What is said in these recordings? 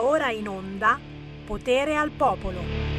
Ora in onda Potere al Popolo.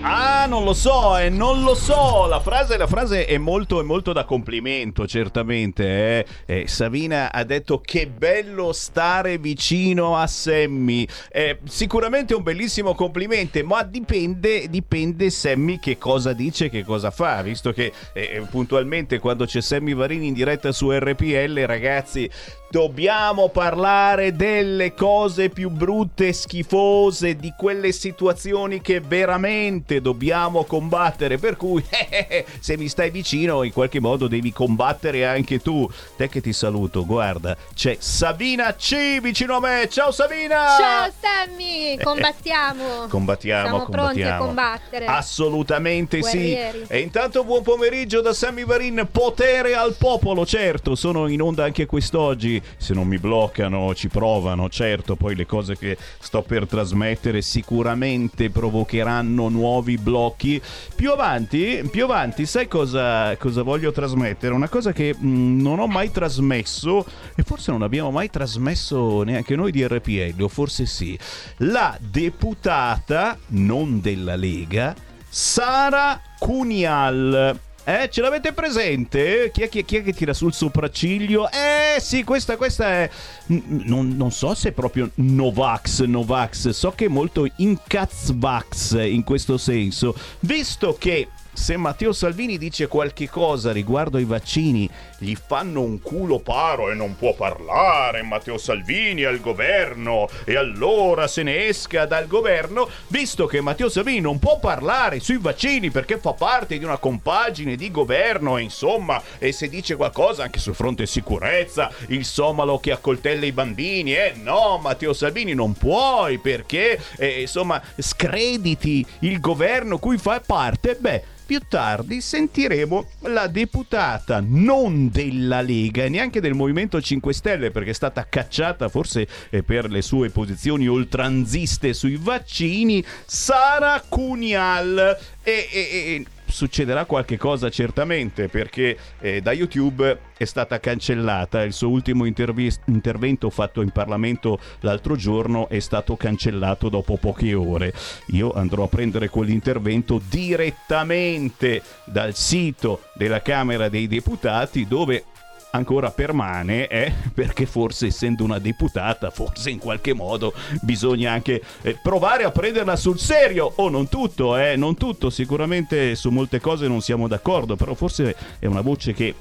Ah, non lo so, eh, non lo so. La frase, la frase è, molto, è molto da complimento, certamente. Eh. Eh, Savina ha detto che bello stare vicino a Sammy. Eh, sicuramente un bellissimo complimento, ma dipende, dipende Sammy che cosa dice, che cosa fa. Visto che eh, puntualmente quando c'è Sammy Varini in diretta su RPL, ragazzi, Dobbiamo parlare delle cose più brutte e schifose, di quelle situazioni che veramente dobbiamo combattere. Per cui, eh, se mi stai vicino, in qualche modo devi combattere anche tu. Te che ti saluto, guarda, c'è Sabina C vicino a me. Ciao Sabina! Ciao Sammy, combattiamo. combattiamo, Siamo combattiamo. pronti a combattere. Assolutamente Guerrieri. sì. E intanto buon pomeriggio da Sammy Varin, potere al popolo, certo, sono in onda anche quest'oggi se non mi bloccano ci provano, certo, poi le cose che sto per trasmettere sicuramente provocheranno nuovi blocchi. Più avanti, più avanti, sai cosa, cosa voglio trasmettere? Una cosa che mh, non ho mai trasmesso e forse non abbiamo mai trasmesso neanche noi di RPL, o forse sì. La deputata, non della Lega, Sara Cunial. Eh, ce l'avete presente? Chi è, chi è- chi è che tira sul sopracciglio? Eh sì, questa, questa è... Non, non so se è proprio Novax, Novax, so che è molto incazzvax in questo senso, visto che se Matteo Salvini dice qualche cosa riguardo ai vaccini, gli fanno un culo paro e non può parlare Matteo Salvini al governo. E allora se ne esca dal governo, visto che Matteo Salvini non può parlare sui vaccini perché fa parte di una compagine di governo e insomma, e se dice qualcosa anche sul fronte sicurezza, il somalo che accoltella i bambini, eh no, Matteo Salvini non puoi perché eh, insomma screditi il governo cui fa parte, beh più tardi sentiremo la deputata non della Lega e neanche del Movimento 5 Stelle perché è stata cacciata forse eh, per le sue posizioni oltranziste sui vaccini, Sara Cunial. E, e- e- succederà qualche cosa certamente perché eh, da YouTube è stata cancellata. Il suo ultimo intervis- intervento fatto in Parlamento l'altro giorno è stato cancellato dopo poche ore. Io andrò a prendere quell'intervento direttamente dal sito della Camera dei Deputati dove ancora permane eh, perché forse essendo una deputata forse in qualche modo bisogna anche eh, provare a prenderla sul serio. O non tutto eh, non tutto. Sicuramente su molte cose non siamo d'accordo però forse è una voce che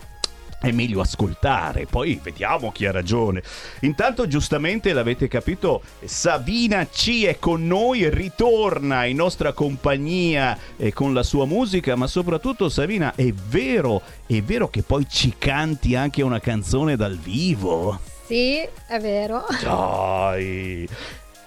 è meglio ascoltare, poi vediamo chi ha ragione. Intanto, giustamente l'avete capito, Savina C è con noi, ritorna in nostra compagnia eh, con la sua musica, ma soprattutto Savina è vero, è vero che poi ci canti anche una canzone dal vivo. Sì, è vero. Dai.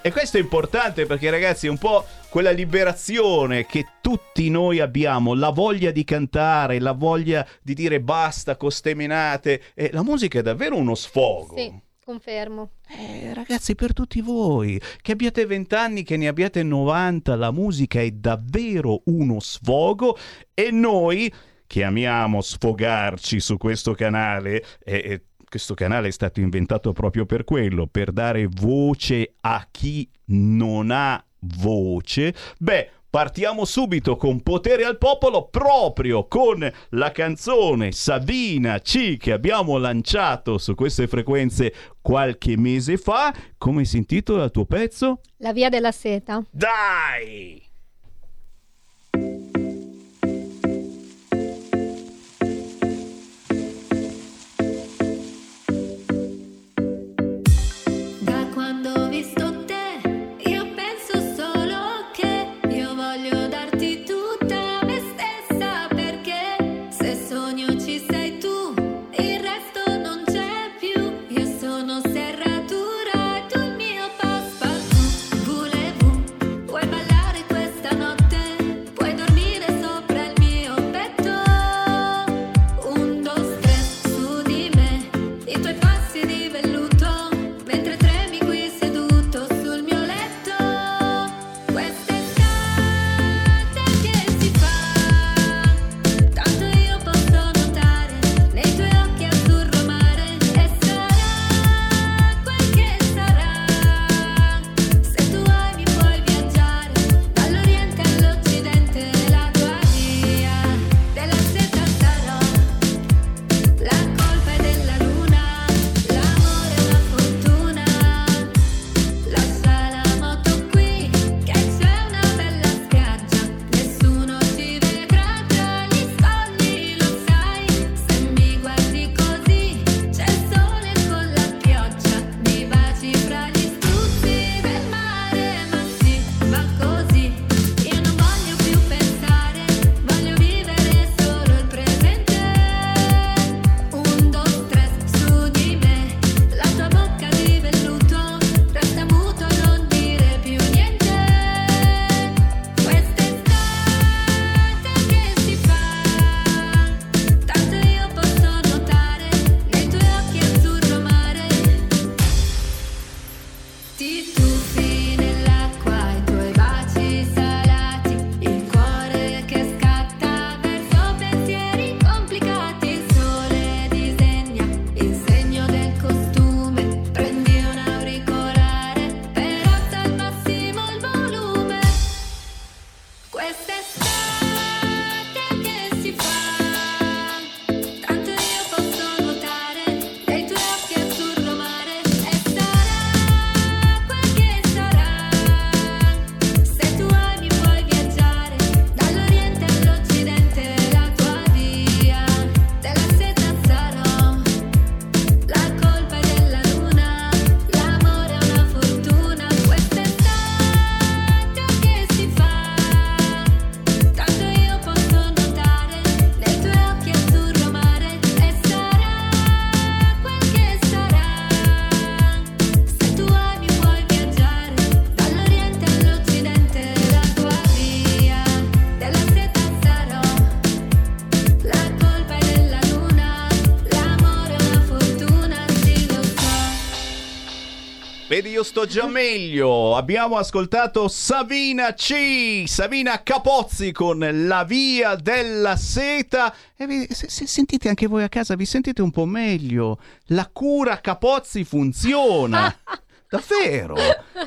E questo è importante perché ragazzi è un po' quella liberazione che tutti noi abbiamo, la voglia di cantare, la voglia di dire basta con ste menate. E la musica è davvero uno sfogo. Sì, confermo. Eh, ragazzi, per tutti voi, che abbiate 20 anni, che ne abbiate 90, la musica è davvero uno sfogo e noi che amiamo sfogarci su questo canale, e, e questo canale è stato inventato proprio per quello, per dare voce a chi non ha voce, beh, Partiamo subito con Potere al Popolo, proprio con la canzone Sabina C che abbiamo lanciato su queste frequenze qualche mese fa. Come si intitola il tuo pezzo? La via della seta. Dai! Da quando ho visto io sto già meglio. Abbiamo ascoltato Savina C, Savina Capozzi con La via della seta. E vi, se, se sentite anche voi a casa, vi sentite un po' meglio. La cura Capozzi funziona. Davvero?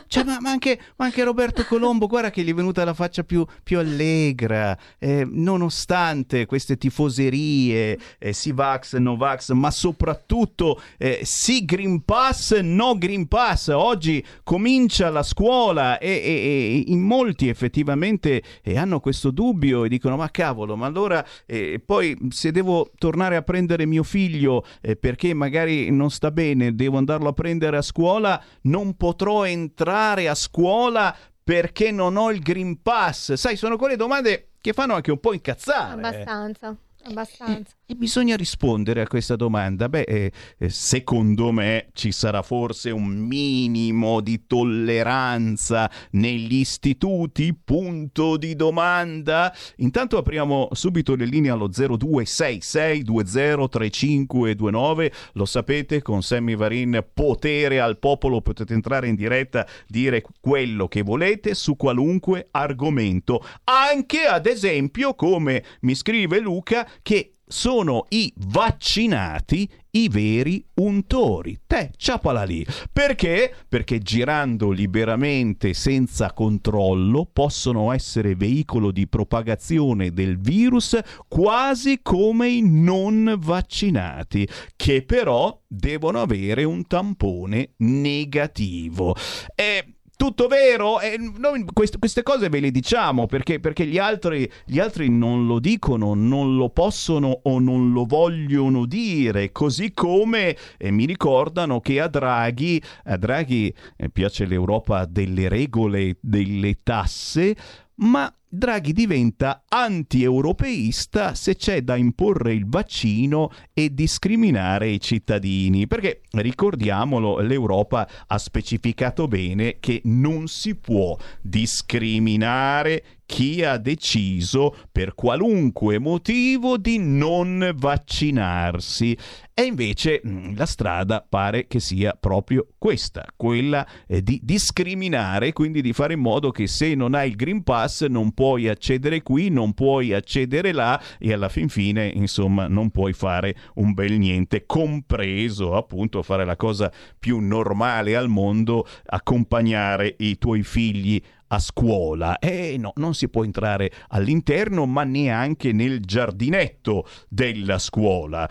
Cioè, ma, ma anche, ma anche Roberto Colombo, guarda che gli è venuta la faccia più, più allegra, eh, nonostante queste tifoserie, eh, sì Vax, no Vax, ma soprattutto eh, sì Green Pass, no Green Pass. Oggi comincia la scuola e, e- e in molti effettivamente eh, hanno questo dubbio e dicono ma cavolo, ma allora eh, poi se devo tornare a prendere mio figlio eh, perché magari non sta bene, devo andarlo a prendere a scuola, non potrò entrare a scuola perché non ho il Green Pass. Sai, sono quelle domande che fanno anche un po' incazzare. Abbastanza, abbastanza. E bisogna rispondere a questa domanda. Beh, eh, eh, secondo me ci sarà forse un minimo di tolleranza negli istituti? Punto di domanda. Intanto apriamo subito le linee allo 0266203529. Lo sapete, con Sammy Varin, potere al popolo. Potete entrare in diretta, dire quello che volete su qualunque argomento. Anche ad esempio, come mi scrive Luca, che sono i vaccinati i veri untori. Te, ciapala lì. Perché? Perché girando liberamente senza controllo possono essere veicolo di propagazione del virus quasi come i non vaccinati, che però devono avere un tampone negativo. E tutto vero? E noi quest- queste cose ve le diciamo perché, perché gli, altri, gli altri non lo dicono, non lo possono o non lo vogliono dire, così come eh, mi ricordano che a Draghi, a Draghi eh, piace l'Europa delle regole, delle tasse, ma Draghi diventa anti-europeista se c'è da imporre il vaccino e discriminare i cittadini, perché ricordiamolo, l'Europa ha specificato bene che non si può discriminare chi ha deciso per qualunque motivo di non vaccinarsi. E invece mh, la strada pare che sia proprio questa, quella eh, di discriminare, quindi di fare in modo che se non hai il Green Pass non puoi accedere qui, non puoi accedere là e alla fin fine, insomma, non puoi fare un bel niente, compreso appunto fare la cosa più normale al mondo, accompagnare i tuoi figli a scuola. E no, non si può entrare all'interno, ma neanche nel giardinetto della scuola.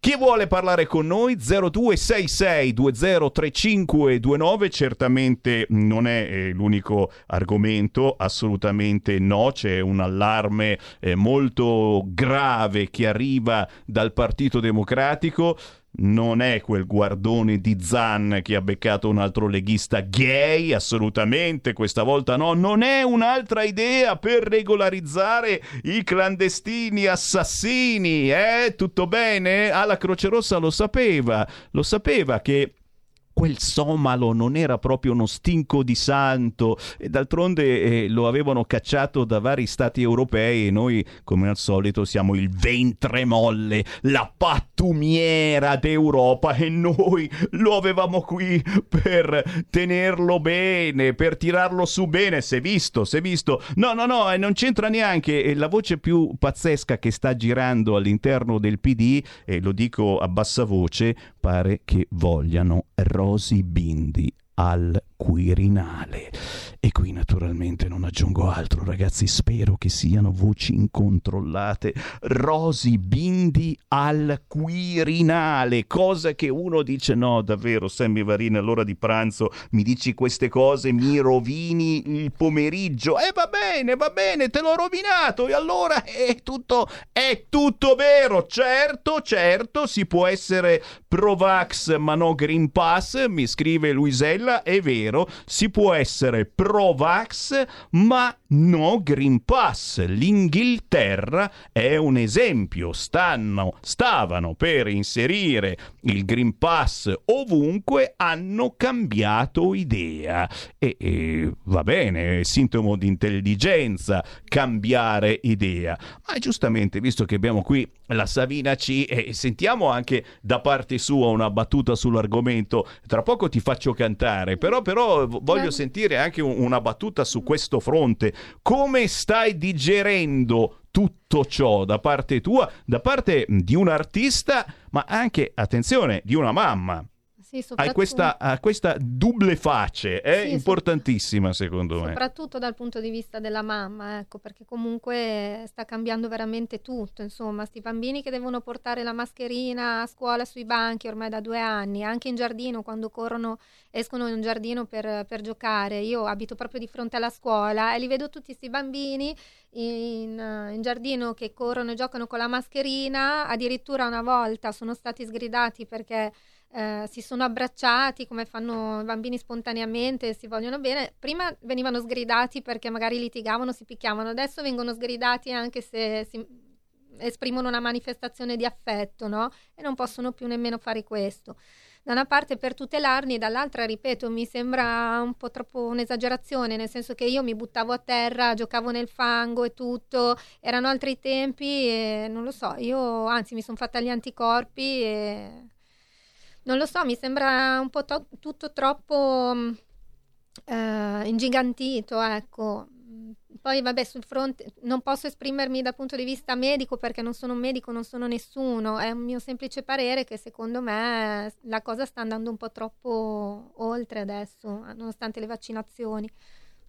Chi vuole parlare con noi? 0266 203529 certamente non è eh, l'unico argomento, assolutamente no, c'è un allarme eh, molto grave che arriva dal Partito Democratico non è quel guardone di Zan che ha beccato un altro leghista gay, assolutamente, questa volta no, non è un'altra idea per regolarizzare i clandestini assassini, eh? Tutto bene? Ah, la Croce Rossa lo sapeva, lo sapeva che quel somalo non era proprio uno stinco di santo e d'altronde eh, lo avevano cacciato da vari stati europei e noi come al solito siamo il ventre molle, la pattumiera d'Europa e noi lo avevamo qui per tenerlo bene, per tirarlo su bene, si è visto, si è visto. No, no, no, non c'entra neanche la voce più pazzesca che sta girando all'interno del PD e lo dico a bassa voce, pare che vogliano Rosy Bindi al Quirinale. E qui naturalmente non aggiungo altro, ragazzi, spero che siano voci incontrollate. Rosy Bindi al Quirinale, cosa che uno dice no, davvero, Sammy Varin, all'ora di pranzo mi dici queste cose, mi rovini il pomeriggio. E eh, va bene, va bene, te l'ho rovinato e allora è tutto, è tutto vero. Certo, certo, si può essere pro-vax ma no Green Pass, mi scrive Luisella, è vero, si può essere pro-vax ma no Green Pass. L'Inghilterra è un esempio, stanno, stavano per inserire il Green Pass ovunque, hanno cambiato idea. E, e va bene, è sintomo di intelligenza cambiare idea, ma giustamente visto che abbiamo qui la Savina C e sentiamo anche da parte sua una battuta sull'argomento, tra poco ti faccio cantare, però, però voglio sentire anche una battuta su questo fronte come stai digerendo tutto ciò da parte tua, da parte di un artista, ma anche, attenzione, di una mamma? Sì, hai questa, questa double face, è sì, importantissima secondo me. Soprattutto dal punto di vista della mamma, ecco, perché comunque sta cambiando veramente tutto, insomma, sti bambini che devono portare la mascherina a scuola sui banchi ormai da due anni, anche in giardino quando corrono, escono in giardino per, per giocare, io abito proprio di fronte alla scuola e li vedo tutti questi bambini in, in, giardino che corrono e giocano con la mascherina, addirittura una volta sono stati sgridati perché eh, si sono abbracciati come fanno i bambini spontaneamente, si vogliono bene. Prima venivano sgridati perché magari litigavano, si picchiavano, adesso vengono sgridati anche se si esprimono una manifestazione di affetto, no? E non possono più nemmeno fare questo. Da una parte per tutelarli, dall'altra, ripeto, mi sembra un po' troppo un'esagerazione, nel senso che io mi buttavo a terra, giocavo nel fango e tutto, erano altri tempi e non lo so, io anzi mi sono fatta gli anticorpi e non lo so, mi sembra un po' to- tutto troppo mm, eh, ingigantito, ecco. Poi vabbè, sul fronte non posso esprimermi dal punto di vista medico perché non sono un medico, non sono nessuno, è un mio semplice parere che secondo me la cosa sta andando un po' troppo oltre adesso, nonostante le vaccinazioni.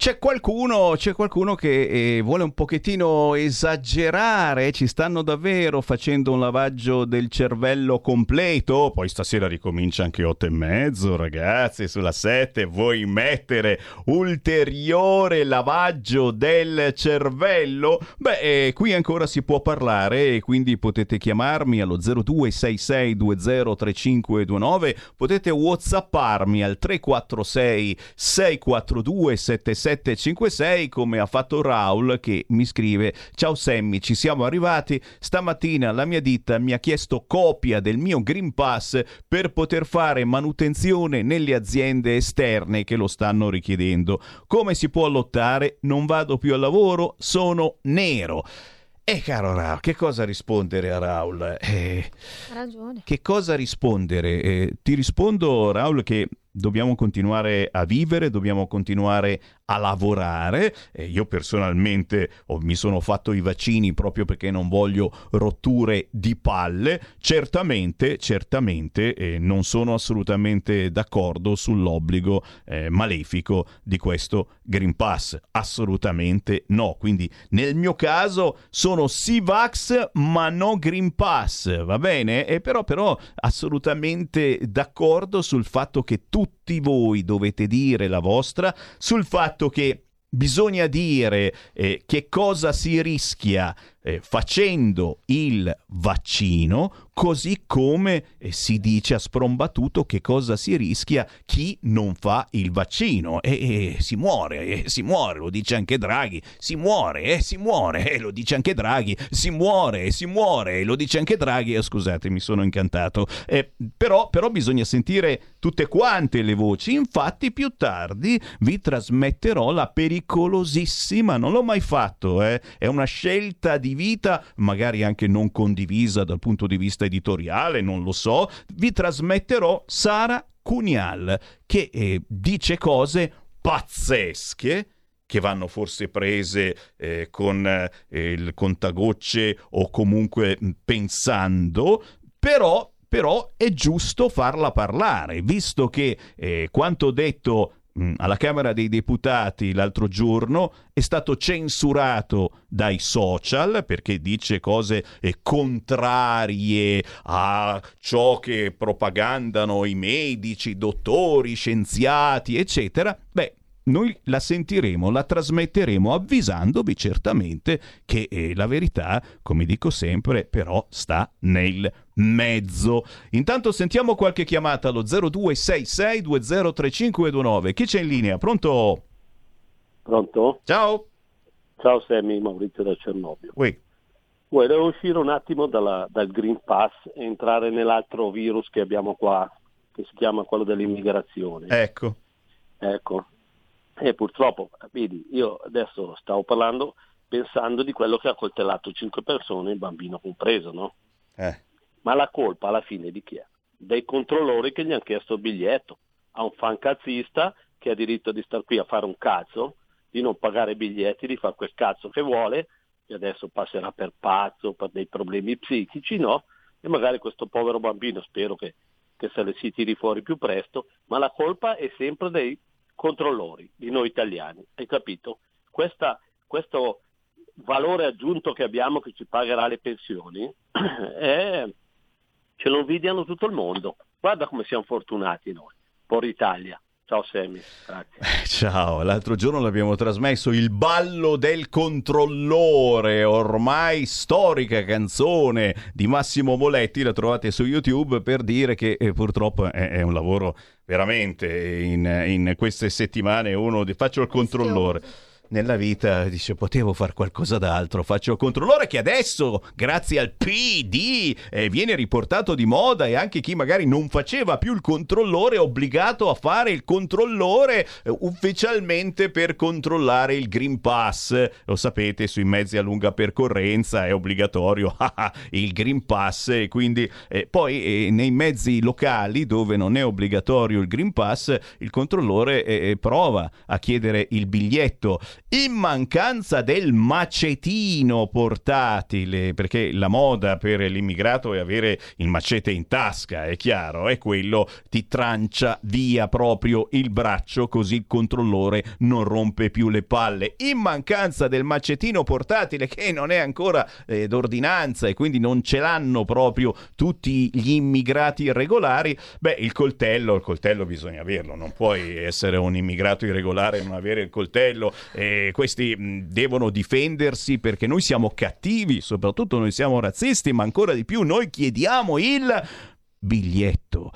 C'è qualcuno, c'è qualcuno che eh, vuole un pochettino esagerare, ci stanno davvero facendo un lavaggio del cervello completo, poi stasera ricomincia anche 8 e mezzo, ragazzi, sulla 7 vuoi mettere ulteriore lavaggio del cervello? Beh, eh, qui ancora si può parlare e quindi potete chiamarmi allo 0266203529, potete whatsapparmi al 346 642 77 756 come ha fatto Raul che mi scrive ciao Sammy ci siamo arrivati stamattina la mia ditta mi ha chiesto copia del mio Green Pass per poter fare manutenzione nelle aziende esterne che lo stanno richiedendo come si può lottare non vado più al lavoro sono nero e eh, caro Raul, che cosa rispondere a Raul? Eh, ha ragione. Che cosa rispondere? Eh, ti rispondo, Raul, che dobbiamo continuare a vivere, dobbiamo continuare a lavorare. Eh, io personalmente oh, mi sono fatto i vaccini proprio perché non voglio rotture di palle. Certamente, certamente eh, non sono assolutamente d'accordo sull'obbligo eh, malefico di questo Green Pass. Assolutamente no. Quindi nel mio caso sono sì vax ma no Green Pass, va bene? E però, però assolutamente d'accordo sul fatto che tutti voi dovete dire la vostra sul fatto che bisogna dire eh, che cosa si rischia eh, facendo il vaccino, così come eh, si dice a sprombattuto che cosa si rischia? Chi non fa il vaccino. E, e si muore, e si muore, lo dice anche Draghi, si muore, e si muore, e lo dice anche Draghi, si muore, e si muore, e lo dice anche Draghi, oh, scusate mi sono incantato, eh, però, però bisogna sentire tutte quante le voci, infatti più tardi vi trasmetterò la pericolosissima, non l'ho mai fatto, eh, è una scelta di vita, magari anche non condivisa dal punto di vista editoriale, non lo so, vi trasmetterò Sara Cunial che eh, dice cose pazzesche che vanno forse prese eh, con eh, il contagocce o comunque pensando, però, però è giusto farla parlare, visto che eh, quanto detto Mm, alla Camera dei Deputati l'altro giorno è stato censurato dai social perché dice cose eh, contrarie a ciò che propagandano i medici, dottori, scienziati, eccetera. Beh, noi la sentiremo, la trasmetteremo avvisandovi certamente che eh, la verità, come dico sempre, però sta nel mezzo. Intanto sentiamo qualche chiamata allo 0266203529. Chi c'è in linea? Pronto? Pronto? Ciao. Ciao Sammy, Maurizio da Cernobbio. Ui. Volevo uscire un attimo dalla- dal Green Pass e entrare nell'altro virus che abbiamo qua, che si chiama quello dell'immigrazione. Ecco. Ecco. E purtroppo, vedi, io adesso stavo parlando pensando di quello che ha coltellato cinque persone, il bambino compreso, no? Eh. Ma la colpa alla fine di chi è? Dei controllori che gli hanno chiesto il biglietto. A un fan cazzista che ha diritto di star qui a fare un cazzo, di non pagare biglietti, di fare quel cazzo che vuole, e adesso passerà per pazzo, per dei problemi psichici, no? E magari questo povero bambino, spero che, che se ne si tiri fuori più presto, ma la colpa è sempre dei controllori, di noi italiani, hai capito? Questa- questo valore aggiunto che abbiamo che ci pagherà le pensioni, è- ce lo invidiano tutto il mondo. Guarda come siamo fortunati noi, por Italia. Ciao Sammy, grazie. Ciao, l'altro giorno l'abbiamo trasmesso il ballo del controllore, ormai storica canzone di Massimo Moletti, la trovate su YouTube per dire che eh, purtroppo è, è un lavoro veramente in, in queste settimane uno di faccio il controllore. Nella vita dice potevo fare qualcosa d'altro, faccio controllore che adesso grazie al PD eh, viene riportato di moda e anche chi magari non faceva più il controllore è obbligato a fare il controllore eh, ufficialmente per controllare il Green Pass. Lo sapete, sui mezzi a lunga percorrenza è obbligatorio il Green Pass e quindi eh, poi eh, nei mezzi locali dove non è obbligatorio il Green Pass il controllore eh, prova a chiedere il biglietto in mancanza del macetino portatile, perché la moda per l'immigrato è avere il macete in tasca, è chiaro, e quello ti trancia via proprio il braccio così il controllore non rompe più le palle. In mancanza del macetino portatile che non è ancora eh, d'ordinanza e quindi non ce l'hanno proprio tutti gli immigrati irregolari, beh, il coltello, il coltello bisogna averlo, non puoi essere un immigrato irregolare e non avere il coltello. eh, questi mh, devono difendersi perché noi siamo cattivi, soprattutto noi siamo razzisti, ma ancora di più noi chiediamo il biglietto.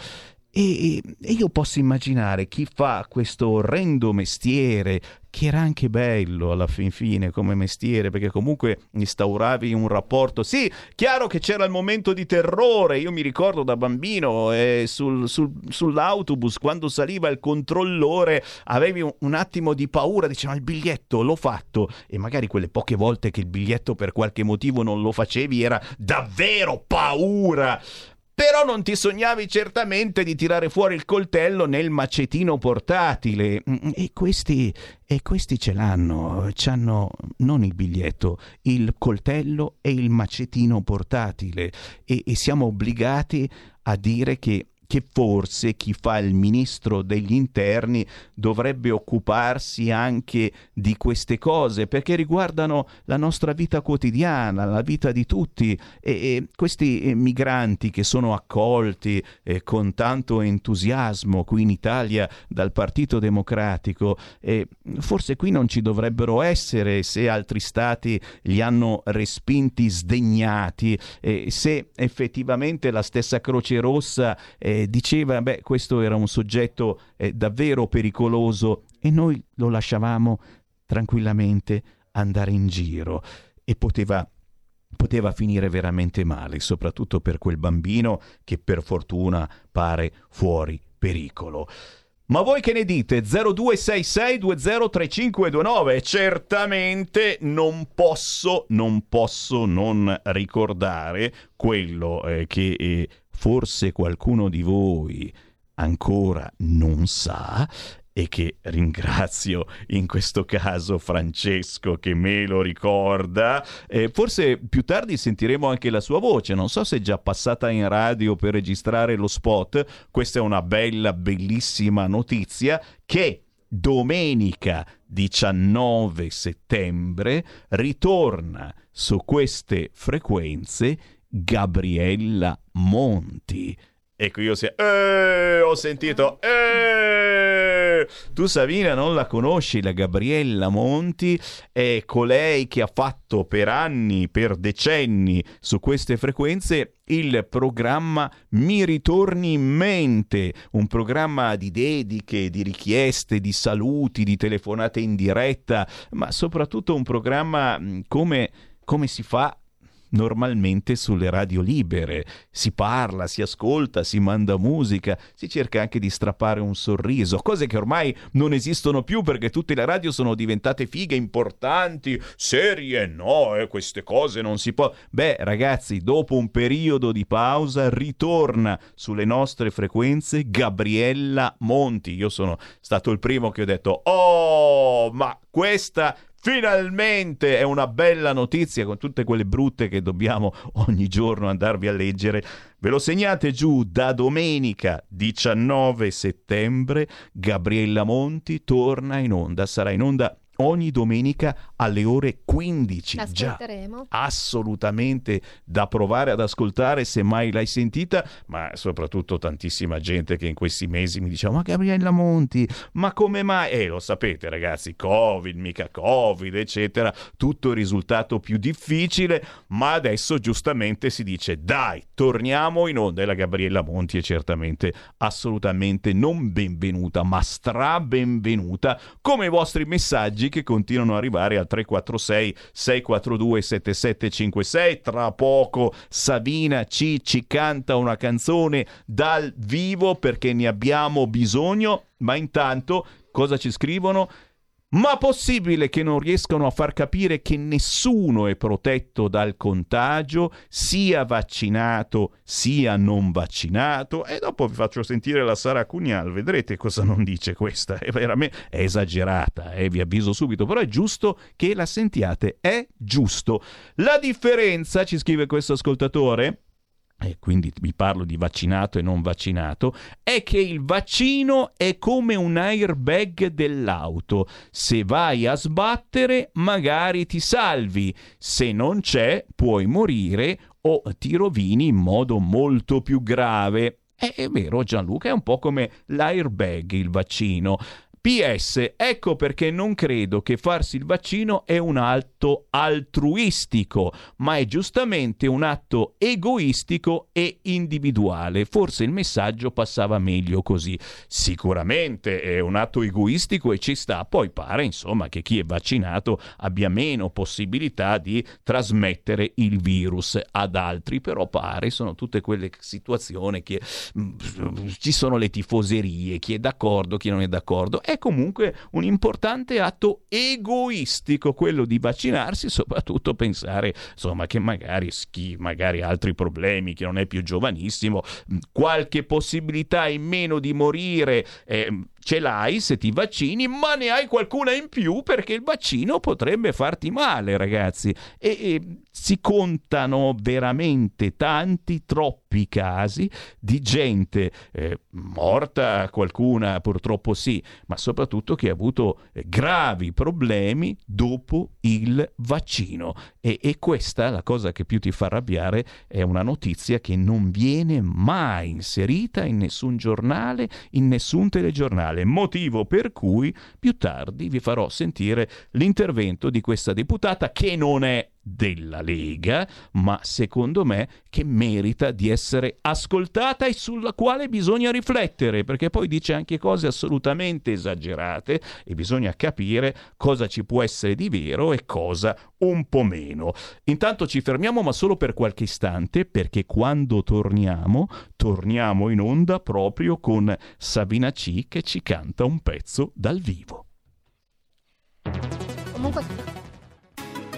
E, e io posso immaginare chi fa questo orrendo mestiere, che era anche bello alla fin fine come mestiere, perché comunque instauravi un rapporto. Sì, chiaro che c'era il momento di terrore. Io mi ricordo da bambino eh, sul- sul- sull'autobus quando saliva il controllore, avevi un, un attimo di paura, diceva il biglietto l'ho fatto, e magari quelle poche volte che il biglietto per qualche motivo non lo facevi era davvero paura. Però non ti sognavi certamente di tirare fuori il coltello nel macetino portatile. Mm, E questi, e questi ce l'hanno, c'hanno non il biglietto, il coltello e il macetino portatile. E, e siamo obbligati a dire che, che forse chi fa il ministro degli interni dovrebbe occuparsi anche di queste cose perché riguardano la nostra vita quotidiana, la vita di tutti. E, e questi eh, migranti che sono accolti eh, con tanto entusiasmo qui in Italia dal Partito Democratico, eh, forse qui non ci dovrebbero essere se altri stati li hanno respinti, sdegnati, eh, se effettivamente la stessa Croce Rossa eh, diceva beh questo era un soggetto eh, davvero pericoloso e noi lo lasciavamo tranquillamente andare in giro e poteva poteva finire veramente male, soprattutto per quel bambino che per fortuna pare fuori pericolo. Ma voi che ne dite? 0266203529. Certamente non posso, non posso non ricordare quello eh, che eh, forse qualcuno di voi ancora non sa e che ringrazio in questo caso Francesco che me lo ricorda. Eh, forse più tardi sentiremo anche la sua voce, non so se è già passata in radio per registrare lo spot. Questa è una bella, bellissima notizia che domenica 19 settembre ritorna su queste frequenze Gabriella Monti. Ecco, io se... Eh, ho sentito... Eh, tu Savina non la conosci, la Gabriella Monti è colei che ha fatto per anni, per decenni su queste frequenze il programma Mi ritorni in mente, un programma di dediche, di richieste, di saluti, di telefonate in diretta, ma soprattutto un programma mm, come, come si fa normalmente sulle radio libere. Si parla, si ascolta, si manda musica, si cerca anche di strappare un sorriso, cose che ormai non esistono più perché tutte le radio sono diventate fighe, importanti, serie, no, eh, queste cose non si può. Beh, ragazzi, dopo un periodo di pausa ritorna sulle nostre frequenze Gabriella Monti. Io sono stato il primo che ho detto "Oh, ma questa Finalmente è una bella notizia con tutte quelle brutte che dobbiamo ogni giorno andarvi a leggere. Ve lo segnate giù da domenica 19 settembre. Gabriella Monti torna in onda, sarà in onda ogni domenica alle ore 15. Già, assolutamente da provare ad ascoltare se mai l'hai sentita, ma soprattutto tantissima gente che in questi mesi mi diceva ma Gabriella Monti, ma come mai? E eh, lo sapete ragazzi, Covid, mica Covid, eccetera, tutto il risultato più difficile, ma adesso giustamente si dice dai, torniamo in onda e la Gabriella Monti è certamente assolutamente non benvenuta, ma stra benvenuta come i vostri messaggi messaggi che continuano ad arrivare al 346 642 7756. Tra poco Savina C ci canta una canzone dal vivo perché ne abbiamo bisogno, ma intanto cosa ci scrivono? Ma possibile che non riescano a far capire che nessuno è protetto dal contagio, sia vaccinato sia non vaccinato? E dopo vi faccio sentire la Sara Cugnal, vedrete cosa non dice questa. È veramente è esagerata, eh, vi avviso subito, però è giusto che la sentiate, è giusto. La differenza, ci scrive questo ascoltatore, e quindi vi parlo di vaccinato e non vaccinato, è che il vaccino è come un airbag dell'auto. Se vai a sbattere, magari ti salvi, se non c'è, puoi morire o ti rovini in modo molto più grave. È, vero Gianluca, è un po' come l'airbag il vaccino. PS, ecco perché non credo che farsi il vaccino è un atto altruistico, ma è giustamente un atto egoistico e individuale. Forse il messaggio passava meglio così. Sicuramente è un atto egoistico e ci sta, poi pare insomma che chi è vaccinato abbia meno possibilità di trasmettere il virus ad altri, però pare sono tutte quelle situazioni che mh, mm, ci sono le tifoserie, chi è d'accordo, chi non è d'accordo è comunque un importante atto egoistico quello di vaccinarsi, soprattutto pensare insomma che magari chi magari altri problemi, che non è più giovanissimo, qualche possibilità in meno di morire eh, ce l'hai se ti vaccini, ma ne hai qualcuna in più perché il vaccino potrebbe farti male, ragazzi. E, e si contano veramente tanti, troppi casi di gente eh, morta, qualcuna purtroppo sì, ma soprattutto che ha avuto eh, gravi problemi dopo il vaccino. E, e questa, la cosa che più ti fa arrabbiare, è una notizia che non viene mai inserita in nessun giornale, in nessun telegiornale fiscale, motivo per cui più tardi vi farò sentire l'intervento di questa deputata che non è della Lega, ma secondo me che merita di essere ascoltata e sulla quale bisogna riflettere, perché poi dice anche cose assolutamente esagerate e bisogna capire cosa ci può essere di vero e cosa un po' meno. Intanto ci fermiamo, ma solo per qualche istante, perché quando torniamo, torniamo in onda proprio con Sabina C che ci canta un pezzo dal vivo. Comunque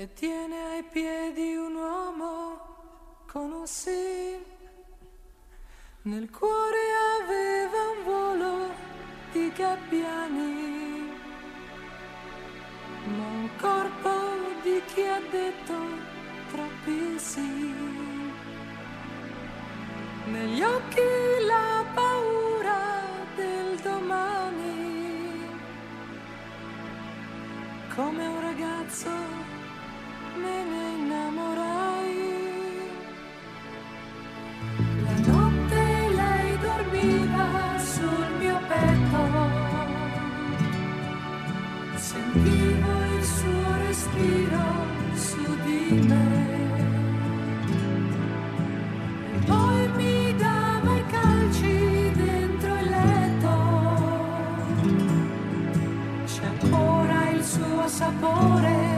E tiene ai piedi un uomo con un sì. Nel cuore aveva un volo di gabbiani, ma un corpo di chi ha detto troppi sì. Negli occhi la paura del domani, come un ragazzo me ne innamorai. La notte lei dormiva sul mio petto, sentivo il suo respiro su di me. E poi mi dava i calci dentro il letto, c'è ancora il suo sapore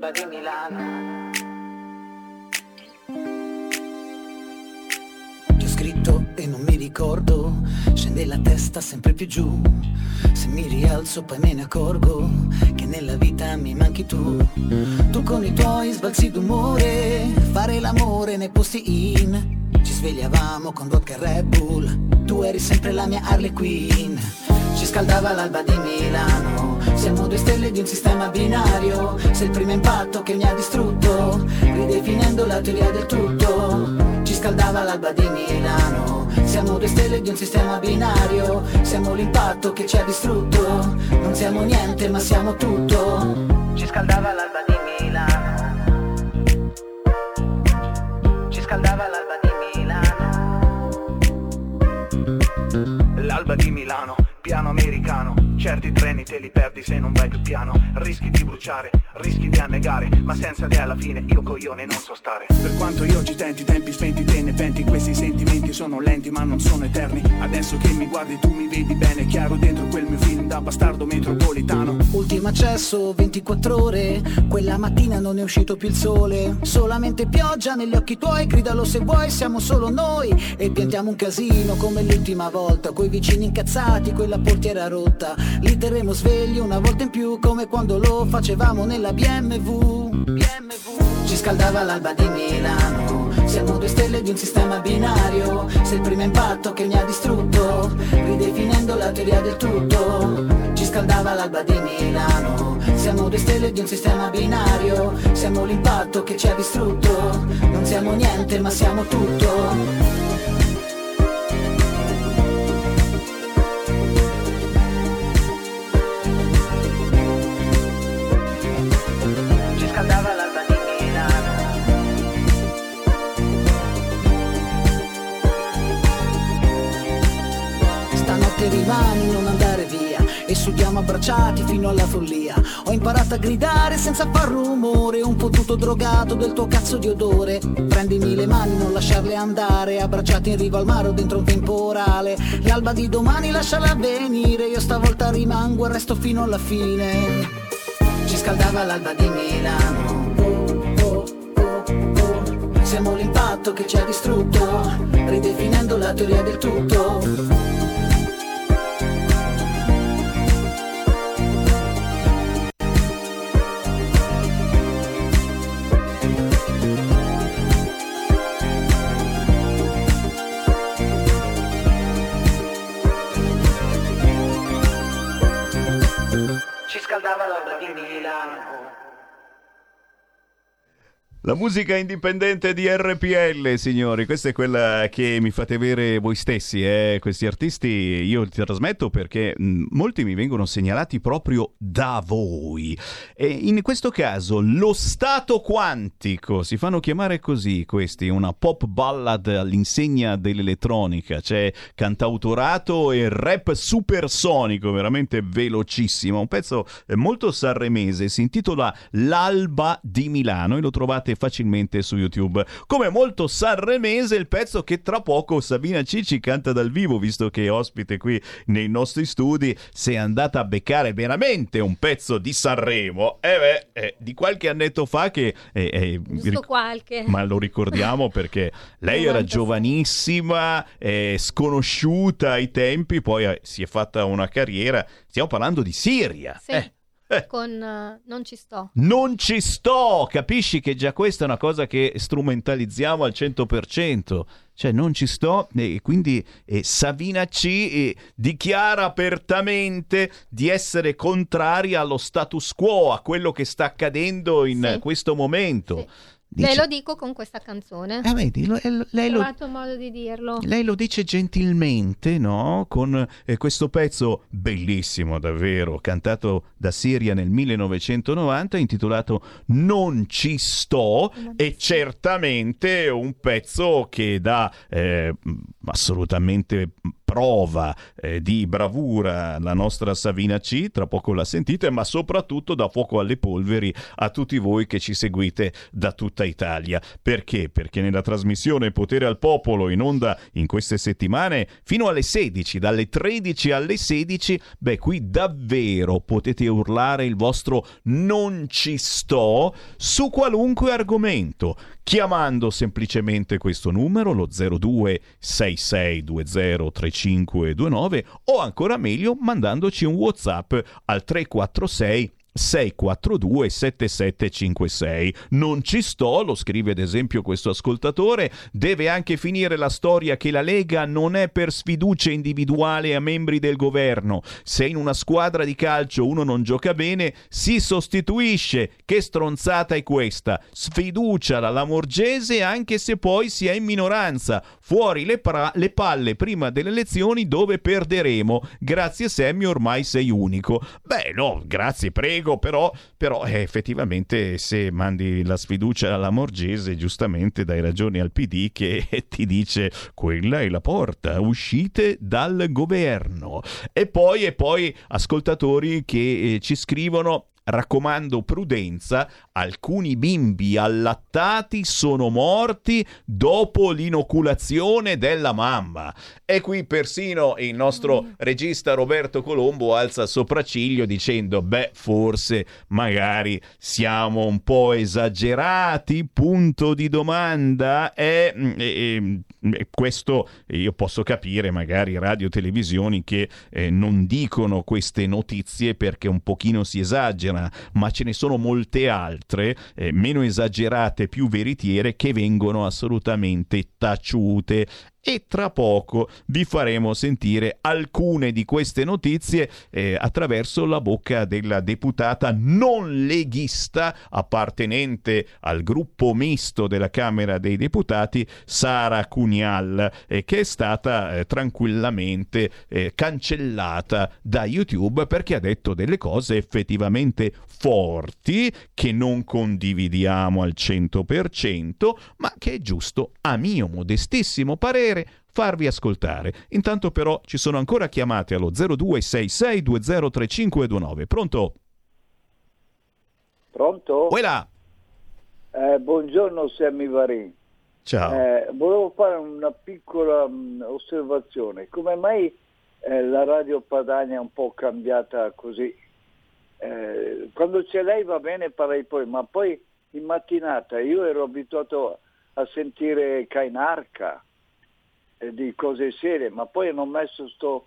L'alba di Milano. Ti ho scritto e non mi ricordo, scende la testa sempre più giù. Se mi rialzo poi me ne accorgo che nella vita mi manchi tu. Tu con i tuoi sbalzi d'umore, fare l'amore nei posti in. Ci svegliavamo con vodka e Red Bull, tu eri sempre la mia Harley Quinn. Ci scaldava l'alba di Milano, siamo due stelle di un sistema binario. Sei il primo impatto che mi ha distrutto, ridefinendo la teoria del tutto. Ci scaldava l'alba di Milano, siamo due stelle di un sistema binario. Siamo l'impatto che ci ha distrutto. Non siamo niente ma siamo tutto. Ci scaldava l'alba di Milano. Ci scaldava l'alba di Milano. L'alba di Milano, piano americano Certi treni te li perdi se non vai più piano. Rischi di bruciare, rischi di annegare Ma senza te alla fine io coglione non so stare. Per quanto io ci tenti, tempi spenti te ne penti Questi sentimenti sono lenti ma non sono eterni. Adesso che mi guardi tu mi vedi bene. Chiaro dentro quel mio film da bastardo metropolitano. Ultimo accesso, 24 ore. Quella mattina non è uscito più il sole. Solamente pioggia negli occhi tuoi. Gridalo se vuoi, siamo solo noi. E piantiamo un casino come l'ultima volta. Coi vicini incazzati, quella portiera rotta Li terremo svegli una volta in più Come quando lo facevamo nella BMW Ci scaldava l'alba di Milano Siamo due stelle di un sistema binario. Sei il primo impatto che mi ha distrutto Ridefinendo la teoria del tutto. Ci scaldava l'alba di Milano Siamo due stelle di un sistema binario. Siamo l'impatto che ci ha distrutto. Non siamo niente ma siamo tutto Ho imparato a gridare senza far rumore. Un po' tutto drogato del tuo cazzo di odore. Prendimi le mani, non lasciarle andare. Abbracciati in riva al mare o dentro un temporale. L'alba di domani lasciala venire. Io stavolta rimango e resto fino alla fine. Ci scaldava l'alba di Milano. Siamo l'impatto che ci ha distrutto, ridefinendo la teoria del tutto. La musica indipendente di RPL, signori, questa è quella che mi fate avere voi stessi, eh? questi artisti io li trasmetto perché mh, molti mi vengono segnalati proprio da voi. E in questo caso lo stato quantico, si fanno chiamare così questi, una pop ballad all'insegna dell'elettronica, c'è cantautorato e rap supersonico, veramente velocissimo, un pezzo eh, molto sanremese, si intitola L'alba di Milano e lo trovate facilmente su YouTube. Come molto sanremese il pezzo che tra poco Sabina Cici canta dal vivo, visto che è ospite qui nei nostri studi, si è andata a beccare veramente un pezzo di Sanremo. E beh, eh, di qualche annetto fa che... eh, eh, ric- qualche. ma lo ricordiamo perché lei era 96. giovanissima, eh, sconosciuta ai tempi, poi eh, si è fatta una carriera. Stiamo parlando di Siria. Sì, Eh, con eh, Non ci sto. non ci sto, capisci che già questa è una cosa che strumentalizziamo al 100%. Cioè non ci sto e quindi eh, Savina C eh, dichiara apertamente di essere contraria allo status quo, a quello che sta accadendo in Sì. questo momento. Ve Dice- lo dico con questa canzone. Eh, vedi, lo- lo- lei lo, di dirlo. lei lo dice gentilmente, no? Con eh, questo pezzo bellissimo, davvero, cantato da Siria nel 1990, intitolato Non ci sto, e certamente un pezzo che dà eh, assolutamente prova eh, di bravura la nostra Savina C, tra poco la sentite, ma soprattutto dà fuoco alle polveri a tutti voi che ci seguite da tutta Italia. Perché? Perché nella trasmissione Potere al Popolo in onda in queste settimane fino alle 16, dalle 13 alle 16, beh qui davvero potete urlare il vostro non ci sto su qualunque argomento chiamando semplicemente questo numero, lo 0266203529 o ancora meglio mandandoci un WhatsApp al 346 642 7756. Non ci sto, lo scrive ad esempio questo ascoltatore, deve anche finire la storia che la Lega non è per sfiducia individuale a membri del governo. Se in una squadra di calcio uno non gioca bene, si sostituisce. Che stronzata è questa? Sfiducia la Lamorgese anche se poi si è in minoranza. Fuori le, pra- le palle prima delle elezioni dove perderemo. Grazie Sammy, ormai sei unico. Beh, no, grazie, prego, però, però eh, effettivamente se mandi la sfiducia alla Morgese, giustamente dai ragioni al PD che ti dice quella è la porta, uscite dal governo. E poi, e poi ascoltatori che eh, ci scrivono raccomando prudenza, alcuni bimbi allattati sono morti dopo l'inoculazione della mamma. E qui persino il nostro regista Roberto Colombo alza il sopracciglio dicendo, beh, forse magari siamo un po' esagerati, punto di domanda. E, e, e questo io posso capire, magari radio e televisioni che eh, non dicono queste notizie perché un pochino si esagera, ma ce ne sono molte altre, eh, meno esagerate, più veritiere, che vengono assolutamente taciute e tra poco vi faremo sentire alcune di queste notizie eh, attraverso la bocca della deputata non leghista appartenente al gruppo misto della Camera dei Deputati Sara Cunial eh, che è stata eh, tranquillamente eh, cancellata da YouTube perché ha detto delle cose effettivamente forti che non condividiamo al 100% ma che è giusto a mio modestissimo parere farvi ascoltare. Intanto però ci sono ancora chiamate allo 0266203529. Pronto? Pronto? Uela! Eh, buongiorno Sammy Varin. Ciao. Eh, volevo fare una piccola mh, osservazione. Come mai eh, la radio Padania è un po' cambiata così? Eh, quando c'è lei va bene, parei poi, ma poi in mattinata io ero abituato a sentire Cainarca, di cose serie, ma poi hanno messo sto,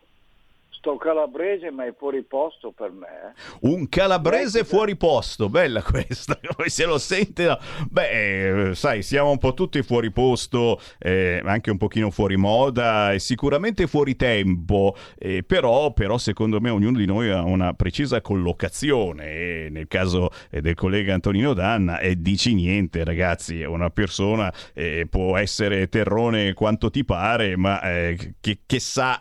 sto calabrese, ma è fuori posto per me. eh. Un calabrese fuori posto, bella questa, come se lo sente. no? Beh, eh, sai, siamo un po' tutti fuori posto, eh, anche un pochino fuori moda e sicuramente fuori tempo, eh, però, però secondo me ognuno di noi ha una precisa collocazione e nel caso eh, del collega Antonino Danna e dici niente ragazzi, una persona eh, può essere terrone quanto ti pare, ma eh, che, che sa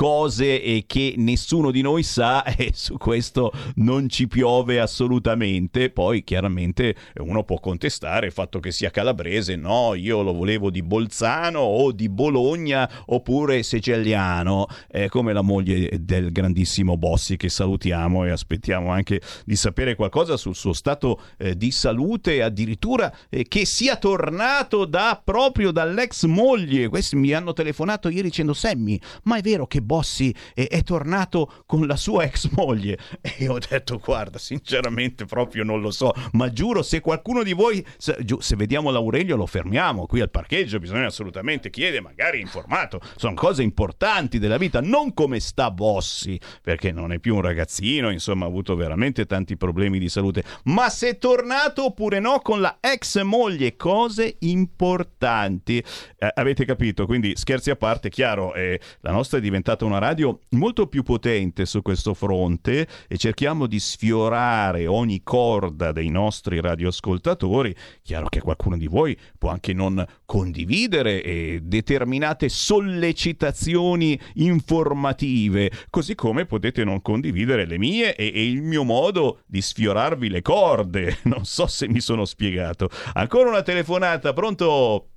cose che nessuno di noi sa e su questo non ci piove assolutamente. Poi chiaramente uno può contestare il fatto che sia calabrese, no, io lo volevo di Bolzano o di Bologna oppure siciliano, eh, come la moglie del grandissimo Bossi che salutiamo e aspettiamo anche di sapere qualcosa sul suo stato eh, di salute, addirittura eh, che sia tornato da, proprio dall'ex moglie. Questi mi hanno telefonato ieri dicendo Sammy, ma è vero che Bossi è, è tornato con la sua ex moglie? E ho detto guarda, sinceramente proprio non lo so, ma giuro se qualcuno di voi, se, se vediamo l'Aurelio lo fermiamo qui al parcheggio, bisogna assolutamente chiedere, magari informato, sono cose importanti della vita, non come sta Bossi, perché non è più un ragazzino, insomma ha avuto veramente tanti problemi di salute, ma se è tornato oppure no con la ex moglie, cose importanti. Eh, avete capito? Quindi scherzi a parte, chiaro, eh, la nostra è diventata una radio molto più potente su questo fronte e cerchiamo di sfiorare ogni corda dei nostri radioascoltatori. Chiaro che qualcuno di voi può anche non condividere eh, determinate sollecitazioni informative, così come potete non condividere le mie e, e il mio modo di sfiorarvi le corde. Non so se mi sono spiegato. Ancora una telefonata, pronto?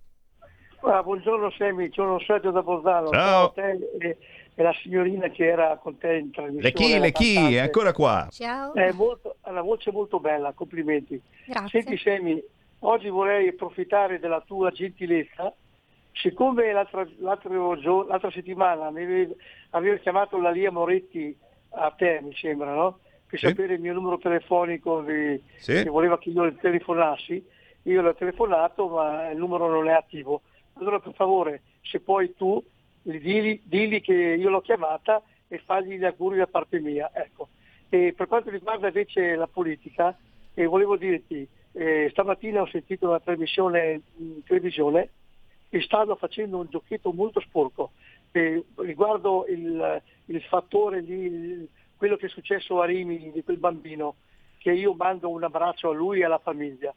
Ah, buongiorno Semi, sono Sergio da Bolzano. Ciao. Te e, e la signorina che era con te in trasmissione. Le chi, la le chi, cantante. è ancora qua. Ciao. È molto, ha una voce molto bella, complimenti. Grazie. Senti Semi, oggi vorrei approfittare della tua gentilezza. Siccome l'altra, l'altro l'altra settimana mi avevi, avevi chiamato la Lia Moretti a te, mi sembra, no? Per Sì. sapere il mio numero telefonico di- Sì. che voleva che io le telefonassi, io le ho telefonato ma il numero non è attivo. Allora per favore, se puoi tu, digli, digli che io l'ho chiamata e fagli gli auguri da parte mia. Ecco. E per quanto riguarda invece la politica, eh, volevo dirti, eh, stamattina ho sentito una trasmissione in televisione e stanno facendo un giochetto molto sporco eh, riguardo il, il fattore il- quello che è successo a Rimini di quel bambino, che io mando un abbraccio a lui e alla famiglia.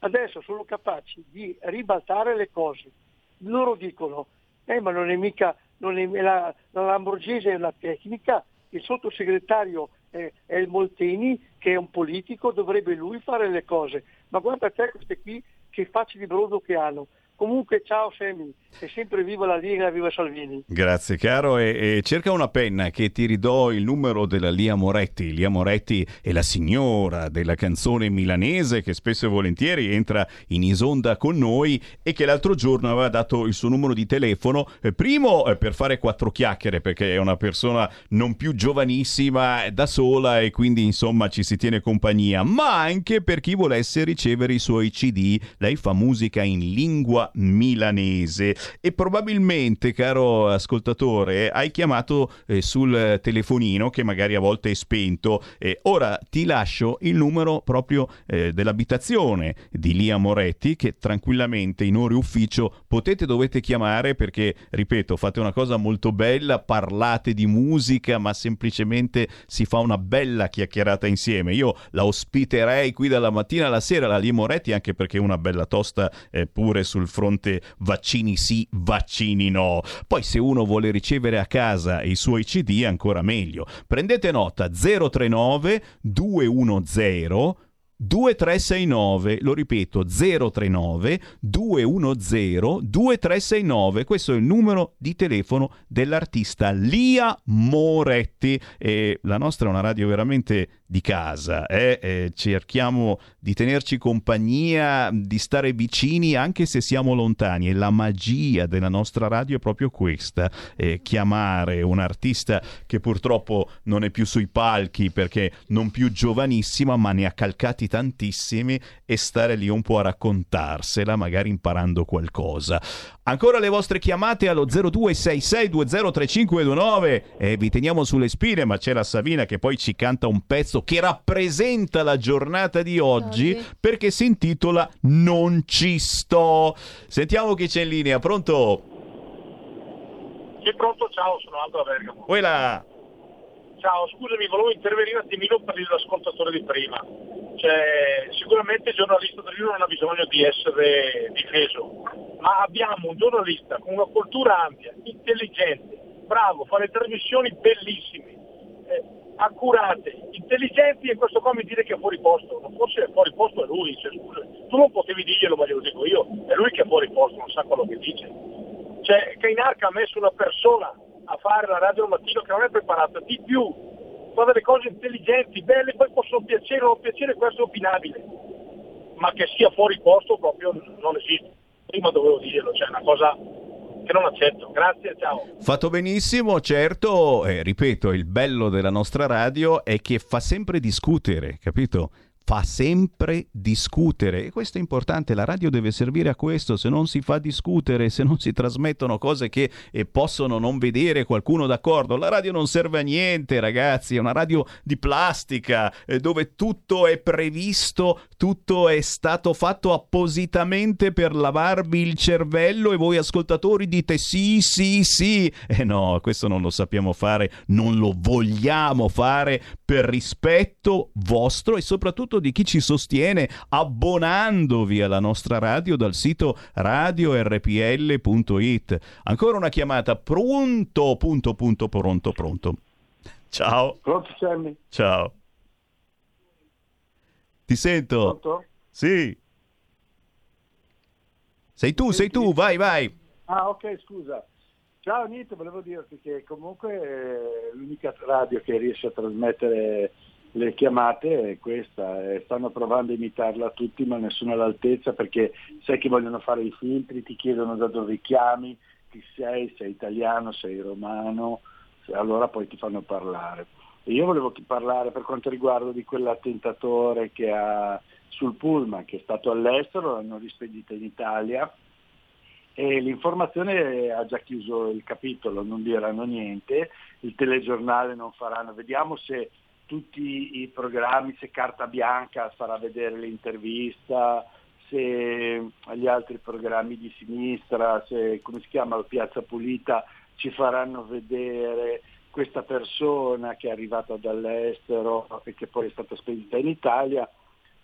Adesso sono capaci di ribaltare le cose. Loro dicono, eh ma non è mica, non è, la, la Lamborghese è una tecnica, il sottosegretario è, è il Molteni che è un politico, dovrebbe lui fare le cose. Ma guarda te queste qui che facce di brodo che hanno. Comunque ciao Semi, e sempre viva la Lega, viva Salvini. Grazie caro e, e cerca una penna che ti ridò il numero della Lia Moretti. Lia Moretti è la signora della canzone milanese che spesso e volentieri entra in isonda con noi e che l'altro giorno aveva dato il suo numero di telefono, eh, primo eh, per fare quattro chiacchiere perché è una persona non più giovanissima, da sola e quindi insomma ci si tiene compagnia, ma anche per chi volesse ricevere i suoi CD. Lei fa musica in lingua milanese e probabilmente, caro ascoltatore, hai chiamato eh, sul telefonino che magari a volte è spento. Eh, ora ti lascio il numero proprio eh, dell'abitazione di Lia Moretti che tranquillamente in ore ufficio potete dovete chiamare perché, ripeto, fate una cosa molto bella, parlate di musica, ma semplicemente si fa una bella chiacchierata insieme. Io la ospiterei qui dalla mattina alla sera, la Lia Moretti, anche perché una bella tosta eh, pure sul fronte vaccini sì, vaccini no. Poi se uno vuole ricevere a casa i suoi CD ancora meglio. Prendete nota 039 210 2369, lo ripeto 039 210 2369, questo è il numero di telefono dell'artista Lia Moretti e la nostra è una radio veramente di casa, eh? Eh, cerchiamo di tenerci compagnia, di stare vicini anche se siamo lontani e la magia della nostra radio è proprio questa, eh, chiamare un artista che purtroppo non è più sui palchi perché non più giovanissima ma ne ha calcati tantissimi e stare lì un po' a raccontarsela magari imparando qualcosa. Ancora le vostre chiamate allo 0266203529 e vi teniamo sulle spine ma c'è la Savina che poi ci canta un pezzo che rappresenta la giornata di oggi perché si intitola Non ci sto. Sentiamo chi c'è in linea, pronto? Sì, pronto, ciao, sono Aldo da Bergamo. Quella. Ciao, scusami, volevo intervenire un attimino per l'ascoltatore di prima. Cioè, sicuramente il giornalista da non ha bisogno di essere difeso, ma abbiamo un giornalista con una cultura ampia, intelligente, bravo, fa le trasmissioni bellissime, eh, accurate, intelligenti e questo qua mi dire che è fuori posto. Forse è fuori posto è lui, cioè, scusa, tu non potevi dirglielo ma glielo dico io, è lui che è fuori posto, non sa quello che dice. Cioè, Cainarca ha messo una persona a fare la radio al mattino che non è preparata, di più, fa delle cose intelligenti, belle, poi possono piacere o non piacere, questo è opinabile, ma che sia fuori posto proprio non esiste. Prima dovevo dirlo, cioè è una cosa che non accetto. Grazie, ciao. Fatto benissimo, certo, eh, ripeto, il bello della nostra radio è che fa sempre discutere, capito? Fa sempre discutere e questo è importante, la radio deve servire a questo, se non si fa discutere, se non si trasmettono cose che eh, possono non vedere qualcuno d'accordo, la radio non serve a niente ragazzi, è una radio di plastica eh, dove tutto è previsto, tutto è stato fatto appositamente per lavarvi il cervello e voi ascoltatori dite sì, sì, sì. E no, questo non lo sappiamo fare, non lo vogliamo fare per rispetto vostro e soprattutto di chi ci sostiene abbonandovi alla nostra radio dal sito radiorpl.it. Ancora una chiamata, pronto, punto, punto, pronto, pronto. Ciao. Pronto Sammy? Ciao. Ti sento. Pronto? Sì. Sei tu, sei tu, vai, vai. Ah ok, scusa. Ciao niente, volevo dirti che comunque eh, l'unica radio che riesce a trasmettere le chiamate è questa, stanno provando a imitarla tutti ma nessuno all'altezza perché sai che vogliono fare i filtri, ti chiedono da dove chiami, chi sei, sei italiano, sei romano, allora poi ti fanno parlare. E io volevo parlare per quanto riguarda di quell'attentatore che ha sul Pullman, che è stato all'estero, l'hanno rispedito in Italia e l'informazione ha già chiuso il capitolo, non diranno niente, il telegiornale non faranno, vediamo se tutti i programmi, se Carta Bianca farà vedere l'intervista, se gli altri programmi di sinistra, se come si chiama Piazza Pulita ci faranno vedere questa persona che è arrivata dall'estero e che poi è stata spedita in Italia,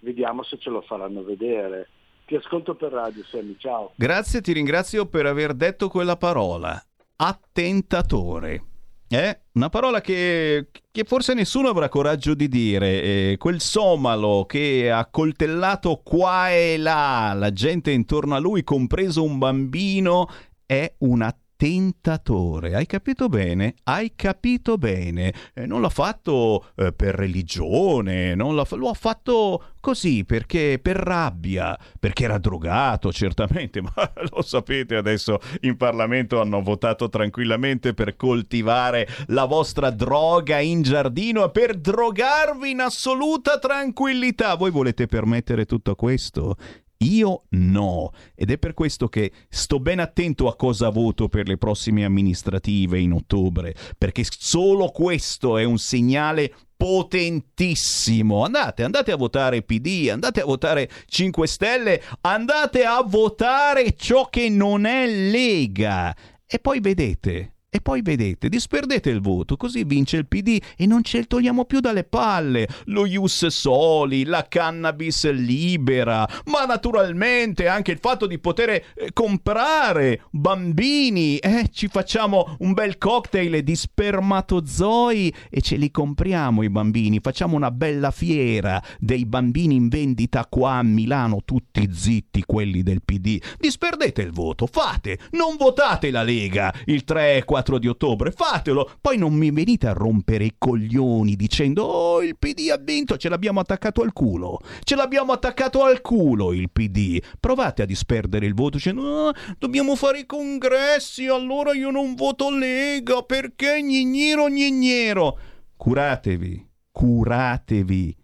vediamo se ce lo faranno vedere. Ti ascolto per radio, Sammy, ciao. Grazie, ti ringrazio per aver detto quella parola. Attentatore. Eh? Una parola che, che forse nessuno avrà coraggio di dire. Eh, quel somalo che ha coltellato qua e là la gente intorno a lui, compreso un bambino, è un attentatore. Hai capito bene? Hai capito bene. Eh, non l'ha fatto eh, per religione, fa- lo ha fatto così perché per rabbia, perché era drogato certamente, ma lo sapete adesso in Parlamento hanno votato tranquillamente per coltivare la vostra droga in giardino e per drogarvi in assoluta tranquillità. Voi volete permettere tutto questo? Io no, ed è per questo che sto ben attento a cosa voto per le prossime amministrative in ottobre, perché solo questo è un segnale potentissimo. Andate, andate a votare PD, andate a votare 5 Stelle, andate a votare ciò che non è Lega. E poi vedete, e poi vedete, disperdete il voto, così vince il PD e non ce il togliamo più dalle palle. Lo ius soli, la cannabis libera, ma naturalmente anche il fatto di poter eh, comprare bambini. Eh, ci facciamo un bel cocktail di spermatozoi e ce li compriamo i bambini. Facciamo una bella fiera dei bambini in vendita qua a Milano, tutti zitti quelli del PD. Disperdete il voto, fate, non votate la Lega il 3 e 4 di ottobre, fatelo. Poi non mi venite a rompere i coglioni dicendo "Oh, il PD ha vinto, ce l'abbiamo attaccato al culo". Ce l'abbiamo attaccato al culo il PD. Provate a disperdere il voto dicendo "Ah, dobbiamo fare i congressi, allora io non voto Lega perché gnignero gnignero". Curatevi, curatevi.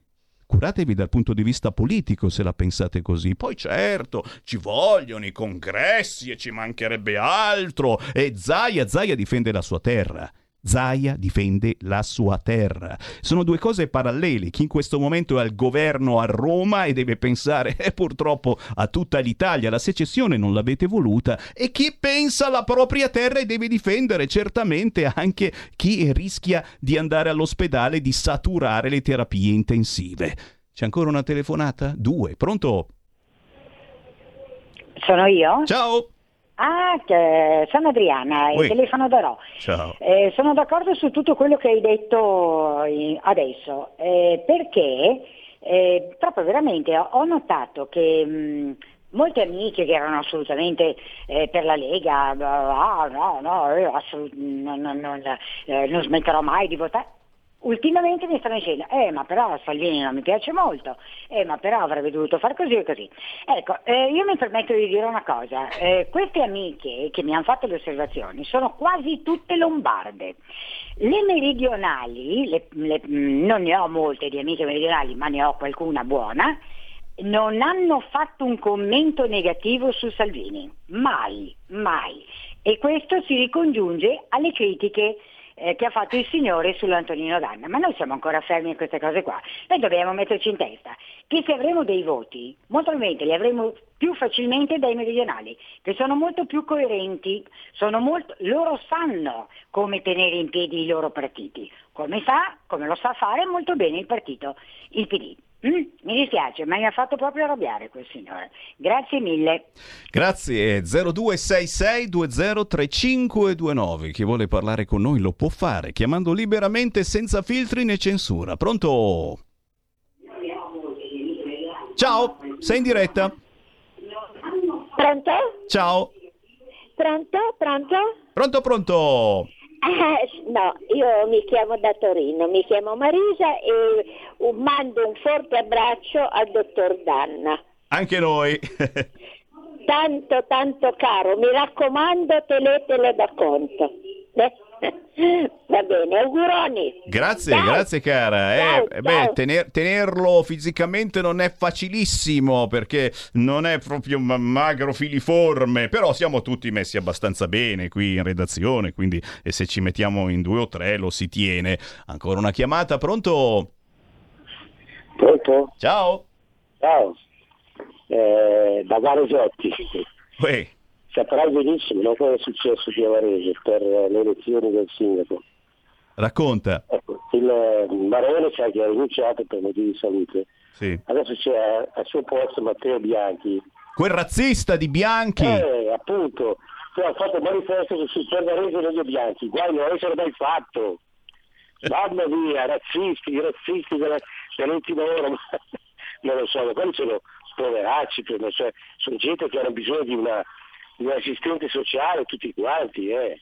Curatevi dal punto di vista politico se la pensate così. Poi certo, ci vogliono i congressi e ci mancherebbe altro. E Zaia, Zaia difende la sua terra. Zaia difende la sua terra. Sono due cose parallele. Chi in questo momento è al governo a Roma e deve pensare eh, purtroppo a tutta l'Italia, la secessione non l'avete voluta, e chi pensa alla propria terra e deve difendere certamente anche chi rischia di andare all'ospedale, di saturare le terapie intensive. C'è ancora una telefonata? Due. Pronto? Sono io? Ciao. Ah, sono Adriana e telefono da. Ciao. Eh, sono d'accordo su tutto quello che hai detto eh, adesso, eh, perché eh, proprio veramente ho ho notato che mh, molte amiche che erano assolutamente eh, per la Lega, ah no, no, io assolut- non, non- non- eh, non smetterò mai di votare. Ultimamente mi stanno dicendo, eh ma però Salvini non mi piace molto, eh ma però avrebbe dovuto fare così e così. Ecco, eh, io mi permetto di dire una cosa, eh, queste amiche che mi hanno fatto le osservazioni sono quasi tutte lombarde. Le meridionali, le- le- mh, non ne ho molte di amiche meridionali, ma ne ho qualcuna buona, non hanno fatto un commento negativo su Salvini, mai, mai. E questo si ricongiunge alle critiche eh, che ha fatto il signore sull'Antonino Danna, ma noi siamo ancora fermi a queste cose qua. Noi dobbiamo metterci in testa che se avremo dei voti, molto probabilmente li avremo più facilmente dai meridionali, che sono molto più coerenti, molto- loro sanno come tenere in piedi i loro partiti, come sa, come lo sa fare molto bene il partito, il PD. Mm, mi dispiace, ma mi ha fatto proprio arrabbiare quel signore. Grazie mille. Grazie 0266203529. Chi vuole parlare con noi lo può fare chiamando liberamente senza filtri né censura. Pronto? Ciao, sei in diretta? Pronto? Ciao. Pronto? Pronto? Pronto, pronto. Eh, no, io mi chiamo da Torino, mi chiamo Marisa e uh, mando un forte abbraccio al dottor Danna. Anche noi. Tanto, tanto caro, mi raccomando, tenetelo da conto. Eh? Va bene, auguroni. Grazie, Ciao. grazie cara. Eh, Ciao, eh, beh, ciao. tener- tenerlo fisicamente non è facilissimo perché non è proprio ma- magro filiforme, però siamo tutti messi abbastanza bene qui in redazione, quindi e se ci mettiamo in due o tre lo si tiene. Ancora una chiamata, pronto? Pronto? Ciao. Ciao. Eh, da Garesotti. Uè. Saprai benissimo no, cosa è successo di Avarese per eh, le elezioni del sindaco. Racconta. Ecco, il eh, Marone sa che ha rinunciato per motivi di salute. Sì. Adesso c'è al suo posto Matteo Bianchi. Quel razzista di Bianchi. Eh, appunto, che ha fatto un manifesto sul per Varese degli Bianchi. Guai, non avessero mai fatto. Mamma mia, razzisti, razzisti della- dell'ultima ora. ma non lo so, ma quelli sono poveracci, per- so, sono gente che hanno bisogno di, una, un assistente sociale, tutti quanti, eh.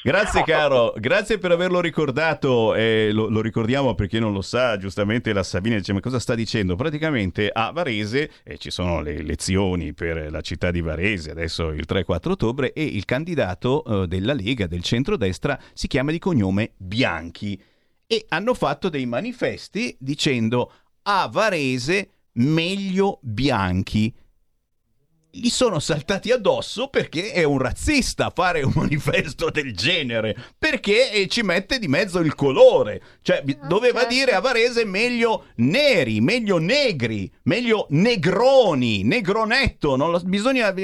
Grazie caro, grazie per averlo ricordato, eh, lo, lo ricordiamo per chi non lo sa, giustamente la Sabina dice ma cosa sta dicendo? Praticamente a Varese eh, ci sono le elezioni per la città di Varese, adesso il 3-4 ottobre e il candidato eh, della Lega, del centrodestra, si chiama di cognome Bianchi e hanno fatto dei manifesti dicendo a Varese meglio Bianchi gli sono saltati addosso perché è un razzista fare un manifesto del genere, perché eh, ci mette di mezzo il colore, cioè bi- doveva dire a Varese meglio neri, meglio negri, meglio negroni, negronetto, non lo- bisogna...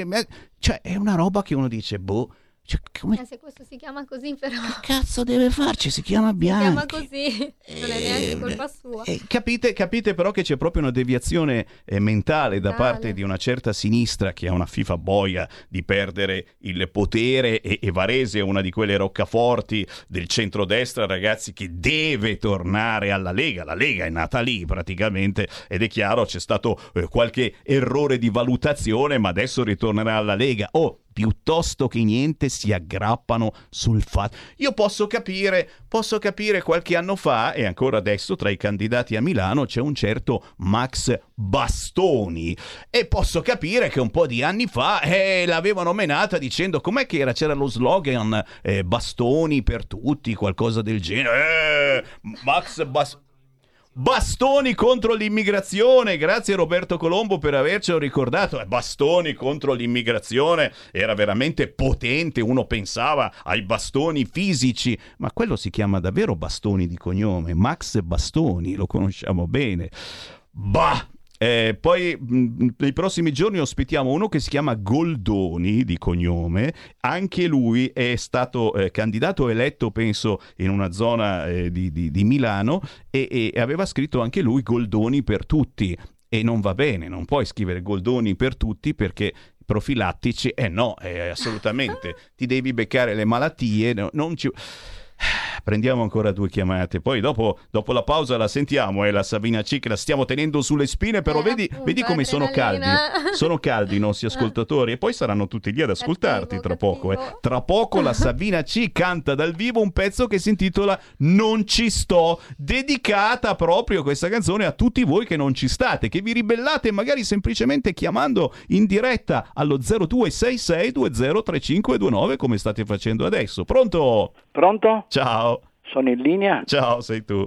Cioè è una roba che uno dice, boh, cioè, come Eh, se questo si chiama così, però. Che cazzo deve farci? Si chiama Si chiama Bianchi. così, non è neanche colpa sua. Eh, capite, capite però che c'è proprio una deviazione eh, mentale da Mentale. parte di una certa sinistra che ha una fifa boia di perdere il potere e, e Varese è una di quelle roccaforti del centrodestra, ragazzi, che deve tornare alla Lega. La Lega è nata lì praticamente ed è chiaro c'è stato eh, qualche errore di valutazione, ma adesso ritornerà alla Lega. Oh, piuttosto che niente si aggrappano sul fatto. Io posso capire, posso capire qualche anno fa e ancora adesso tra i candidati a Milano c'è un certo Max Bastoni e posso capire che un po' di anni fa eh, l'avevano menata dicendo com'è che era c'era lo slogan eh, bastoni per tutti, qualcosa del genere. Eh, Max Bastoni Bastoni contro l'immigrazione, grazie Roberto Colombo per avercelo ricordato. Eh, Bastoni contro l'immigrazione era veramente potente, uno pensava ai bastoni fisici, ma quello si chiama davvero Bastoni di cognome, Max Bastoni, lo conosciamo bene. Bah! Eh, poi mh, nei prossimi giorni ospitiamo uno che si chiama Goldoni di cognome, anche lui è stato eh, candidato eletto penso in una zona eh, di, di- di Milano e, e aveva scritto anche lui Goldoni per tutti. E non va bene, non puoi scrivere Goldoni per tutti perché profilattici, eh no, eh, assolutamente, ti devi beccare le malattie, no, non ci... Prendiamo ancora due chiamate, poi dopo, dopo la pausa la sentiamo, è la Sabina C che la stiamo tenendo sulle spine, però vedi, appunto, vedi come sono caldi, sono caldi i nostri ascoltatori e poi saranno tutti lì ad ascoltarti tra poco. eh. Tra poco la Sabina C canta dal vivo un pezzo che si intitola Non ci sto, dedicata proprio questa canzone a tutti voi che non ci state, che vi ribellate magari semplicemente chiamando in diretta allo 0266203529 come state facendo adesso. Pronto? Pronto? Ciao. Sono in linea? Ciao, sei tu.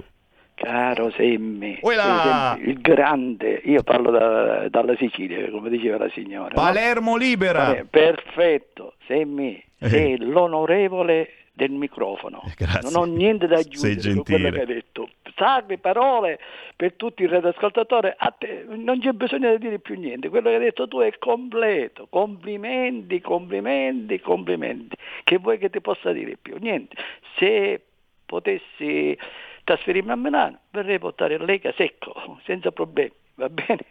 Caro Semmi, sei il grande, io parlo da- dalla Sicilia, come diceva la signora. no? Palermo libera. Vabbè, perfetto, Semmi, Eh. sei l'onorevole del microfono. Grazie. Non ho niente da aggiungere su quello che hai detto. Salve parole per tutti i radioascoltatori, te non c'è bisogno di dire più niente, quello che hai detto tu è completo, complimenti, complimenti, complimenti. Che vuoi che ti possa dire più? Niente. Se potessi trasferirmi a Milano, verrei a portare Lega secco, senza problemi, va bene?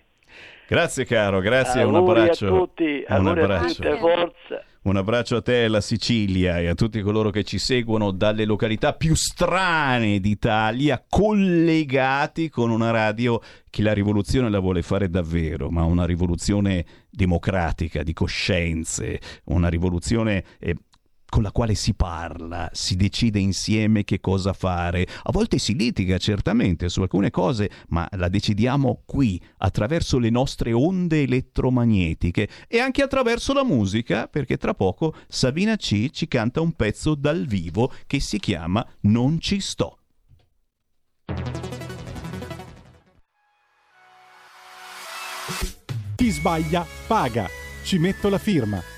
Grazie caro, grazie, un abbraccio. a tutti, un auguri a abbraccio. tutti, forza. Un abbraccio a te alla Sicilia e a tutti coloro che ci seguono dalle località più strane d'Italia, collegati con una radio che la rivoluzione la vuole fare davvero, ma una rivoluzione democratica, di coscienze, una rivoluzione eh, con la quale si parla, si decide insieme che cosa fare. A volte si litiga certamente su alcune cose, ma la decidiamo qui, attraverso le nostre onde elettromagnetiche e anche attraverso la musica, perché tra poco Savina C ci canta un pezzo dal vivo che si chiama Non ci sto. Chi sbaglia paga. Ci metto la firma.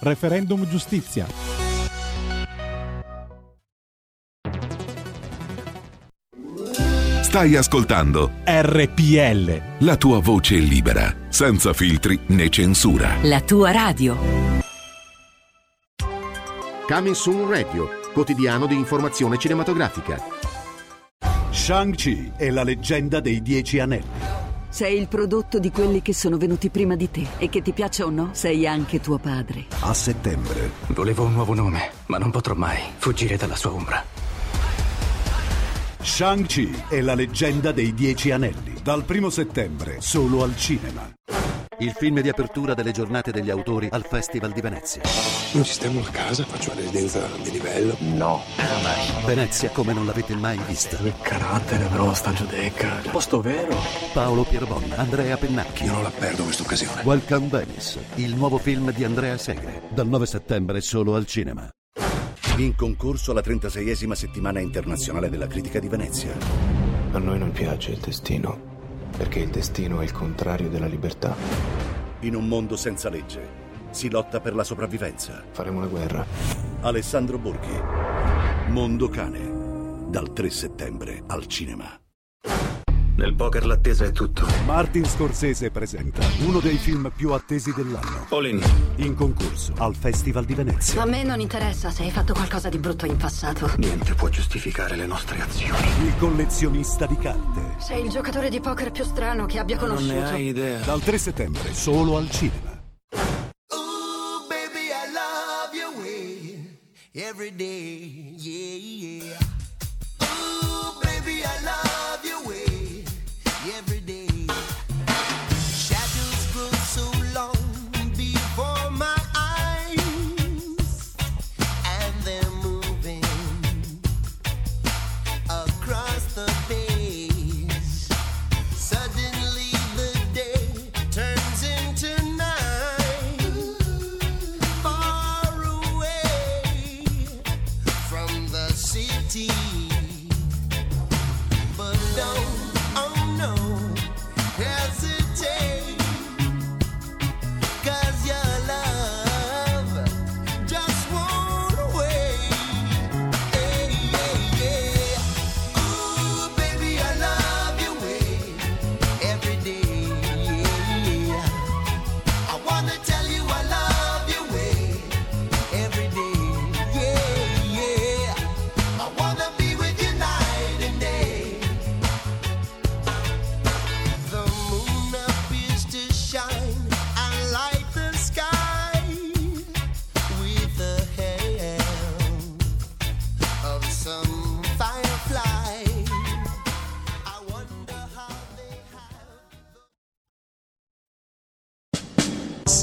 Referendum giustizia. Stai ascoltando RPL. la tua voce libera, senza filtri né censura. La tua radio. Coming Soon Radio, quotidiano di informazione cinematografica. Shang-Chi è la leggenda dei Dieci Anelli. Sei il prodotto di quelli che sono venuti prima di te e che ti piaccia o no, sei anche tuo padre. A settembre. Volevo un nuovo nome, ma non potrò mai fuggire dalla sua ombra. Shang-Chi è la leggenda dei Dieci Anelli. Dal primo settembre, solo al cinema. Il film di apertura delle giornate degli autori al Festival di Venezia. Non sistemo la casa, faccio una residenza di livello. No. Venezia come non l'avete mai vista. Che carattere, però, sta giudecca. Posto vero. Paolo Pierbon, Andrea Pennacchi. Io non la perdo questa occasione. Welcome Venice, il nuovo film di Andrea Segre. Dal 9 settembre solo al cinema. In concorso alla 36esima settimana internazionale della critica di Venezia. A noi non piace il destino, perché il destino è il contrario della libertà. In un mondo senza legge si lotta per la sopravvivenza. Faremo la guerra. Alessandro Borghi. Mondo Cane. Dal 3 settembre al cinema. Nel poker l'attesa è tutto. Martin Scorsese presenta uno dei film più attesi dell'anno. All in. In concorso al Festival di Venezia. A me non interessa se hai fatto qualcosa di brutto in passato. Niente può giustificare le nostre azioni. Il collezionista di carte. Sei il giocatore di poker più strano che abbia Non conosciuto. ne hai idea. Dal 3 settembre solo al cinema. Baby, I love your way every day. Yeah, yeah.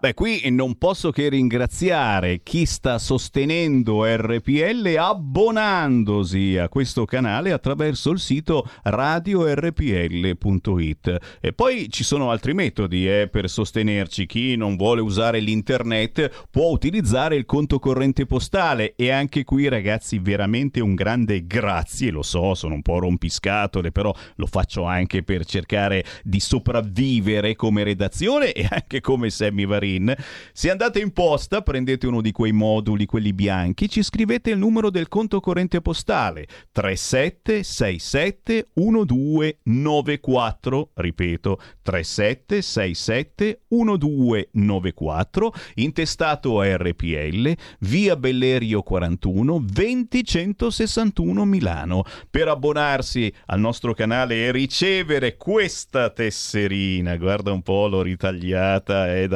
Beh, qui non posso che ringraziare chi sta sostenendo RPL abbonandosi a questo canale attraverso il sito radiorpl.it. E poi ci sono altri metodi eh, per sostenerci. Chi non vuole usare l'internet può utilizzare il conto corrente postale e anche qui ragazzi veramente un grande grazie, lo so, sono un po' rompiscatole, però lo faccio anche per cercare di sopravvivere come redazione e anche come Sammy Varin. Se andate in posta, prendete uno di quei moduli, quelli bianchi, ci scrivete il numero del conto corrente postale 3767 1294, ripeto 3767 1294, intestato a RPL, via Bellerio 41 20161 Milano. Per abbonarsi al nostro canale e ricevere questa tesserina, guarda un po' l'ho ritagliata, è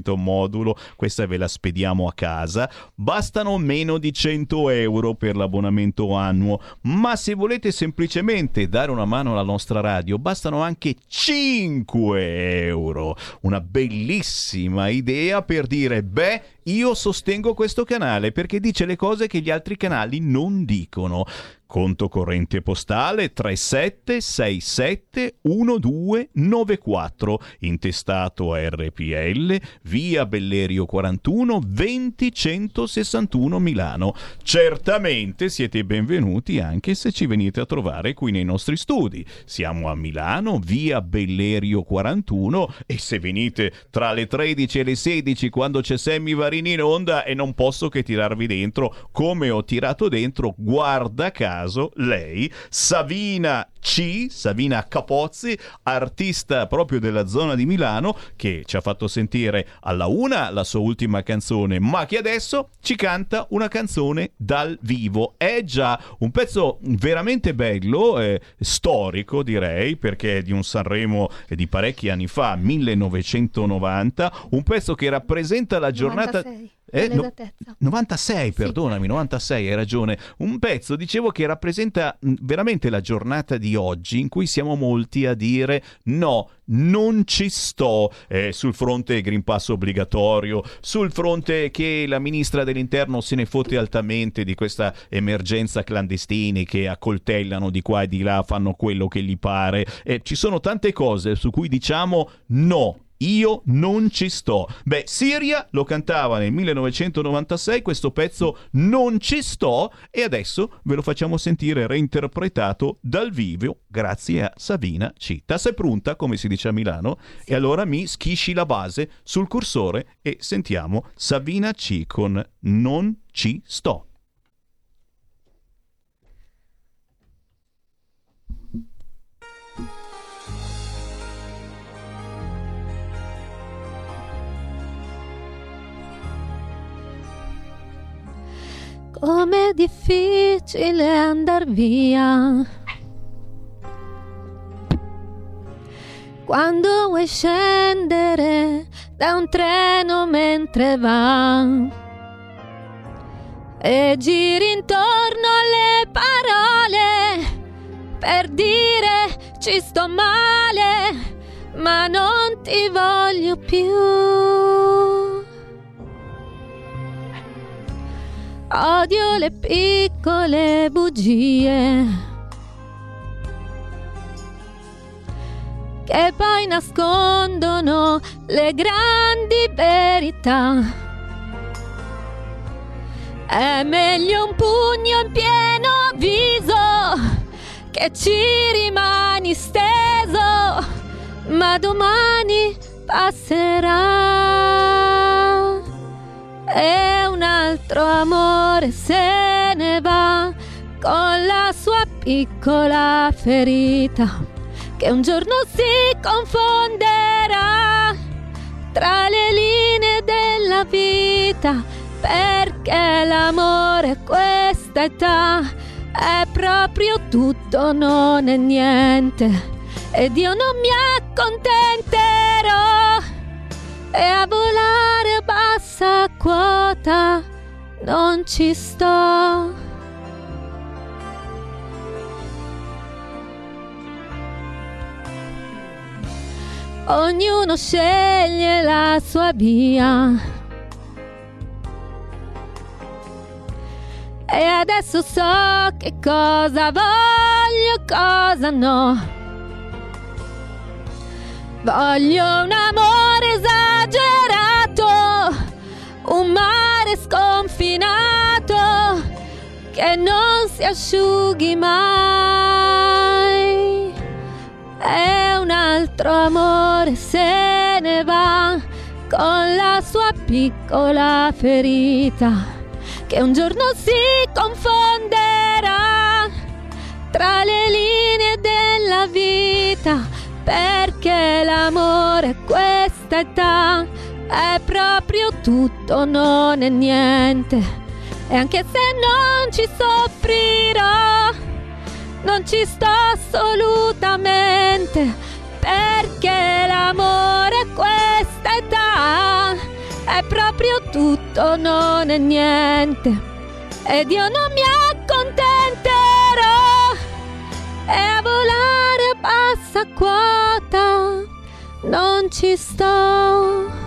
dall'apposito modulo, questa ve la spediamo a casa, bastano meno di 100 euro per l'abbonamento annuo, ma se volete semplicemente dare una mano alla nostra radio, bastano anche 5 euro. Una bellissima idea per dire, beh, io sostengo questo canale perché dice le cose che gli altri canali non dicono. Conto corrente postale 3767 1294, intestato a RPL, via Bellerio 41 20161 Milano. Certamente siete benvenuti anche se ci venite a trovare qui nei nostri studi. Siamo a Milano, via Bellerio 41 e se venite tra le 13 e le 16 quando c'è Sammy in onda e non posso che tirarvi dentro come ho tirato dentro, guarda caso, lei, Savina C, Savina Capozzi, artista proprio della zona di Milano, che ci ha fatto sentire alla una la sua ultima canzone, ma che adesso ci canta una canzone dal vivo. È già un pezzo veramente bello, eh, storico direi, perché è di un Sanremo di parecchi anni fa, 1990, un pezzo che rappresenta la giornata... 96, Eh, no- l'esattezza. 96, perdonami, 96, hai ragione. Un pezzo, dicevo, che rappresenta mh, veramente la giornata di oggi in cui siamo molti a dire no, non ci sto eh, sul fronte Green Pass obbligatorio, sul fronte che la ministra dell'interno se ne fotte altamente di questa emergenza clandestini che accoltellano di qua e di là, fanno quello che gli pare. Eh, ci sono tante cose su cui diciamo no. Io non ci sto. Beh, Siria lo cantava nel 1996, questo pezzo Non ci sto e adesso ve lo facciamo sentire reinterpretato dal vivo grazie a Savina C. Tassa è pronta, come si dice a Milano, e allora mi schisci la base sul cursore e sentiamo Savina C con Non ci sto. Com'è difficile andar via. Quando vuoi scendere da un treno mentre va e giri intorno alle parole per dire ci sto male, ma non ti voglio più. Odio le piccole bugie che poi nascondono le grandi verità. È meglio un pugno in pieno viso che ci rimani steso, ma domani passerà e un altro amore se ne va con la sua piccola ferita che un giorno si confonderà tra le linee della vita perché l'amore a questa età è proprio tutto non è niente. Ed io non mi accontenterò e a volare a bassa quota non ci sto. ognuno sceglie la sua via. E adesso so che cosa voglio, cosa no. Voglio un amore esagerato, mare sconfinato che non si asciughi mai. E un altro amore se ne va con la sua piccola ferita che un giorno si confonderà tra le linee della vita perché l'amore a questa età è proprio tutto, non è niente. E anche se non ci soffrirò, non ci sto assolutamente, perché l'amore a questa età è proprio tutto, non è niente. Ed io non mi accontenterò e a volare a bassa quota non ci sto.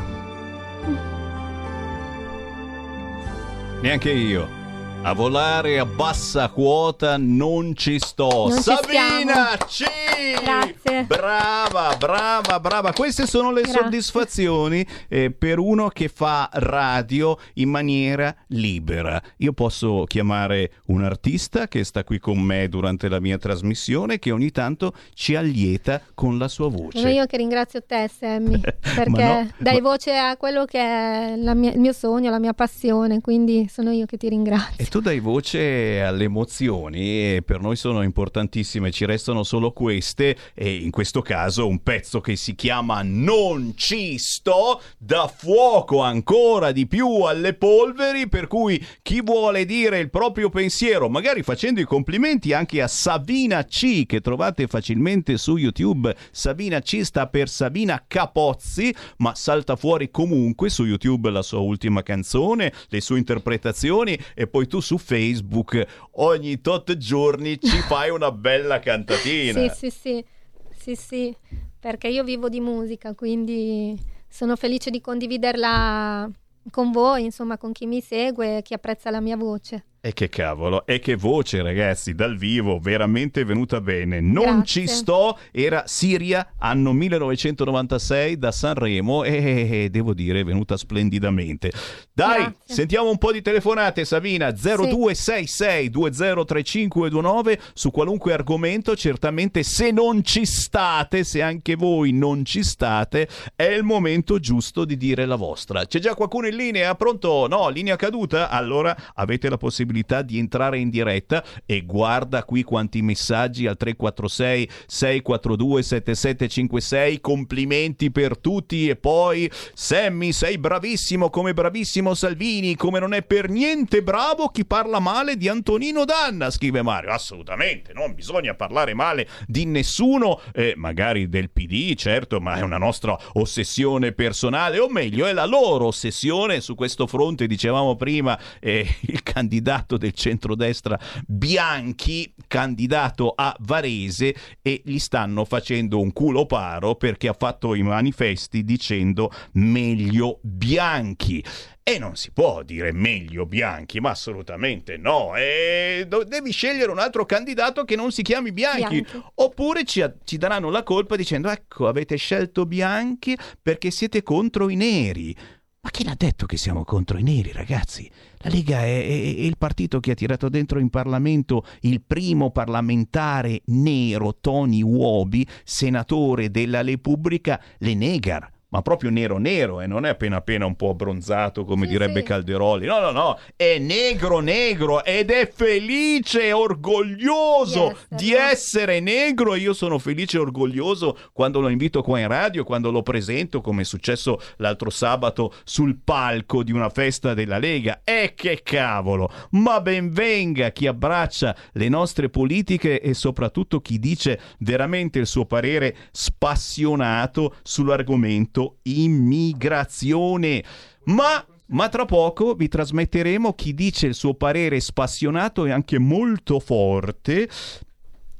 Neanche io. A volare a bassa quota non ci sto. Non ci Sabina stiamo. C! Grazie. Brava, brava, brava. Queste sono le Grazie. soddisfazioni eh, per uno che fa radio in maniera libera. Io posso chiamare un artista che sta qui con me durante la mia trasmissione che ogni tanto ci allieta con la sua voce. Sono io che ringrazio te, Sammy, perché Ma no, dai ma- voce a quello che è la mia- il mio sogno, la mia passione, quindi sono io che ti ringrazio. Tu dai voce alle emozioni e per noi sono importantissime, ci restano solo queste e in questo caso un pezzo che si chiama Non ci sto dà fuoco ancora di più alle polveri per cui chi vuole dire il proprio pensiero, magari facendo i complimenti anche a Sabina C che trovate facilmente su YouTube, Sabina C sta per Sabina Capozzi, ma salta fuori comunque su YouTube la sua ultima canzone, le sue interpretazioni e poi tu su Facebook ogni tot giorni ci fai una bella cantatina. Sì, sì, sì, sì, sì, perché io vivo di musica, quindi sono felice di condividerla con voi, insomma, con chi mi segue e chi apprezza la mia voce. E che cavolo, e che voce ragazzi, dal vivo, veramente venuta bene. Non Grazie. ci sto, era Siria, anno 1996 da Sanremo e devo dire è venuta splendidamente. Dai, Grazie. sentiamo un po' di telefonate Sabina, 0266 203529 su qualunque argomento, certamente se non ci state, se anche voi non ci state, è il momento giusto di dire la vostra. C'è già qualcuno in linea? Pronto? No, linea caduta? Allora avete la possibilità di entrare in diretta e guarda qui quanti messaggi al 346 642 7756. Complimenti per tutti e poi Sammy sei bravissimo come bravissimo Salvini, come non è per niente bravo chi parla male di Antonino Danna, scrive Mario. Assolutamente, non bisogna parlare male di nessuno, eh, magari del PD, certo, ma è una nostra ossessione personale, o meglio, è la loro ossessione su questo fronte, dicevamo prima, eh, il candidato del centrodestra Bianchi, candidato a Varese, e gli stanno facendo un culo paro perché ha fatto i manifesti dicendo meglio Bianchi. E non si può dire meglio Bianchi, ma assolutamente no. E devi scegliere un altro candidato che non si chiami Bianchi. Bianchi. Oppure ci, ci daranno la colpa dicendo: Ecco, avete scelto Bianchi perché siete contro i neri. Ma chi l'ha detto che siamo contro i neri, ragazzi? La Lega è, è- è il partito che ha tirato dentro in Parlamento il primo parlamentare nero, Tony Uobi, senatore della Repubblica, le Negar. Ma proprio nero nero, e non è appena appena un po' abbronzato come Sì, direbbe sì. Calderoli. No, no, no, è negro negro ed è felice e orgoglioso Di di essere negro. E io sono felice e orgoglioso quando lo invito qua in radio, quando lo presento, come è successo l'altro sabato sul palco di una festa della Lega. E che cavolo! Ma ben venga chi abbraccia le nostre politiche e soprattutto chi dice veramente il suo parere spassionato sull'argomento immigrazione. Ma ma tra poco vi trasmetteremo chi dice il suo parere spassionato e anche molto forte,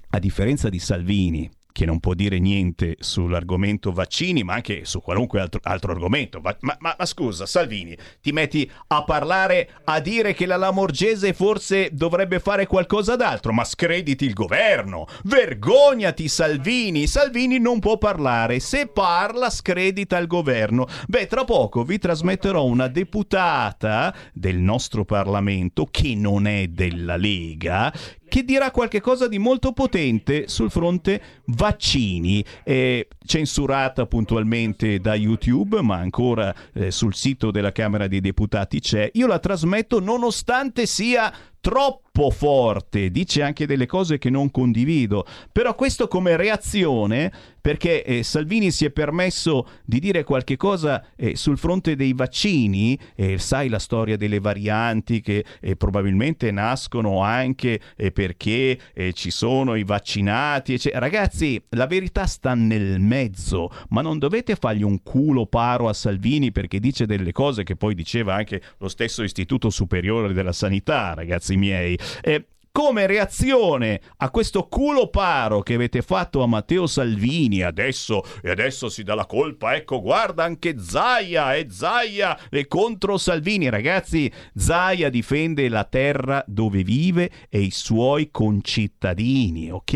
a differenza di Salvini, che non può dire niente sull'argomento vaccini, ma anche su qualunque altro, altro argomento. Ma- ma- ma scusa, Salvini, ti metti a parlare, a dire che la Lamorgese forse dovrebbe fare qualcosa d'altro, ma screditi il governo. Vergognati, Salvini. Salvini non può parlare. Se parla, scredita il governo. Beh, tra poco vi trasmetterò una deputata del nostro Parlamento, che non è della Lega, che dirà qualche cosa di molto potente sul fronte vaccini, eh, censurata puntualmente da YouTube, ma ancora eh, sul sito della Camera dei Deputati c'è. Io la trasmetto nonostante sia troppo forte, dice anche delle cose che non condivido, però questo come reazione perché eh, Salvini si è permesso di dire qualche cosa eh, sul fronte dei vaccini, eh, sai la storia delle varianti che eh, probabilmente nascono anche eh, perché eh, ci sono i vaccinati, ecce- ragazzi la verità sta nel mezzo, ma non dovete fargli un culo paro a Salvini perché dice delle cose che poi diceva anche lo stesso Istituto Superiore della Sanità, ragazzi miei. Eh, come reazione a questo culo paro che avete fatto a Matteo Salvini adesso e adesso si dà la colpa ecco guarda anche Zaia e Zaia è contro Salvini. Ragazzi Zaia difende la terra dove vive e i suoi concittadini ok?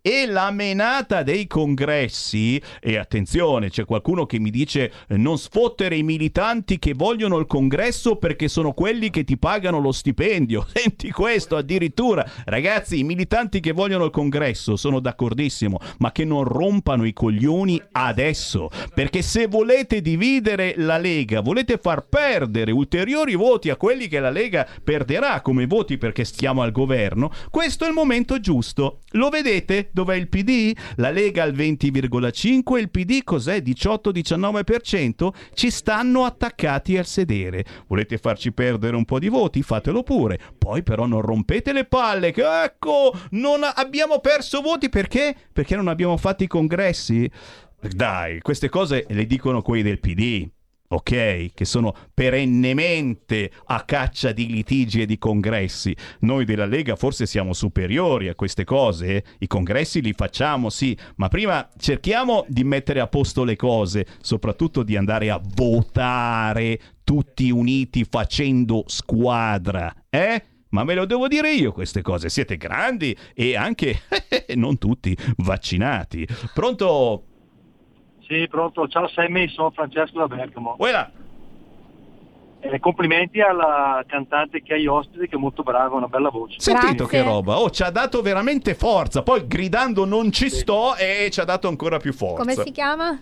E la menata dei congressi e attenzione c'è qualcuno che mi dice non sfottere i militanti che vogliono il congresso perché sono quelli che ti pagano lo stipendio. Senti questo addirittura ragazzi i militanti che vogliono il congresso sono d'accordissimo ma che non rompano i coglioni adesso. Perché se volete dividere la Lega volete far perdere ulteriori voti a quelli che la Lega perderà come voti perché stiamo al governo questo è il momento giusto. Lo vedete? Dov'è il PD? la Lega al 20,5 il PD cos'è? 18-19% ci stanno attaccati al sedere. Volete farci perdere un po' di voti? fatelo pure. Poi però non rompete le palle che ecco non abbiamo perso voti perché? Perché non abbiamo fatto i congressi? Dai, queste cose le dicono quelli del PD. Ok, che sono perennemente a caccia di litigi e di congressi. Noi della Lega forse siamo superiori a queste cose. eh? I congressi li facciamo, sì, ma prima cerchiamo di mettere a posto le cose, soprattutto di andare a votare tutti uniti facendo squadra, eh? Ma me lo devo dire io queste cose, siete grandi e anche, non tutti, vaccinati. Pronto? Sì, pronto. Ciao Sammy, sono Francesco da Bergamo. Uela. Eh, complimenti alla cantante che hai ospite, che è molto brava, una bella voce. Sentito che roba, oh ci ha dato veramente forza, poi gridando non ci sto e ci ha dato ancora più forza. Come si chiama?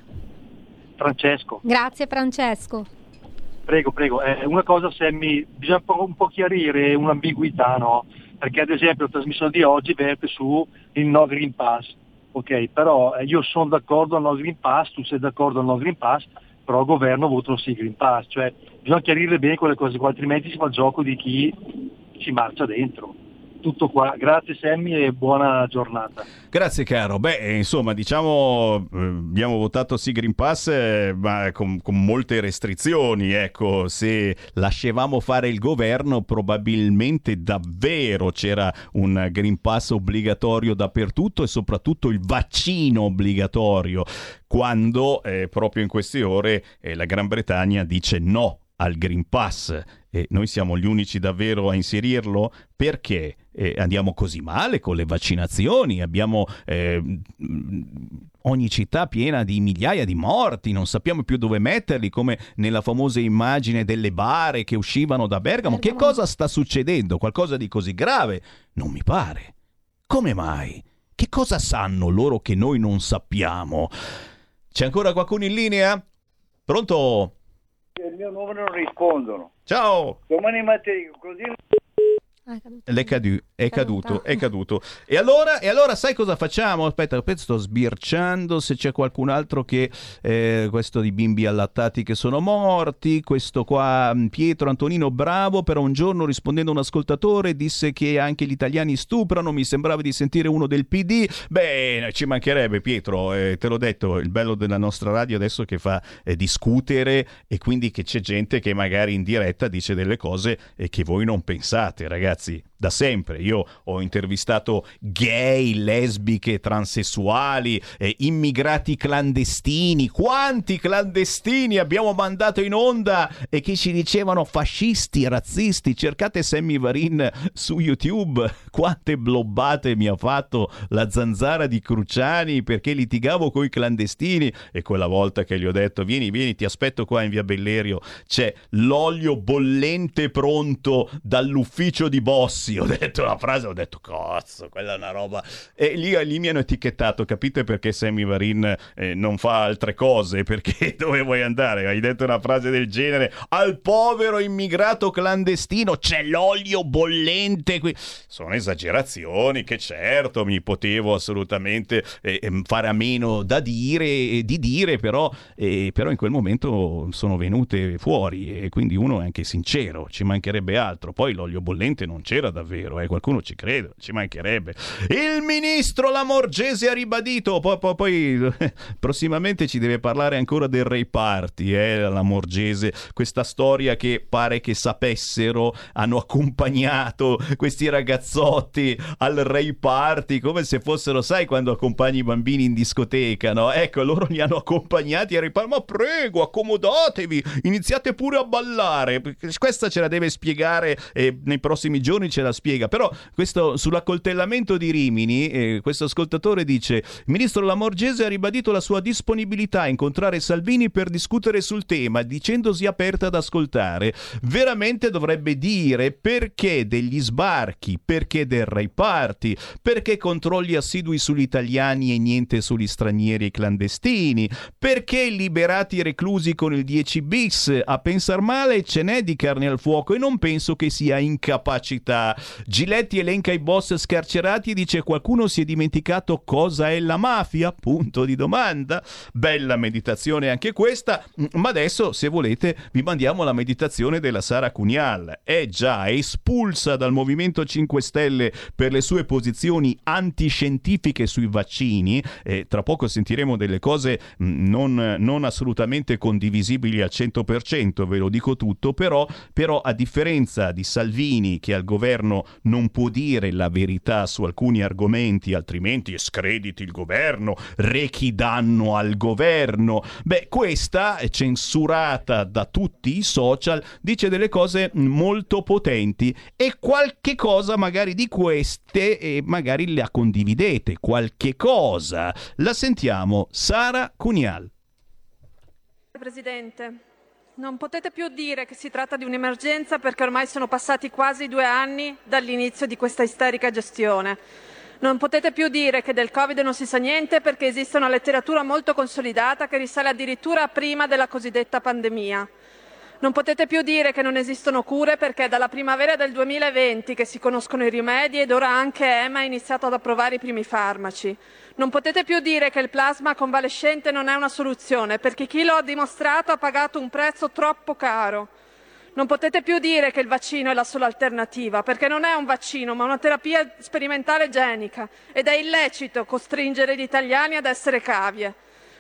Francesco. Grazie Francesco. Prego, prego. Eh, una cosa, Sammy, bisogna un po', un chiarire un'ambiguità, no? Perché ad esempio la trasmissione di oggi verte su il no Green Pass. Ok, però eh, io sono d'accordo al no Green Pass, tu sei d'accordo al no Green Pass, però il governo votano sì Green Pass. Cioè, bisogna chiarire bene quelle cose qua, altrimenti si fa il gioco di chi ci marcia dentro. Tutto qua. Grazie Sammy e buona giornata. Grazie caro. Beh, eh, insomma, diciamo, eh, abbiamo votato sì Green Pass, eh, ma con, con molte restrizioni. Ecco, se lasciavamo fare il governo, probabilmente davvero c'era un Green Pass obbligatorio dappertutto e soprattutto il vaccino obbligatorio, quando eh, proprio in queste ore eh, la Gran Bretagna dice no al Green Pass e noi siamo gli unici davvero a inserirlo perché eh, andiamo così male con le vaccinazioni, abbiamo eh, ogni città piena di migliaia di morti, non sappiamo più dove metterli, come nella famosa immagine delle bare che uscivano da Bergamo. Che cosa sta succedendo? Qualcosa di così grave? Non mi pare. Come mai? Che cosa sanno loro che noi non sappiamo? C'è ancora qualcuno in linea? Pronto? Il mio nome non rispondono. Ciao! Domani mattina, così L'è cadu- è caduto, è caduto. E allora, e allora sai cosa facciamo? Aspetta, sto sbirciando se c'è qualcun altro che... eh, questo di bimbi allattati che sono morti, questo qua mh, Pietro Antonino Bravo, però un giorno rispondendo a un ascoltatore disse che anche gli italiani stuprano, mi sembrava di sentire uno del PD. Beh, ci mancherebbe Pietro, eh, te l'ho detto, il bello della nostra radio adesso che fa eh, discutere e quindi che c'è gente che magari in diretta dice delle cose eh, che voi non pensate, ragazzi. Betsy. Da sempre. Io ho intervistato gay, lesbiche, transessuali, eh, immigrati clandestini. Quanti clandestini abbiamo mandato in onda e che ci dicevano fascisti, razzisti? Cercate Sammy Varin su YouTube. Quante blobbate mi ha fatto la zanzara di Cruciani perché litigavo con i clandestini e quella volta che gli ho detto vieni, vieni, ti aspetto qua in via Bellerio, c'è l'olio bollente pronto dall'ufficio di Bossi. Ho detto la frase, ho detto cazzo, quella è una roba. E lì, lì mi hanno etichettato, capite perché Sammy Varin eh, non fa altre cose? Perché dove vuoi andare? Hai detto una frase del genere al povero immigrato clandestino c'è l'olio bollente qui. Sono esagerazioni che certo mi potevo assolutamente eh, ehm, fare a meno da dire, eh, di dire, però, eh, però in quel momento sono venute fuori e quindi uno è anche sincero, ci mancherebbe altro. Poi l'olio bollente non c'era davvero, eh, qualcuno ci crede, ci mancherebbe. Il ministro Lamorgese ha ribadito, poi, poi, poi prossimamente ci deve parlare ancora del Ray Party, eh, Lamorgese, questa storia che pare che sapessero, hanno accompagnato questi ragazzotti al Ray Party come se fossero, sai, quando accompagni i bambini in discoteca, no? Ecco, loro li hanno accompagnati a Ray Party, ma prego, accomodatevi, iniziate pure a ballare. Questa ce la deve spiegare e nei prossimi giorni ce la spiega. Però questo sull'accoltellamento di Rimini, eh, questo ascoltatore dice: Il ministro Lamorgese ha ribadito la sua disponibilità a incontrare Salvini per discutere sul tema, dicendosi aperta ad ascoltare. Veramente dovrebbe dire perché degli sbarchi, perché del Rai Party, perché controlli assidui sugli italiani e niente sugli stranieri e clandestini, perché liberati e reclusi con il 10 bis. A pensar male ce n'è di carne al fuoco e non penso che sia incapacità. Giletti elenca i boss scarcerati e dice qualcuno si è dimenticato cosa è la mafia? Punto di domanda. Bella meditazione anche questa, ma adesso se volete vi mandiamo la meditazione della Sara Cunial. È già espulsa dal Movimento 5 Stelle per le sue posizioni antiscientifiche sui vaccini. E tra poco sentiremo delle cose mh, non, non assolutamente condivisibili al 100%, ve lo dico tutto, però, però a differenza di Salvini che al governo non può dire la verità su alcuni argomenti, altrimenti screditi il governo, rechi danno al governo. Beh, questa, censurata da tutti i social, dice delle cose molto potenti e qualche cosa magari di queste eh, magari la condividete, qualche cosa. La sentiamo, Sara Cunial. Presidente, non potete più dire che si tratta di un'emergenza perché ormai sono passati quasi due anni dall'inizio di questa isterica gestione. Non potete più dire che del Covid non si sa niente perché esiste una letteratura molto consolidata che risale addirittura a prima della cosiddetta pandemia. Non potete più dire che non esistono cure perché è dalla primavera del 2020 che si conoscono i rimedi ed ora anche EMA ha iniziato ad approvare i primi farmaci. Non potete più dire che il plasma convalescente non è una soluzione perché chi lo ha dimostrato ha pagato un prezzo troppo caro. Non potete più dire che il vaccino è la sola alternativa, perché non è un vaccino, ma una terapia sperimentale genica ed è illecito costringere gli italiani ad essere cavie.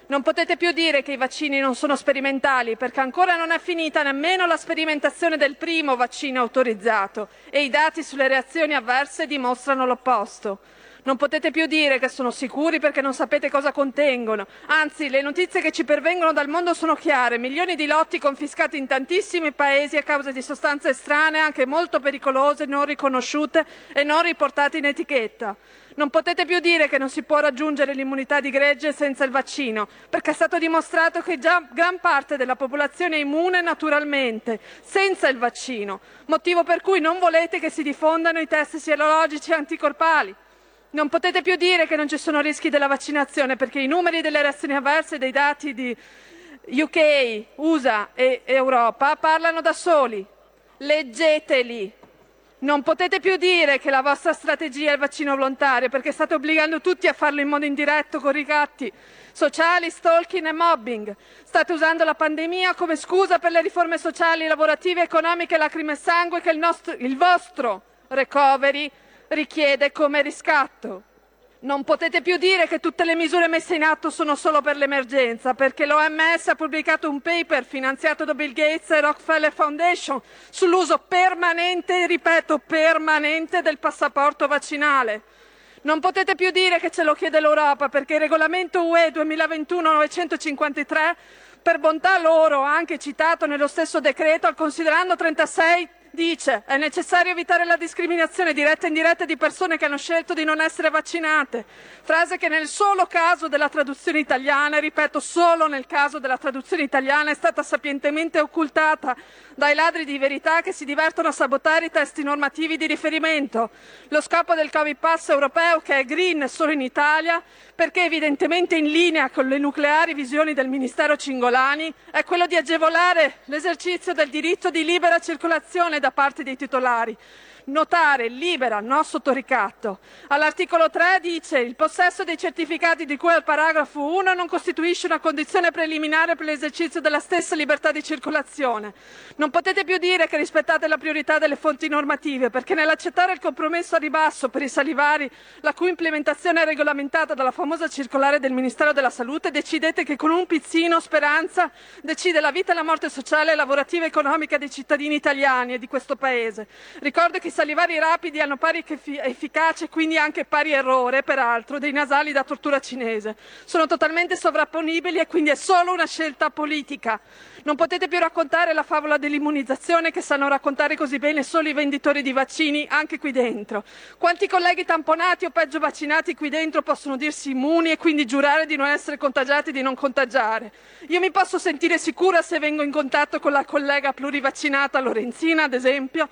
Non potete più dire che i vaccini non sono sperimentali, perché ancora non è finita nemmeno la sperimentazione del primo vaccino autorizzato e i dati sulle reazioni avverse dimostrano l'opposto. Non potete più dire che sono sicuri perché non sapete cosa contengono. Anzi, le notizie che ci pervengono dal mondo sono chiare. Milioni di lotti confiscati in tantissimi paesi a causa di sostanze strane, anche molto pericolose, non riconosciute e non riportate in etichetta. Non potete più dire che non si può raggiungere l'immunità di gregge senza il vaccino, perché è stato dimostrato che già gran parte della popolazione è immune naturalmente, senza il vaccino, motivo per cui non volete che si diffondano i test sierologici anticorpali. Non potete più dire che non ci sono rischi della vaccinazione perché i numeri delle reazioni avverse dei dati di UK, USA e Europa parlano da soli. Leggeteli. Non potete più dire che la vostra strategia è il vaccino volontario perché state obbligando tutti a farlo in modo indiretto con ricatti sociali, stalking e mobbing. State usando la pandemia come scusa per le riforme sociali, lavorative, economiche, lacrime e sangue che il, nostro, il vostro recovery richiede come riscatto. Non potete più dire che tutte le misure messe in atto sono solo per l'emergenza, perché l'OMS ha pubblicato un paper finanziato da Bill Gates e Rockefeller Foundation sull'uso permanente, ripeto, permanente del passaporto vaccinale. Non potete più dire che ce lo chiede l'Europa, perché il regolamento UE 2021-953, per bontà loro, anche citato nello stesso decreto, al considerando 36 dice è necessario evitare la discriminazione diretta e indiretta di persone che hanno scelto di non essere vaccinate, frase che nel solo caso della traduzione italiana, ripeto solo nel caso della traduzione italiana, è stata sapientemente occultata dai ladri di verità che si divertono a sabotare i testi normativi di riferimento. Lo scopo del Covid Pass europeo, che è green solo in Italia, perché evidentemente in linea con le nucleari visioni del Ministero Cingolani, è quello di agevolare l'esercizio del diritto di libera circolazione da parte dei titolari. Notare libera, non sotto ricatto. All'articolo 3 dice il possesso dei certificati di cui al paragrafo 1 non costituisce una condizione preliminare per l'esercizio della stessa libertà di circolazione. Non potete più dire che rispettate la priorità delle fonti normative, perché nell'accettare il compromesso a ribasso per i salivari, la cui implementazione è regolamentata dalla famosa circolare del Ministero della Salute, decidete che con un pizzino speranza decide la vita e la morte sociale, lavorativa e economica dei cittadini italiani e di questo Paese. Ricordo che salivari rapidi hanno pari effi- efficacia e quindi anche pari errore, peraltro, dei nasali da tortura cinese. Sono totalmente sovrapponibili e quindi è solo una scelta politica. Non potete più raccontare la favola dell'immunizzazione che sanno raccontare così bene solo i venditori di vaccini anche qui dentro. Quanti colleghi tamponati o peggio vaccinati qui dentro possono dirsi immuni e quindi giurare di non essere contagiati e di non contagiare? Io mi posso sentire sicura se vengo in contatto con la collega plurivaccinata Lorenzina, ad esempio?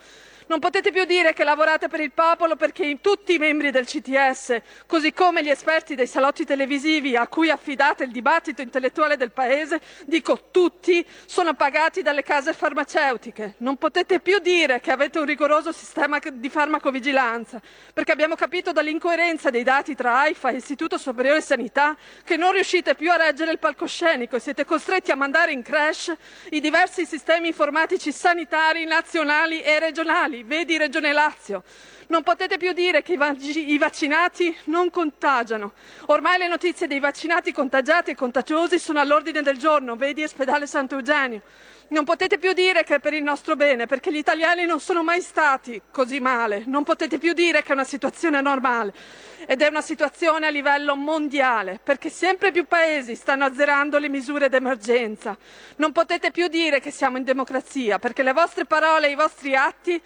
Non potete più dire che lavorate per il popolo perché tutti i membri del CTS, così come gli esperti dei salotti televisivi a cui affidate il dibattito intellettuale del Paese, dico tutti, sono pagati dalle case farmaceutiche. Non potete più dire che avete un rigoroso sistema di farmacovigilanza, perché abbiamo capito dall'incoerenza dei dati tra AIFA e Istituto Superiore Sanità che non riuscite più a reggere il palcoscenico e siete costretti a mandare in crash i diversi sistemi informatici sanitari nazionali e regionali, vedi Regione Lazio. Non potete più dire che i vaccinati non contagiano. Ormai le notizie dei vaccinati contagiati e contagiosi sono all'ordine del giorno, vedi ospedale Sant'Eugenio. Non potete più dire che è per il nostro bene, perché gli italiani non sono mai stati così male. Non potete più dire che è una situazione normale. Ed è una situazione a livello mondiale, perché sempre più paesi stanno azzerando le misure d'emergenza. Non potete più dire che siamo in democrazia, perché le vostre parole e i vostri atti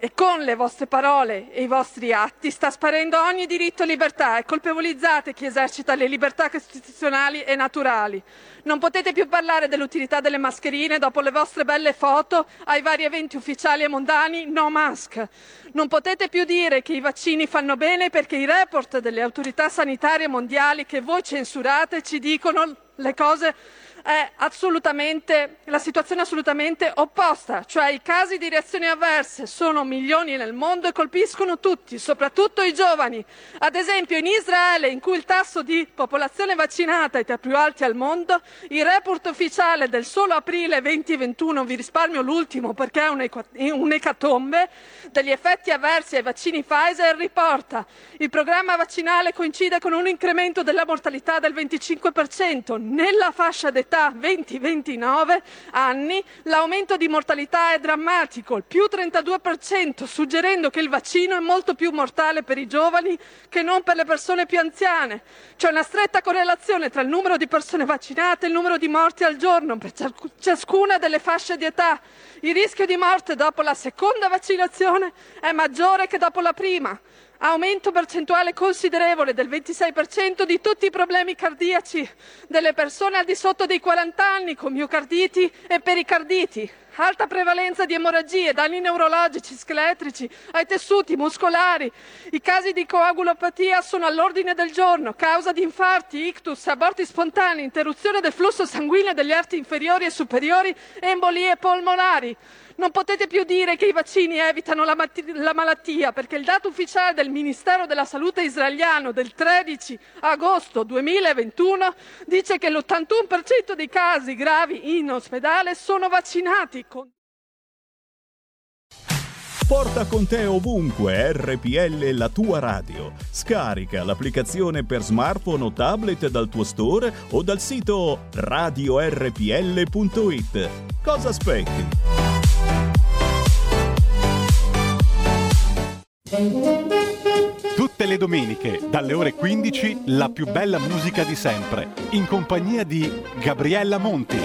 e con le vostre parole e i vostri atti sta sparendo ogni diritto e libertà e colpevolizzate chi esercita le libertà costituzionali e naturali. Non potete più parlare dell'utilità delle mascherine dopo le vostre belle foto ai vari eventi ufficiali e mondani no mask. Non potete più dire che i vaccini fanno bene perché i report delle autorità sanitarie mondiali che voi censurate ci dicono le cose è la situazione è assolutamente opposta, cioè i casi di reazioni avverse sono milioni nel mondo e colpiscono tutti, soprattutto i giovani. Ad esempio in Israele, in cui il tasso di popolazione vaccinata è tra i più alti al mondo, il report ufficiale del solo aprile 2021, vi risparmio l'ultimo perché è un'ecatombe, degli effetti avversi ai vaccini Pfizer riporta il programma vaccinale coincide con un incremento della mortalità del 25% nella fascia d'età 20-29 anni l'aumento di mortalità è drammatico, il più 32%, suggerendo che il vaccino è molto più mortale per i giovani che non per le persone più anziane. C'è una stretta correlazione tra il numero di persone vaccinate e il numero di morti al giorno per ciascuna delle fasce di età. Il rischio di morte dopo la seconda vaccinazione è maggiore che dopo la prima aumento percentuale considerevole del 26% di tutti i problemi cardiaci delle persone al di sotto dei 40 anni con miocarditi e pericarditi, alta prevalenza di emorragie, danni neurologici, scheletrici, ai tessuti muscolari. I casi di coagulopatia sono all'ordine del giorno, causa di infarti, ictus, aborti spontanei, interruzione del flusso sanguigno degli arti inferiori e superiori, embolie polmonari. Non potete più dire che i vaccini evitano la, matti- la, malattia, perché il dato ufficiale del Ministero della Salute israeliano del 13 agosto 2021 dice che l'81% dei casi gravi in ospedale sono vaccinati. Con... Porta con te ovunque RPL la tua radio. Scarica l'applicazione per smartphone o tablet dal tuo store o dal sito radiorpl.it. Cosa aspetti? Tutte le domeniche, dalle ore 15, la più bella musica di sempre, in compagnia di Gabriella Monti.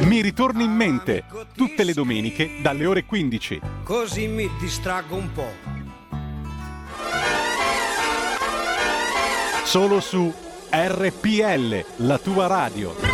Mi ritorni in mente, tutte le domeniche, dalle ore 15. Così mi distraggo un po'. Solo su RPL, la tua radio.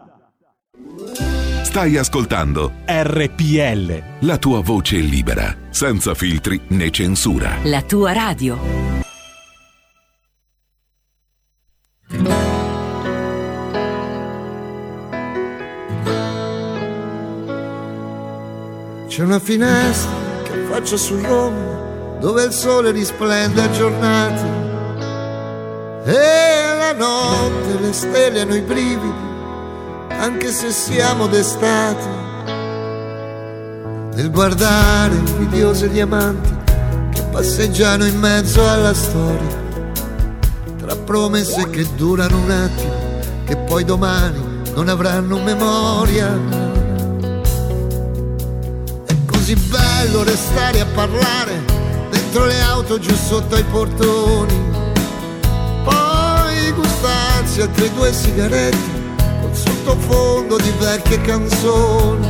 Stai ascoltando RPL. la tua voce libera, senza filtri né censura. La tua radio. C'è una finestra che affaccia su Roma dove il sole risplende a giornate e la notte le stelle hanno i brividi anche se siamo d'estate nel guardare invidiose diamanti che passeggiano in mezzo alla storia tra promesse che durano un attimo che poi domani non avranno memoria così bello restare a parlare dentro le auto giù sotto ai portoni. Poi gustarsi altre due sigarette sottofondo di vecchie canzoni.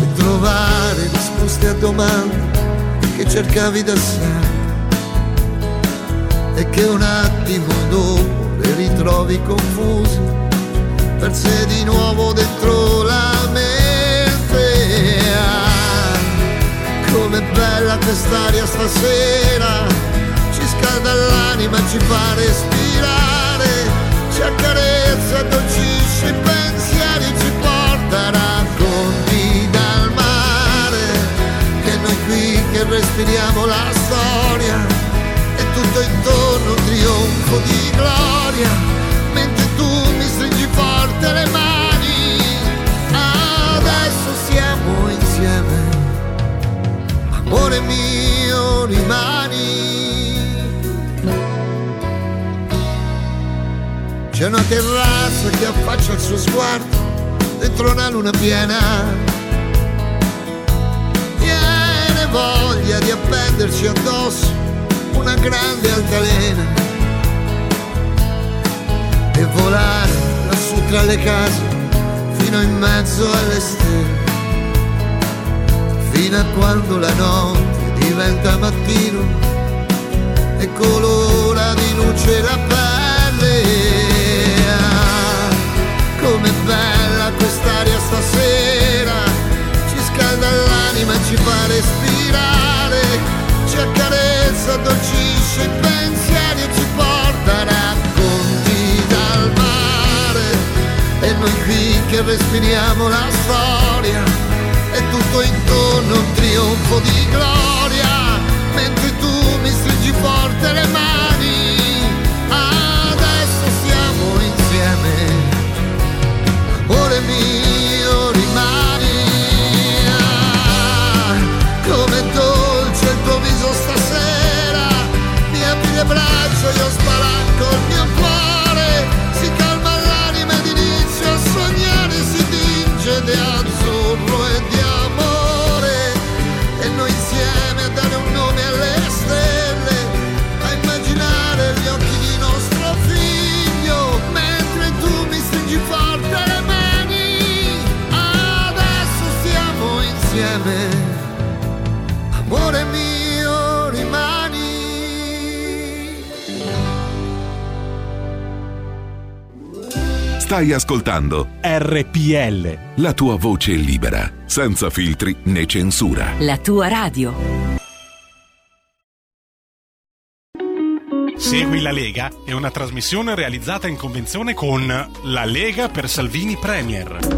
E trovare risposte a domande che cercavi da sempre e che un attimo dopo le ritrovi confuse, perse di nuovo dentro la mente. Ah, Com'è bella quest'aria stasera, ci scalda l'anima, ci fa respirare, pensieri, ci porta racconti dal mare. E noi qui che respiriamo la storia, e tutto intorno un trionfo di gloria, mentre tu mi stringi forte le mani. Adesso siamo insieme, amore mio rimani. C'è una terrazza che affaccia il suo sguardo dentro una luna piena. Viene voglia di appenderci addosso una grande altalena e volare lassù tra le case fino in mezzo alle stelle, fino a quando la notte diventa mattino e colora di luce la pelle. Com'è bella quest'aria stasera, ci scalda l'anima, ci fa respirare, ci accarezza, addolcisce i pensieri e ci porta racconti dal mare. E noi qui che respiriamo la storia, e tutto intorno un trionfo di gloria, mentre tu mi stringi forte le mani. Adesso siamo insieme, mio dolce il tuo viso stasera, mi apri le braccia, io spalanco il mio cuore, si calma l'anima ed inizio a sognare, si tinge Stai ascoltando RPL. la tua voce libera, senza filtri né censura. La tua radio. Segui la Lega è una trasmissione realizzata in convenzione con La Lega per Salvini Premier.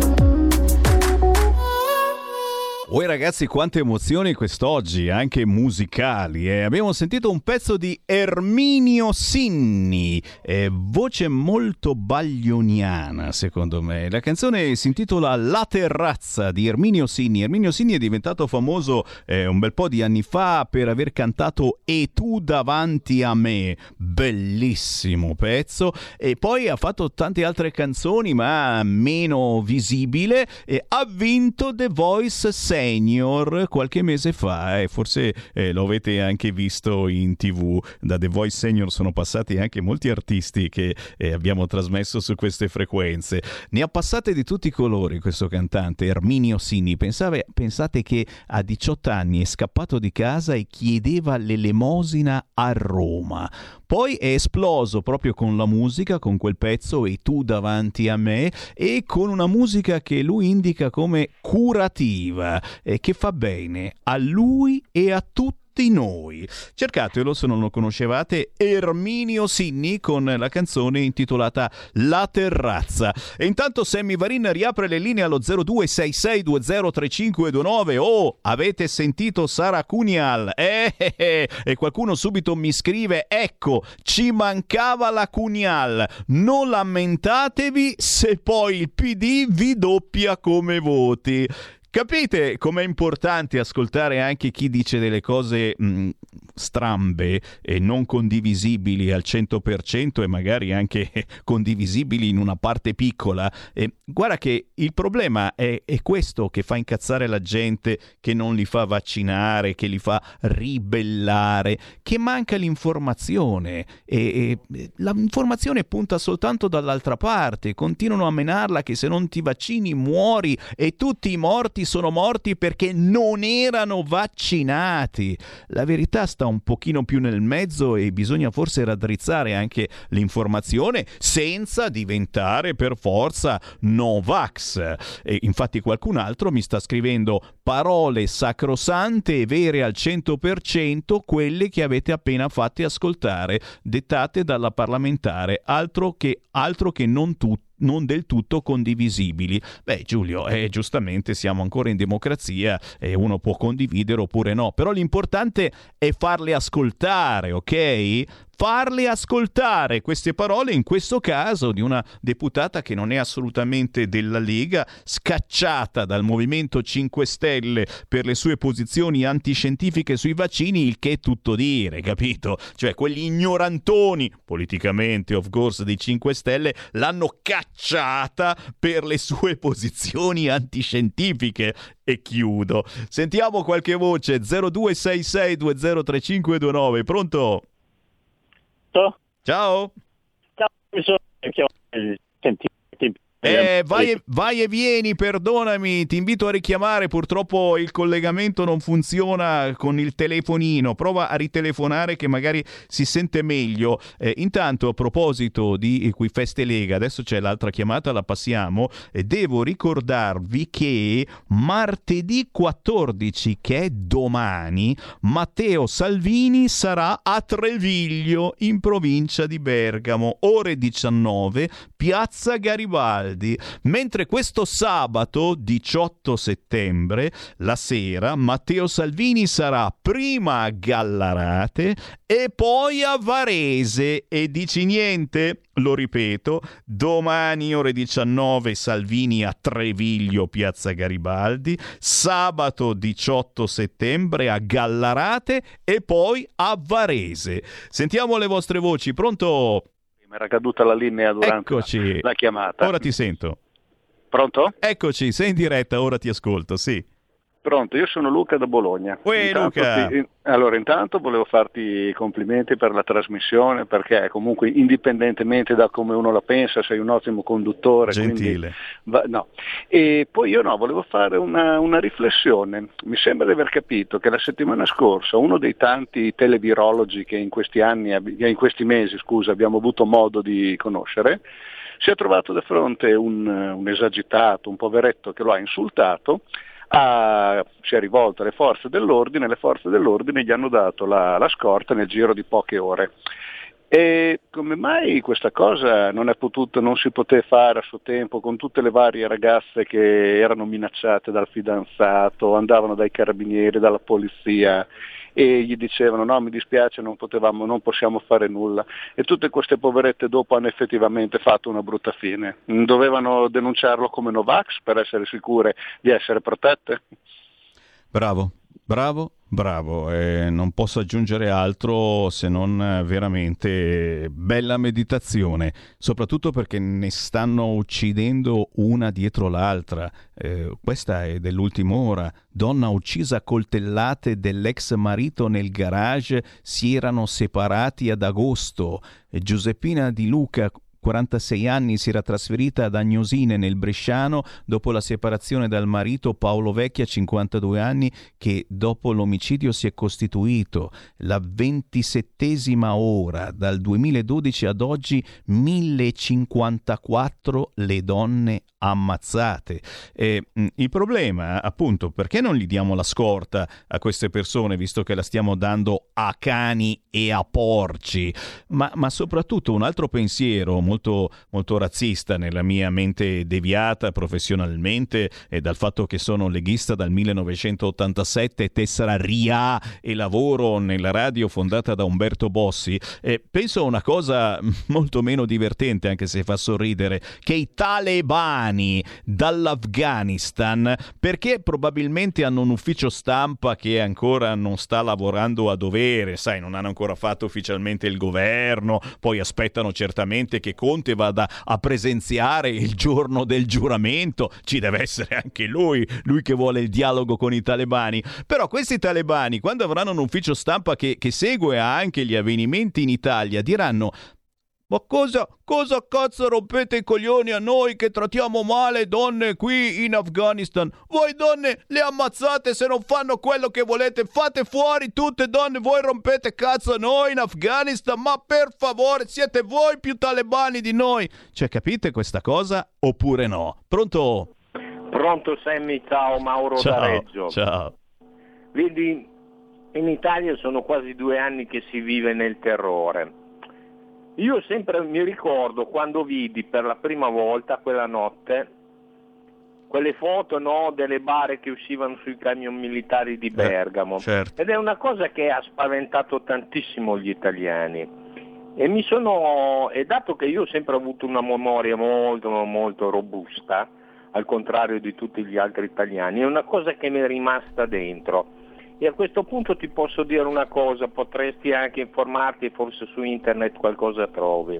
Oi ragazzi, quante emozioni quest'oggi, anche musicali. eh. Abbiamo sentito un pezzo di Erminio Sinni, eh, voce molto baglioniana secondo me. La canzone si intitola La terrazza di Erminio Sinni. Erminio Sinni è diventato famoso eh, un bel po' di anni fa per aver cantato E tu davanti a me, bellissimo pezzo. E poi ha fatto tante altre canzoni ma meno visibile e ha vinto The Voice Senior qualche mese fa e forse eh, lo avete anche visto in tv. Da The Voice Senior sono passati anche molti artisti che eh, abbiamo trasmesso su queste frequenze. Ne ha passate di tutti i colori questo cantante, Erminio Sini. Pensave- pensate che a 18 anni è scappato di casa e chiedeva l'elemosina a Roma. Poi è esploso proprio con la musica, con quel pezzo E tu davanti a me e con una musica che lui indica come curativa e che fa bene a lui e a tutti noi. Cercatelo se non lo conoscevate, Erminio Sinni con la canzone intitolata La terrazza. E intanto Sammy Varin riapre le linee allo 0266203529. Oh, avete sentito Sara Cunial? Eh, eh, eh. E qualcuno subito mi scrive, ecco, ci mancava la Cunial. Non lamentatevi se poi il PD vi doppia come voti. Capite com'è importante ascoltare anche chi dice delle cose mh, strambe e non condivisibili al 100% e magari anche condivisibili in una parte piccola? E guarda che il problema è, è questo che fa incazzare la gente, che non li fa vaccinare, che li fa ribellare, che manca l'informazione e, e l'informazione punta soltanto dall'altra parte, continuano a menarla che se non ti vaccini muori e tutti i morti sono morti perché non erano vaccinati. La verità sta un pochino più nel mezzo e bisogna forse raddrizzare anche l'informazione senza diventare per forza Novax. E infatti qualcun altro mi sta scrivendo parole sacrosante e vere al 100% quelle che avete appena fatte ascoltare, dettate dalla parlamentare, altro che, altro che non tutte non del tutto condivisibili. Beh, Giulio, eh, giustamente siamo ancora in democrazia e uno può condividere oppure no, però l'importante è farle ascoltare, ok? Farle ascoltare queste parole, in questo caso di una deputata che non è assolutamente della Lega, scacciata dal Movimento 5 Stelle per le sue posizioni antiscientifiche sui vaccini, il che è tutto dire, capito? Cioè, quegli ignorantoni, politicamente, of course, dei 5 Stelle, l'hanno cacciata per le sue posizioni antiscientifiche. E chiudo. Sentiamo qualche voce. 0266203529. Pronto? Ciao. Ciao, mi sono Eh, vai, e, vai e vieni, perdonami, ti invito a richiamare, purtroppo il collegamento non funziona con il telefonino, prova a ritelefonare che magari si sente meglio. Eh, intanto a proposito di Equifeste Lega, adesso c'è l'altra chiamata, la passiamo, e devo ricordarvi che martedì 14, che è domani, Matteo Salvini sarà a Treviglio, in provincia di Bergamo, ore 19, piazza Garibaldi mentre questo sabato 18 settembre, la sera, Matteo Salvini sarà prima a Gallarate e poi a Varese e dici niente? Lo ripeto, domani ore 19 Salvini a Treviglio, piazza Garibaldi, sabato 18 settembre a Gallarate e poi a Varese. Sentiamo le vostre voci, pronto? Mi era caduta la linea durante Eccoci. la, chiamata. Ora ti sento. Pronto? Eccoci, sei in diretta, ora ti ascolto, sì. Pronto, io sono Luca da Bologna. Uè, Intanto Luca. ti- allora, intanto volevo farti i complimenti per la trasmissione perché comunque indipendentemente da come uno la pensa sei un ottimo conduttore. quindi Gentile. va- no. E poi io no, volevo fare una, una riflessione. Mi sembra di aver capito che la settimana scorsa uno dei tanti televirologi che in questi anni, in questi mesi scusa, abbiamo avuto modo di conoscere, si è trovato di fronte un, un esagitato, un poveretto che lo ha insultato, ha- si è rivolto alle forze dell'ordine, le forze dell'ordine gli hanno dato la, la scorta nel giro di poche ore. E come mai questa cosa non, è potuta, non si poteva fare a suo tempo con tutte le varie ragazze che erano minacciate dal fidanzato, andavano dai carabinieri, dalla polizia e gli dicevano no mi dispiace non, potevamo, non possiamo fare nulla e tutte queste poverette dopo hanno effettivamente fatto una brutta fine. Dovevano denunciarlo come Novax per essere sicure di essere protette? Bravo, bravo, bravo. E non posso aggiungere altro se non eh, veramente bella meditazione, soprattutto perché ne stanno uccidendo una dietro l'altra. Eh, questa è dell'ultima ora. Donna uccisa a coltellate dell'ex marito nel garage, si erano separati ad agosto. Giuseppina Di Luca 46 anni si era trasferita ad Agnosine nel Bresciano dopo la separazione dal marito Paolo Vecchia 52 anni che dopo l'omicidio si è costituito la ventisettesima ora dal 2012 ad oggi 1054 le donne ammazzate. E, mh, il problema, appunto, perché non gli diamo la scorta a queste persone, visto che la stiamo dando a cani e a porci? Ma, ma soprattutto un altro pensiero molto, molto razzista nella mia mente deviata professionalmente e dal fatto che sono leghista dal 1987, tessera RIA e lavoro nella radio fondata da Umberto Bossi, eh, penso a una cosa molto meno divertente, anche se fa sorridere, che i talebani dall'Afghanistan, perché probabilmente hanno un ufficio stampa che ancora non sta lavorando a dovere, sai, non hanno ancora fatto ufficialmente il governo, poi aspettano certamente che Conte vada a presenziare il giorno del giuramento, ci deve essere anche lui, lui che vuole il dialogo con i talebani, però questi talebani quando avranno un ufficio stampa che, che segue anche gli avvenimenti in Italia diranno ma cosa, cosa cazzo rompete i coglioni a noi che trattiamo male donne qui in Afghanistan? Voi donne le ammazzate se non fanno quello che volete, fate fuori tutte donne, voi rompete cazzo a noi in Afghanistan, ma per favore siete voi più talebani di noi. Cioè capite questa cosa oppure no? Pronto? Pronto Sammy, ciao Mauro da Ciao, Reggio. ciao. Vedi, in Italia sono quasi due anni che si vive nel terrore. Io sempre mi ricordo quando vidi per la prima volta quella notte quelle foto no, delle bare che uscivano sui camion militari di Bergamo. certo. Ed è una cosa che ha spaventato tantissimo gli italiani. E mi sono, e dato che io ho sempre avuto una memoria molto molto robusta, al contrario di tutti gli altri italiani, è una cosa che mi è rimasta dentro. E a questo punto ti posso dire una cosa, potresti anche informarti forse su internet qualcosa trovi.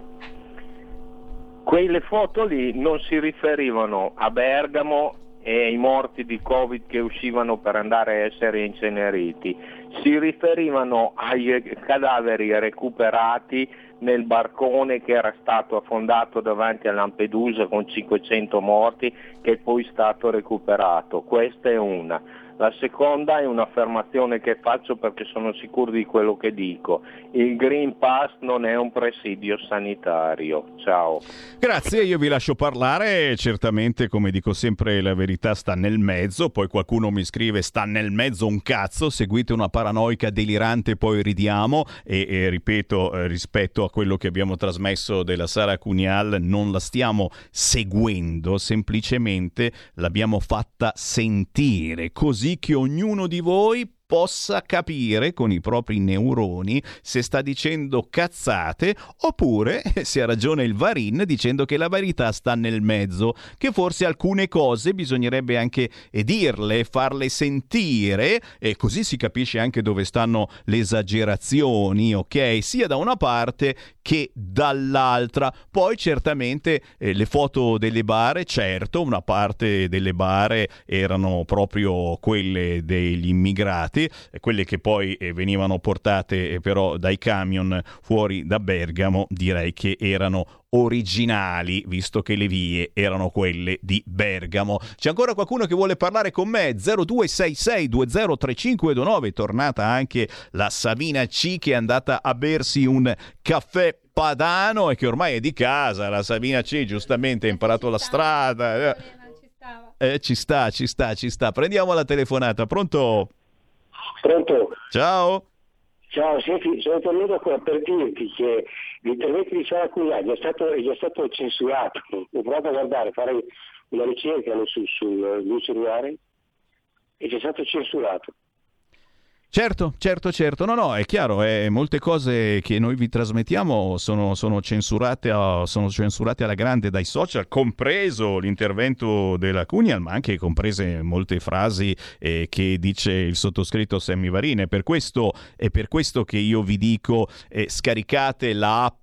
Quelle foto lì non si riferivano a Bergamo e ai morti di Covid che uscivano per andare a essere inceneriti, si riferivano ai cadaveri recuperati nel barcone che era stato affondato davanti a Lampedusa con 500 morti che è poi stato recuperato. Questa è una. La seconda è un'affermazione che faccio perché sono sicuro di quello che dico. Il Green Pass non è un presidio sanitario. Ciao. Grazie, io vi lascio parlare. Certamente, come dico sempre, la verità sta nel mezzo. Poi qualcuno mi scrive: sta nel mezzo un cazzo. Seguite una paranoica delirante, poi ridiamo. E, e ripeto, eh, rispetto a quello che abbiamo trasmesso della Sara Cunial, non la stiamo seguendo, semplicemente l'abbiamo fatta sentire così che ognuno di voi possa capire con i propri neuroni se sta dicendo cazzate oppure se ha ragione il Varin dicendo che la verità sta nel mezzo, che forse alcune cose bisognerebbe anche dirle, farle sentire e così si capisce anche dove stanno le esagerazioni, ok? Sia da una parte che dall'altra. Poi certamente eh, le foto delle bare, certo, una parte delle bare erano proprio quelle degli immigrati eh, quelle che poi eh, venivano portate eh, però dai camion fuori da Bergamo, direi che erano originali, visto che le vie erano quelle di Bergamo. C'è ancora qualcuno che vuole parlare con me? 0266203529, è tornata anche la Savina C che è andata a bersi un caffè padano e che ormai è di casa. La Sabina C giustamente ha imparato la strada. Eh, ci sta, ci sta, ci sta. Prendiamo la telefonata. Pronto? Pronto? Ciao. Ciao, senti, sono tornato qua per dirti che l'intervento di Sara Cugliari è stato, è già stato censurato. Ho provato a guardare, fare una ricerca su, sul sul cellulare e già stato censurato. Certo, certo, certo. No, no, è chiaro, eh, molte cose che noi vi trasmettiamo sono, sono censurate sono censurate alla grande dai social, compreso l'intervento della Cunial, ma anche comprese molte frasi eh, che dice il sottoscritto Sammy Varin. È per questo, è per questo che io vi dico eh, scaricate la app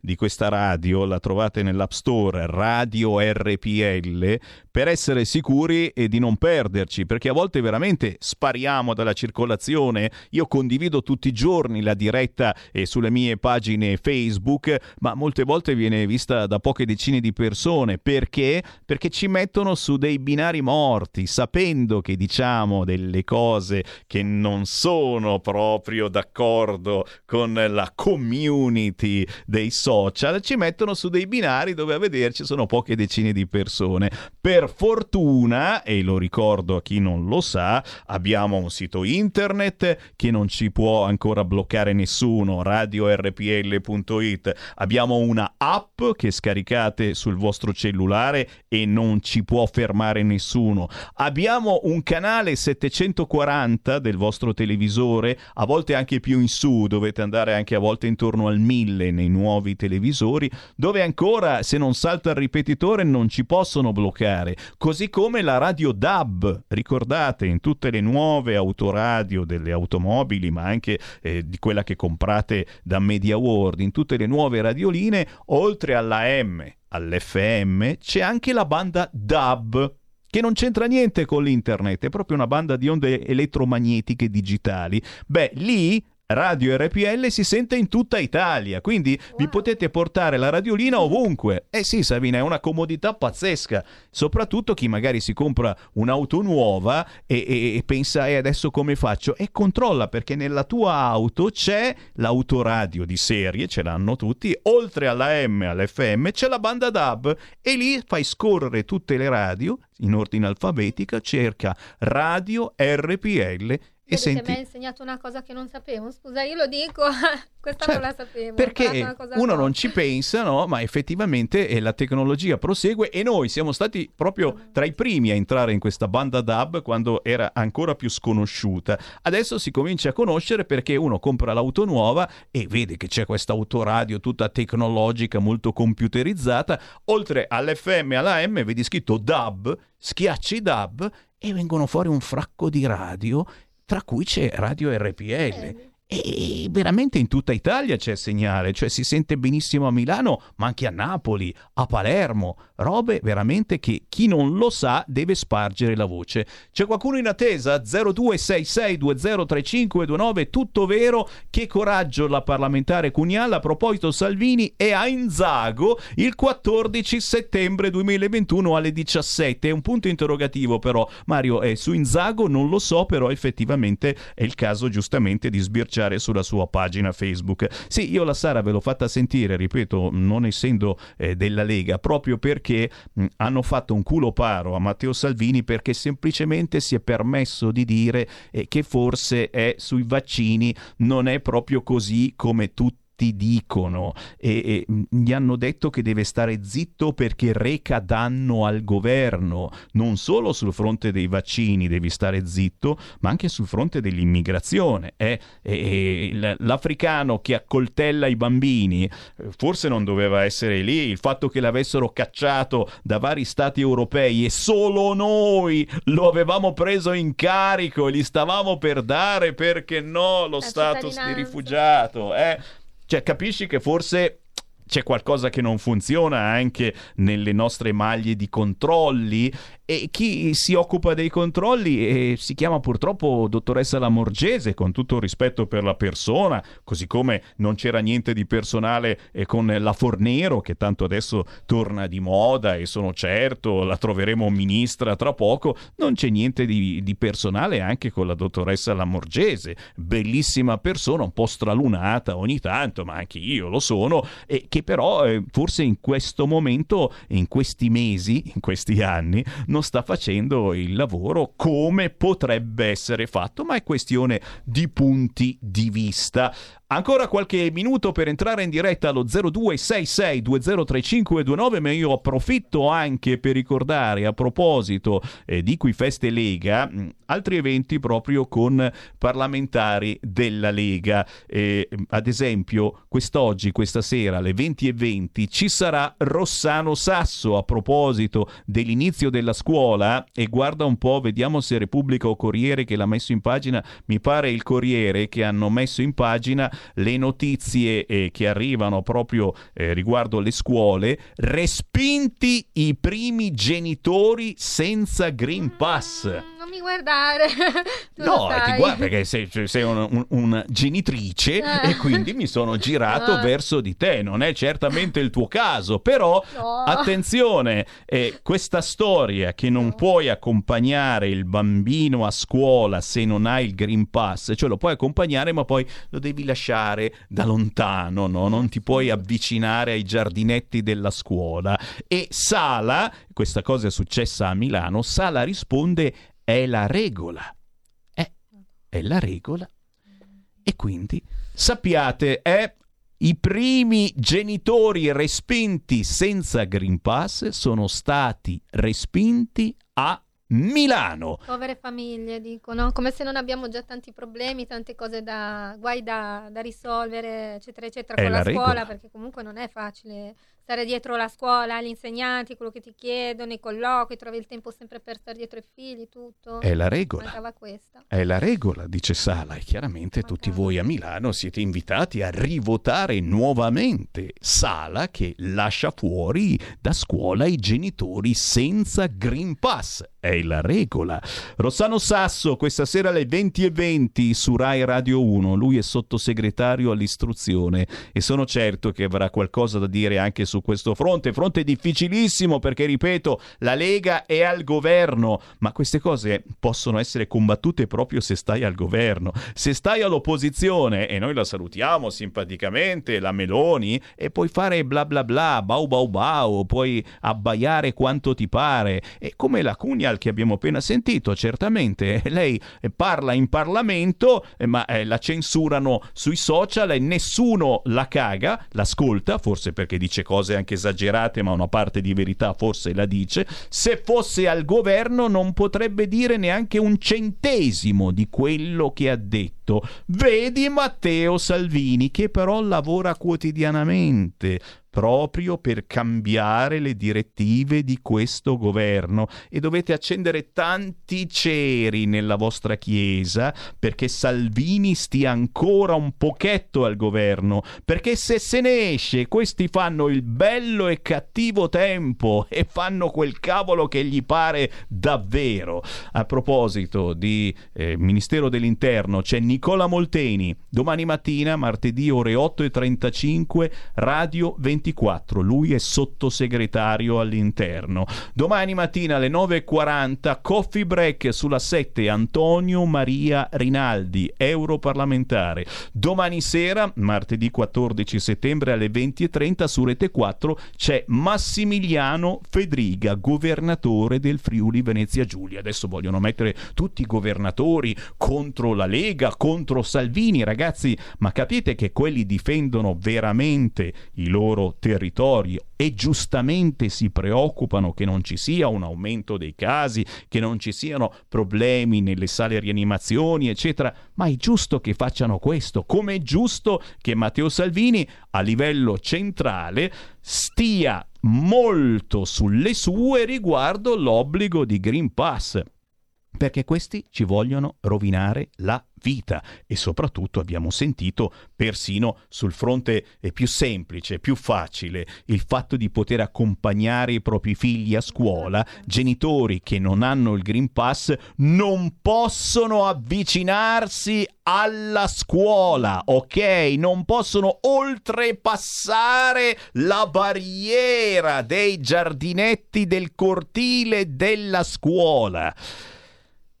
di questa radio, la trovate nell'App Store Radio RPL per essere sicuri e di non perderci, perché a volte veramente spariamo dalla circolazione. Io condivido tutti i giorni la diretta eh, sulle mie pagine Facebook, ma molte volte viene vista da poche decine di persone. Perché? Perché ci mettono su dei binari morti, sapendo che diciamo delle cose che non sono proprio d'accordo con la community dei social, ci mettono su dei binari dove a vederci sono poche decine di persone. Per fortuna, e lo ricordo a chi non lo sa, abbiamo un sito internet che non ci può ancora bloccare nessuno, radiorpl.it. Abbiamo una app che scaricate sul vostro cellulare e non ci può fermare nessuno. Abbiamo un canale 740 del vostro televisore, a volte anche più in su, dovete andare anche a volte intorno al 1000 nei nuovi televisori, dove ancora se non salta il ripetitore non ci possono bloccare. Così come la radio DAB, ricordate, in tutte le nuove autoradio delle automobili, ma anche eh, di quella che comprate da Media World, in tutte le nuove radioline, oltre alla M, all'FM, c'è anche la banda DAB che non c'entra niente con l'internet, è proprio una banda di onde elettromagnetiche digitali. Beh, lì Radio RPL si sente in tutta Italia, quindi vi potete portare la radiolina ovunque. Eh sì, Sabina, è una comodità pazzesca, soprattutto chi magari si compra un'auto nuova e, e- e pensa e adesso come faccio? E controlla perché nella tua auto c'è l'autoradio di serie, ce l'hanno tutti, oltre alla M all'FM c'è la banda DAB e lì fai scorrere tutte le radio in ordine alfabetica, cerca Radio RPL e che mi hai senti insegnato una cosa che non sapevo. Scusa, io lo dico, questa non la sapevo. perché uno non ci pensa, no? ma effettivamente eh, la tecnologia prosegue e noi siamo stati proprio tra i primi a entrare in questa banda DAB quando era ancora più sconosciuta. Adesso si comincia a conoscere perché uno compra l'auto nuova e vede che c'è questa autoradio tutta tecnologica, molto computerizzata, oltre all'FM e alla M vedi scritto DAB, schiacci DAB e vengono fuori un fracco di radio, tra cui c'è Radio RPL. E veramente in tutta Italia c'è segnale, cioè si sente benissimo a Milano, ma anche a Napoli, a Palermo, robe veramente che chi non lo sa deve spargere la voce. C'è qualcuno in attesa? 0266203529, tutto vero? Che coraggio la parlamentare Cunial a proposito Salvini è a Inzago il 14 settembre 2021 alle 17. È un punto interrogativo però, Mario, è su Inzago non lo so, però effettivamente è il caso giustamente di sbirciare sulla sua pagina Facebook. Sì, io la Sara ve l'ho fatta sentire, ripeto, non essendo eh, della Lega, proprio perché mh, hanno fatto un culo paro a Matteo Salvini perché semplicemente si è permesso di dire eh, che forse è sui vaccini non è proprio così come tutti dicono e, e, gli hanno detto che deve stare zitto perché reca danno al governo non solo sul fronte dei vaccini devi stare zitto ma anche sul fronte dell'immigrazione eh. E- l'africano che accoltella i bambini forse non doveva essere lì il fatto che l'avessero cacciato da vari stati europei e solo noi lo avevamo preso in carico e gli stavamo per dare perché no lo status di rifugiato eh? Cioè capisci che forse c'è qualcosa che non funziona anche nelle nostre maglie di controlli e chi si occupa dei controlli eh, si chiama purtroppo dottoressa Lamorgese, con tutto rispetto per la persona, così come non c'era niente di personale eh, con la Fornero, che tanto adesso torna di moda e sono certo la troveremo ministra tra poco, non c'è niente di, di personale anche con la dottoressa Lamorgese, bellissima persona, un po' stralunata ogni tanto, ma anche io lo sono, e che però eh, forse in questo momento, in questi mesi, in questi anni, non sta facendo il lavoro come potrebbe essere fatto, ma è questione di punti di vista. Ancora qualche minuto per entrare in diretta allo 0266203529, ma io approfitto anche per ricordare a proposito eh, di qui Feste Lega mh, altri eventi proprio con parlamentari della Lega. Eh, ad esempio, quest'oggi, questa sera alle 20.20 ci sarà Rossano Sasso a proposito dell'inizio della scuola e guarda un po', vediamo se Repubblica o Corriere che l'ha messo in pagina, mi pare il Corriere che hanno messo in pagina le notizie eh, che arrivano proprio eh, riguardo le scuole, respinti i primi genitori senza Green Pass. Non mi guardare. Tu No, eh, ti guarda perché sei, cioè, sei un- un- una genitrice Eh. e quindi mi sono girato Ah. verso di te. Non è certamente il tuo caso, però No. attenzione, eh, questa storia che non puoi accompagnare il bambino a scuola se non hai il Green Pass, cioè lo puoi accompagnare ma poi lo devi lasciare da lontano, no? non ti puoi avvicinare ai giardinetti della scuola. E Sala, questa cosa è successa a Milano, Sala risponde è la regola. Eh, è la regola. E quindi sappiate, è i primi genitori respinti senza Green Pass sono stati respinti a Milano. Povere famiglie, dicono, come se non abbiamo già tanti problemi, tante cose da, guai da, da risolvere, eccetera, eccetera, È con la la, scuola, perché comunque non è facile stare dietro la scuola, gli insegnanti, quello che ti chiedono, i colloqui, trovi il tempo sempre per stare dietro i figli, tutto. È la regola. Mancava. È la regola, dice Sala, e chiaramente tutti voi a Milano siete invitati a rivotare nuovamente Sala che lascia fuori da scuola i genitori senza Green Pass. È la regola. Rossano Sasso, questa sera alle 20.20 su Rai Radio 1. Lui è sottosegretario all'istruzione e sono certo che avrà qualcosa da dire anche su questo fronte. Fronte difficilissimo perché, ripeto, la Lega è al governo, ma queste cose possono essere combattute proprio se stai al governo. Se stai all'opposizione, e noi la salutiamo simpaticamente, la Meloni, e puoi fare bla bla bla, bau bau bau, puoi abbaiare quanto ti pare. E come la Cunial che abbiamo appena sentito, certamente lei eh, parla in Parlamento, eh, ma eh, la censurano sui social e nessuno la caga, l'ascolta, forse perché dice cose anche esagerate, ma una parte di verità forse la dice. Se fosse al governo non potrebbe dire neanche un centesimo di quello che ha detto. Vedi Matteo Salvini che però lavora quotidianamente proprio per cambiare le direttive di questo governo. E dovete accendere tanti ceri nella vostra chiesa perché Salvini stia ancora un pochetto al governo. Perché se se ne esce questi fanno il bello e cattivo tempo e fanno quel cavolo che gli pare davvero. A proposito di eh, Ministero dell'Interno c'è Nicola Molteni. Domani mattina martedì ore 8.35 Radio 24 lui è sottosegretario all'interno. Domani mattina alle 9.40 coffee break sulla 7 Antonio Maria Rinaldi europarlamentare. Domani sera martedì 14 settembre alle 20.30 su Rete 4 c'è Massimiliano Fedriga governatore del Friuli Venezia Giulia. Adesso vogliono mettere tutti i governatori contro la Lega contro Salvini. Ragazzi ma capite che quelli difendono veramente i loro territori e giustamente si preoccupano che non ci sia un aumento dei casi, che non ci siano problemi nelle sale rianimazioni, eccetera, ma è giusto che facciano questo, come è giusto che Matteo Salvini a livello centrale stia molto sulle sue riguardo l'obbligo di Green Pass. Perché questi ci vogliono rovinare la vita e soprattutto abbiamo sentito persino sul fronte eh, più semplice, più facile, il fatto di poter accompagnare i propri figli a scuola, genitori che non hanno il Green Pass non possono avvicinarsi alla scuola, ok? Non possono oltrepassare la barriera dei giardinetti del cortile della scuola.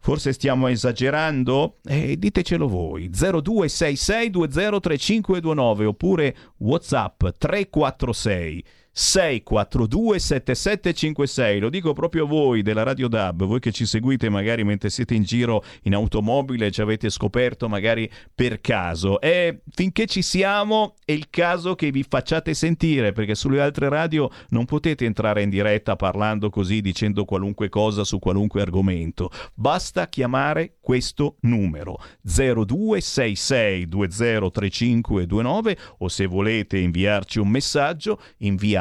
Forse stiamo esagerando? Eh, ditecelo voi. 0266203529 oppure WhatsApp 346 642 7756 lo dico proprio a voi della Radio DAB voi che ci seguite magari mentre siete in giro in automobile ci avete scoperto magari per caso. E finché ci siamo è il caso che vi facciate sentire perché sulle altre radio non potete entrare in diretta parlando così dicendo qualunque cosa su qualunque argomento. Basta chiamare questo numero 0266203529 o se volete inviarci un messaggio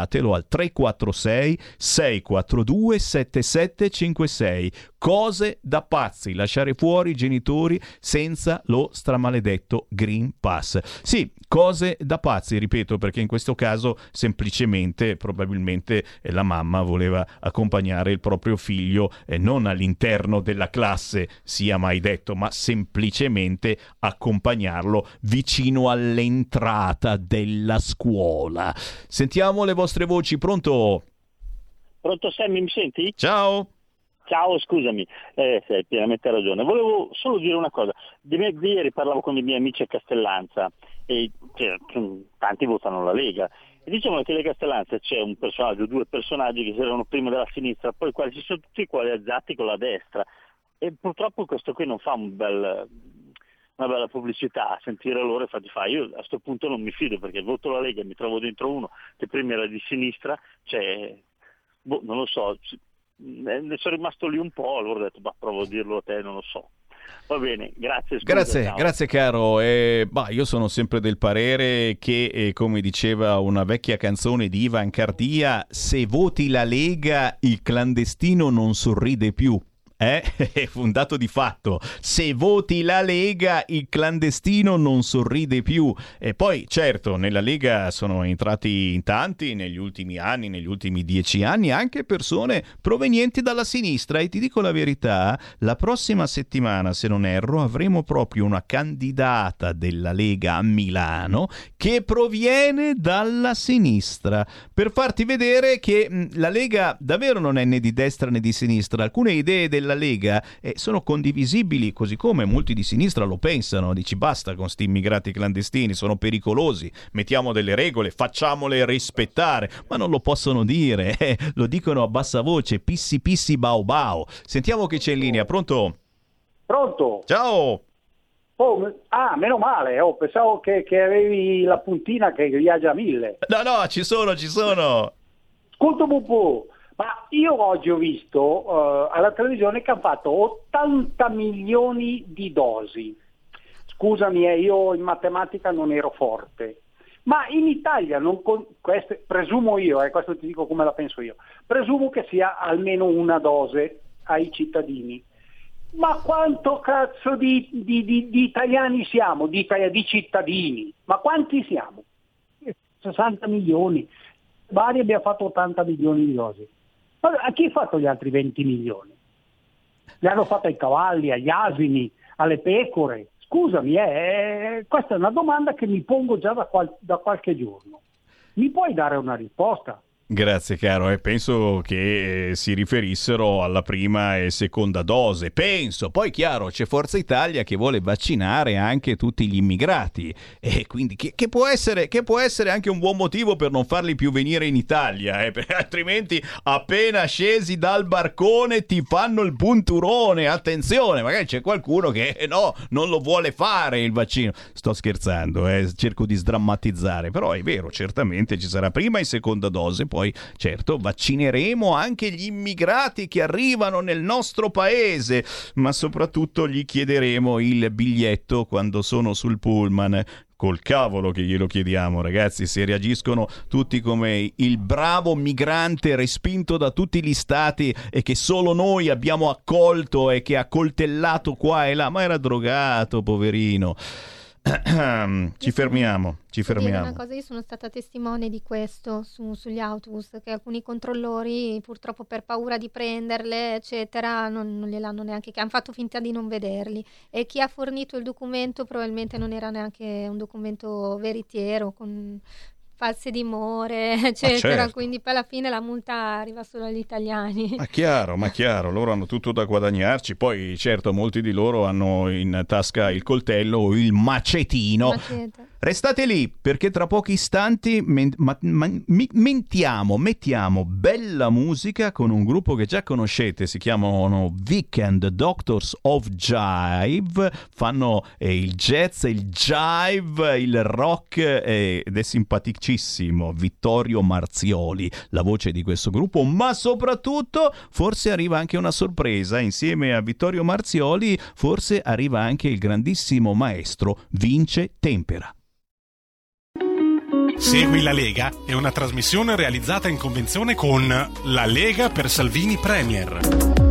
inviatelo al 346 642 7756 cose da pazzi lasciare fuori i genitori senza lo stramaledetto Green Pass. Sì cose da pazzi ripeto perché in questo caso semplicemente probabilmente eh, la mamma voleva accompagnare il proprio figlio eh, non all'interno della classe sia mai detto ma semplicemente accompagnarlo vicino all'entrata della scuola. Sentiamo le vostre voci pronto Pronto Sammy, mi senti? ciao Ciao, scusami, eh, hai pienamente ragione. Volevo solo dire una cosa. Di, me- di ieri parlavo con dei miei amici a Castellanza e cioè, tanti votano la Lega. E dicevano che a Castellanza c'è un personaggio, due personaggi che erano prima della sinistra, poi quasi sono tutti coalizzati con la destra. E purtroppo questo qui non fa un bel, una bella pubblicità, sentire loro e farti fare. Io a questo punto non mi fido perché voto la Lega e mi trovo dentro uno che prima era di sinistra, cioè, boh, non lo so, ne sono rimasto lì un po', allora ho detto, ma provo a dirlo a te, non lo so. Va bene, grazie. Scusa, Grazie, grazie caro. Eh, bah, io sono sempre del parere che, eh, come diceva una vecchia canzone di Ivan Cardia, se voti la Lega il clandestino non sorride più. Eh? È un dato di fatto. Se voti la Lega, il clandestino non sorride più. E poi, certo, nella Lega sono entrati in tanti negli ultimi anni, negli ultimi dieci anni, anche persone provenienti dalla sinistra. E ti dico la verità, la prossima settimana, se non erro, avremo proprio una candidata della Lega a Milano che proviene dalla sinistra. Per farti vedere che la Lega davvero non è né di destra né di sinistra. Alcune idee della Lega eh, sono condivisibili, così come molti di sinistra lo pensano. Dici basta con sti immigrati clandestini, sono pericolosi, mettiamo delle regole, facciamole rispettare, ma non lo possono dire, eh, lo dicono a bassa voce, pissi pissi bao bao. Sentiamo che c'è in linea, pronto? Pronto? Ciao! Oh, ah, meno male, oh, pensavo che, che avevi la puntina che viaggia a mille. No, no, ci sono, ci sono. Ascolta Bubu, ma io oggi ho visto eh, alla televisione che hanno fatto 80 milioni di dosi. Scusami, eh, io in matematica non ero forte. Ma in Italia, con- queste- presumo io, eh, questo ti dico come la penso io, presumo che sia almeno una dose ai cittadini. Ma quanto cazzo di, di- di- di italiani siamo, di, ita- di cittadini? Ma quanti siamo? 60 milioni. Bari abbiamo fatto 80 milioni di dosi. Ma a chi ha fatto gli altri 20 milioni? Li hanno fatto ai cavalli, agli asini, alle pecore. Scusami, eh, questa è una domanda che mi pongo già da, qual- da qualche giorno. Mi puoi dare una risposta? Grazie caro, e penso che eh, si riferissero alla prima e seconda dose. Penso, poi chiaro, c'è Forza Italia che vuole vaccinare anche tutti gli immigrati e quindi che, che può, essere, che può essere anche un buon motivo per non farli più venire in Italia, eh, perché altrimenti appena scesi dal barcone ti fanno il punturone. Attenzione, magari c'è qualcuno che eh, no, non lo vuole fare il vaccino. Sto scherzando, eh, cerco di sdrammatizzare, però è vero, certamente ci sarà prima e seconda dose, poi certo vaccineremo anche gli immigrati che arrivano nel nostro paese, ma soprattutto gli chiederemo il biglietto quando sono sul pullman col cavolo che glielo chiediamo, ragazzi, se reagiscono tutti come il bravo migrante respinto da tutti gli stati e che solo noi abbiamo accolto e che ha coltellato qua e là, ma era drogato, poverino. Ci fermiamo, ci fermiamo. Una cosa, io sono stata testimone di questo su- sugli autobus, che alcuni controllori purtroppo per paura di prenderle, eccetera, non, non gliel'hanno neanche, che hanno fatto finta di non vederli. E chi ha fornito il documento probabilmente non era neanche un documento veritiero, con false dimore, eccetera. certo. Quindi poi alla fine la multa arriva solo agli italiani. Ma chiaro, ma chiaro, loro hanno tutto da guadagnarci, poi certo molti di loro hanno in tasca il coltello o il macetino. Macete. Restate lì perché tra pochi istanti men- ma- ma- mi- mentiamo, mettiamo bella musica con un gruppo che già conoscete, si chiamano Weekend Doctors of Jive, fanno eh, il jazz, il jive, il rock eh, ed è simpaticissimo Vittorio Marzioli, la voce di questo gruppo, ma soprattutto forse arriva anche una sorpresa, insieme a Vittorio Marzioli forse arriva anche il grandissimo maestro Vince Tempera. Segui la Lega è una trasmissione realizzata in convenzione con La Lega per Salvini Premier.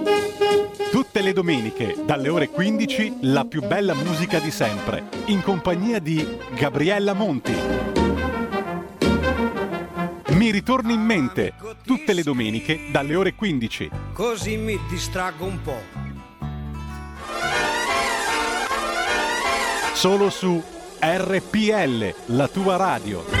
Tutte le domeniche, dalle ore 15, la più bella musica di sempre, in compagnia di Gabriella Monti. Mi ritorni in mente, tutte le domeniche, dalle ore 15. Così mi distraggo un po'. Solo su RPL, la tua radio.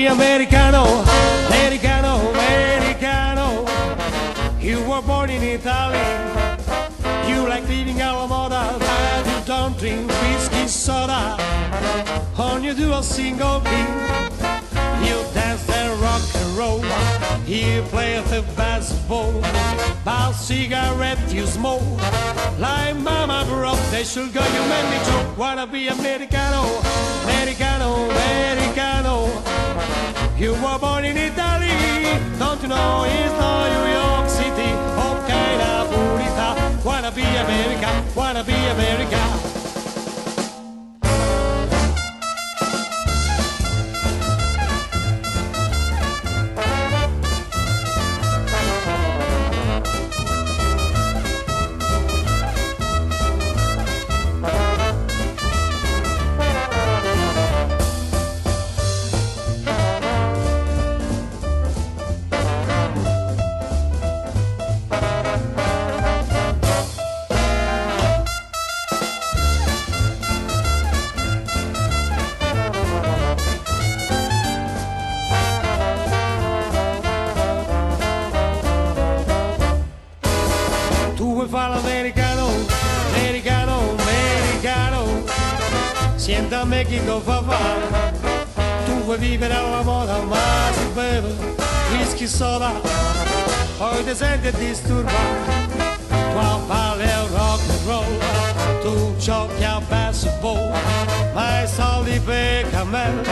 Be Americano, Americano, Americano. You were born in Italy. You like living alla moda, but you don't drink whiskey soda. On you do a single beat. You dance and rock and roll. You play the basketball. By cigarette you smoke. Like mama broke, they should go. You made me joke. Wanna be Americano, Americano, Americano. You were born in Italy, don't you know it's not New York City? Okay, la purita. Wanna be America, wanna be America. L'americano, americano, americano. Sienta fa fare. Tu vuoi vivere alla moda, ma si beve whisky soda. Poi ti senti a disturbare. Tu parli rock and roll. Tu giochi a baseball. Ma i soldi per cammello.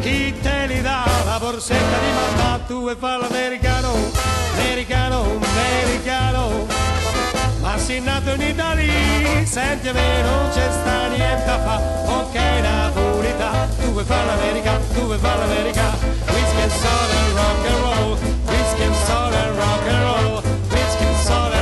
Chi te li dà la borsetta di mamma? Tu vuoi fare l'americano, americano, americano ma nato in Italia, senti me non c'è sta niente a fa, ok Napolità, tu vuoi fare l'America, tu vuoi fare l'America, whisky and soda rock and roll, whisky and soda rock and roll, whisky and soda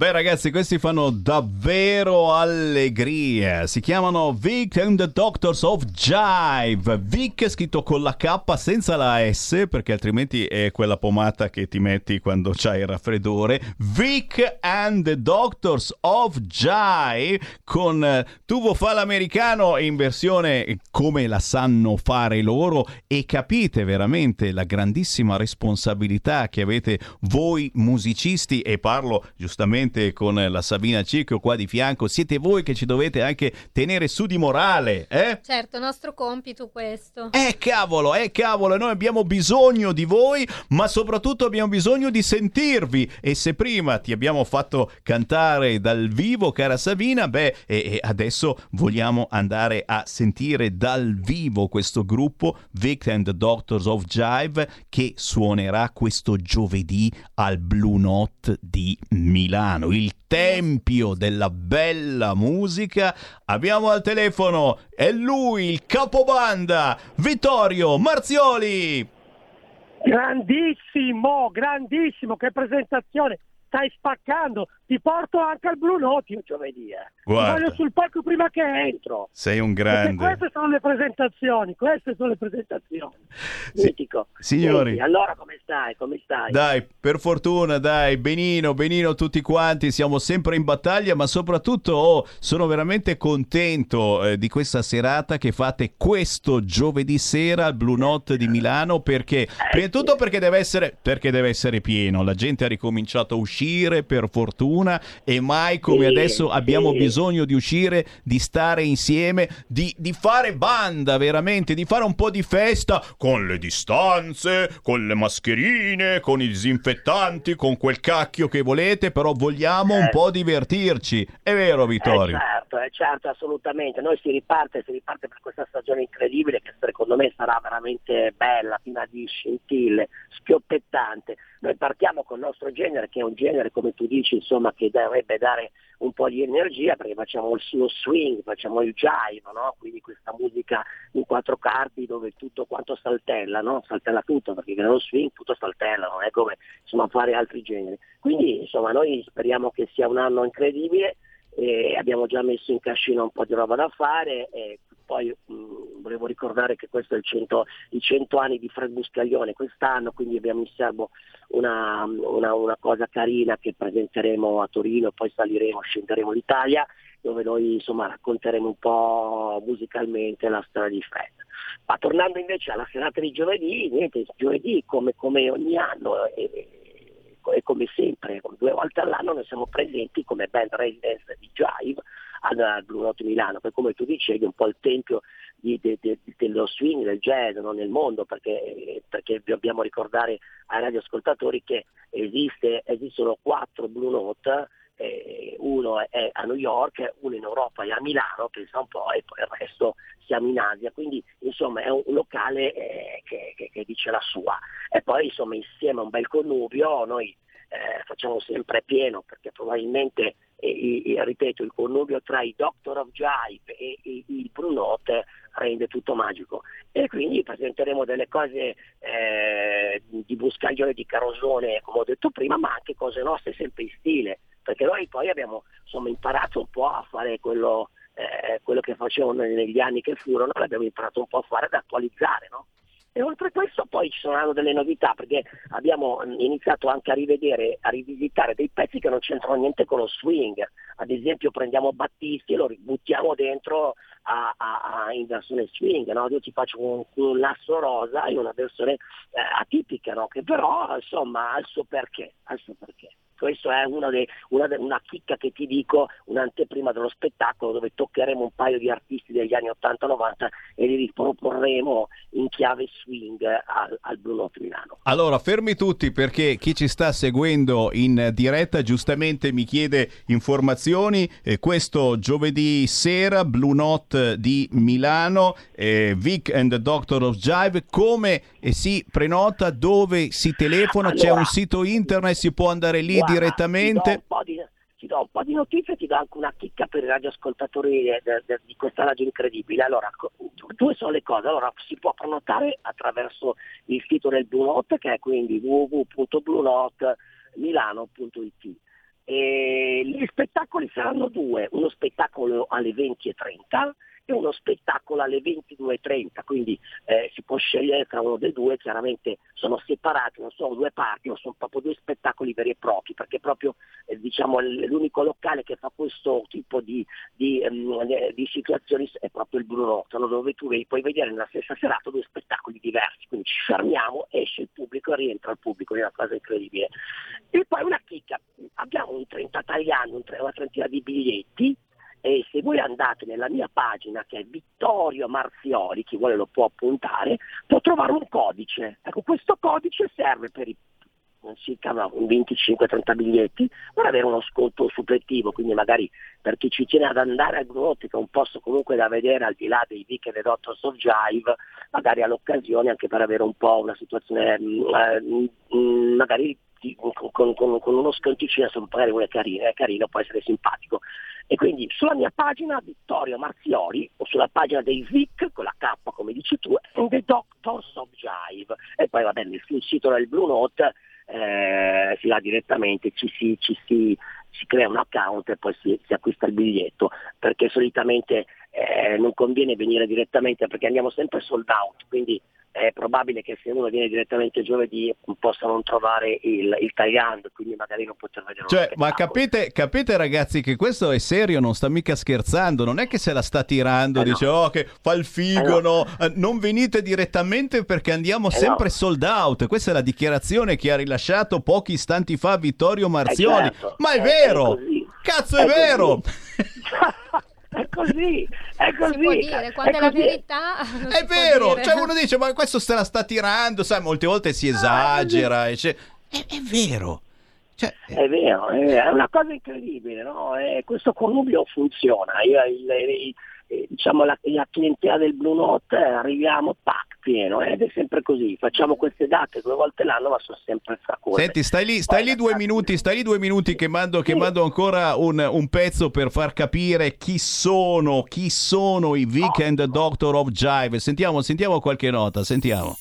Beh ragazzi, questi fanno davvero allegria. Si chiamano Vic and the Doctors of Jive. Vic scritto con la K senza la S, perché altrimenti è quella pomata che ti metti quando c'hai il raffreddore. Vic and the Doctors of Jive con tubo fallo americano in versione come la sanno fare loro e capite veramente la grandissima responsabilità che avete voi musicisti e parlo giustamente con la Sabina Cicco qua di fianco, siete voi che ci dovete anche tenere su di morale, eh? Certo, nostro compito questo. Eh cavolo, eh cavolo, noi abbiamo bisogno di voi, ma soprattutto abbiamo bisogno di sentirvi. E se prima ti abbiamo fatto cantare dal vivo, cara Sabina, beh, e, e adesso vogliamo andare a sentire dal vivo questo gruppo, Vic and the Doctors of Jive, che suonerà questo giovedì al Blue Note di Milano, il tempio della bella musica. Abbiamo al telefono, è lui, il capobanda, Vittorio Marzioli. Grandissimo, grandissimo, che presentazione! Stai spaccando, ti porto anche al Blue Note io giovedì. Eh. Ti voglio sul palco prima che entro. Sei un Perché grande. queste sono le presentazioni, queste sono le presentazioni. Mitico. signori. Senti, allora come stai? Come stai? Dai, per fortuna, dai, benino, benino tutti quanti, siamo sempre in battaglia, ma soprattutto oh, sono veramente contento eh, di questa serata che fate questo giovedì sera al Blue Note di Milano perché, prima di tutto perché deve, essere, perché deve essere pieno, la gente ha ricominciato a uscire per fortuna e mai come Sì, adesso abbiamo sì. bisogno di uscire, di stare insieme, di, di fare banda veramente, di fare un po' di festa con le distanze, con le mascherine, con i disinfettanti, con quel cacchio che volete, però vogliamo un po' divertirci. È vero Vittorio? Eh, certo, eh, certo, assolutamente. Noi si riparte, si riparte per questa stagione incredibile che secondo me sarà veramente bella, piena di scintille, schioppettante. Noi partiamo col nostro genere, che è un genere, come tu dici, insomma, che dovrebbe dare un po' di energia perché facciamo il lo swing, facciamo il jive, no? quindi questa musica in quattro quarti dove tutto quanto saltella, no? saltella tutto perché nello swing tutto saltella, non è come insomma, fare altri generi. Quindi insomma noi speriamo che sia un anno incredibile, e abbiamo già messo in cascina un po' di roba da fare e poi mh, volevo ricordare che questo è il 100, i 100 anni di Fred Buscaglione quest'anno, quindi abbiamo in serbo una, una- una cosa carina che presenteremo a Torino, poi saliremo, scenderemo l'Italia, dove noi insomma racconteremo un po' musicalmente la storia di Fred. Ma tornando invece alla serata di giovedì, niente, giovedì come, come ogni anno e, e come sempre, due volte all'anno noi siamo presenti come band residence di Jive al, Blue Note Milano, che come tu dicevi è un po' il tempio di- de- de- dello swing, del jazz no, nel mondo, perché, perché dobbiamo ricordare ai radioascoltatori che esiste, esistono quattro Blue Note, eh, uno è a New York, uno in Europa e a Milano, pensa un po', e poi il resto siamo in Asia, quindi insomma è un un locale eh, che, che- che dice la sua. E poi insomma insieme a un bel connubio noi eh, facciamo sempre pieno perché probabilmente, i- i- ripeto, il connubio tra i Doctor of Jive e, e il Brunote rende tutto magico. E quindi presenteremo delle cose eh, di Buscaglione, di Carosone, come ho detto prima, ma anche cose nostre sempre in stile, perché noi poi abbiamo insomma, imparato un po' a fare quello, eh, quello che facevano negli anni che furono, l'abbiamo imparato un po' a fare, ad attualizzare, no? E oltre a questo poi ci saranno delle novità perché abbiamo mm, iniziato anche a rivedere, a rivisitare dei pezzi che non c'entrano niente con lo swing. Ad esempio prendiamo Battisti e lo ributtiamo dentro a- a- a- in versione swing. no? Io ti faccio un, un lasso rosa in una versione eh, atipica, no? che però insomma ha il suo perché. Ha il suo perché. Questo è una, dei- una de- una chicca che ti dico, un'anteprima dello spettacolo dove toccheremo un paio di artisti degli anni 80-90 e li riproporremo in chiave swing al, al Blue Note Milano. Allora, fermi tutti perché chi ci sta seguendo in diretta giustamente mi chiede informazioni. Eh, questo giovedì sera, Blue Note di Milano, eh, Vic and the Doctor of Jive, come eh, si prenota, dove si telefona, c'è Allora, un sito internet, si può andare lì Guarda, direttamente. Ti do, un po' di, ti do un po' di notizie e ti do anche una chicca per i radioascoltatori eh, de- de- di questa radio incredibile. Allora, due sono le cose. Allora, si può prenotare attraverso il sito del Blue Note, che è quindi www.bluenotemilano.it. E gli spettacoli saranno due, uno spettacolo alle 20.30 e uno spettacolo alle 22.30, quindi eh, si può scegliere tra uno dei due, chiaramente sono separati, non sono due parti, ma sono proprio due spettacoli veri e propri, perché proprio eh, diciamo, l'unico locale che fa questo tipo di, di, eh, di situazioni è proprio il Blue dove tu puoi vedere nella stessa serata due spettacoli diversi, quindi ci fermiamo, esce il pubblico e rientra il pubblico, è una cosa incredibile. E poi una chicca, abbiamo un 30 tagliando, un tre- una trentina di biglietti, e se voi andate nella mia pagina che è Vittorio Marzioli, chi vuole lo può appuntare, può trovare un codice. Ecco, questo codice serve per i circa no, un 25-30 biglietti per avere uno sconto suppletivo, quindi magari per chi ci tiene ad andare al Brunotti, che è un posto comunque da vedere al di là dei Vic e dei Doctors of Jive, magari all'occasione anche per avere un po' una situazione mm, eh, mm, magari di- con, con- con- uno sconticino, se magari uno è carino, è carino, può essere simpatico. E quindi sulla mia pagina Vittorio Marzioli o sulla pagina dei Vic con la K come dici tu and the Doctors of Jive e poi vabbè nel- sul sito del Blue Note eh, si va direttamente, ci si, ci si- si crea un account e poi si, si acquista il biglietto perché solitamente eh, non conviene venire direttamente perché andiamo sempre sold out quindi è probabile che se uno viene direttamente giovedì possa non trovare il, il tagliando quindi magari non poter vedere Cioè, ma capite, capite ragazzi che questo è serio, non sta mica scherzando, non è che se la sta tirando, dice oh che fa il figo, Eh no. no, Eh, non venite direttamente perché andiamo sempre sold out, questa è la dichiarazione che ha rilasciato pochi istanti fa Vittorio Eh, certo. ma è Eh, vero, è cazzo è, È vero, è così, è così. Si può dire, quando è, la verità non è si può vero, dire. cioè uno dice ma questo se la sta tirando, sai, molte volte si esagera, e c'è- è, è vero. È vero, è una cosa incredibile, no? Eh, questo connubio funziona. Io, il- il- eh, diciamo la, la clientela del Blue Note arriviamo pack pieno ed è sempre così. Facciamo queste date due volte l'anno, ma sono sempre fracose. Senti, stai lì, stai lì due minuti, stai lì due minuti che mando, che mando ancora un, un pezzo per far capire chi sono, chi sono i the Doctor of Jive. Sentiamo, sentiamo qualche nota, sentiamo.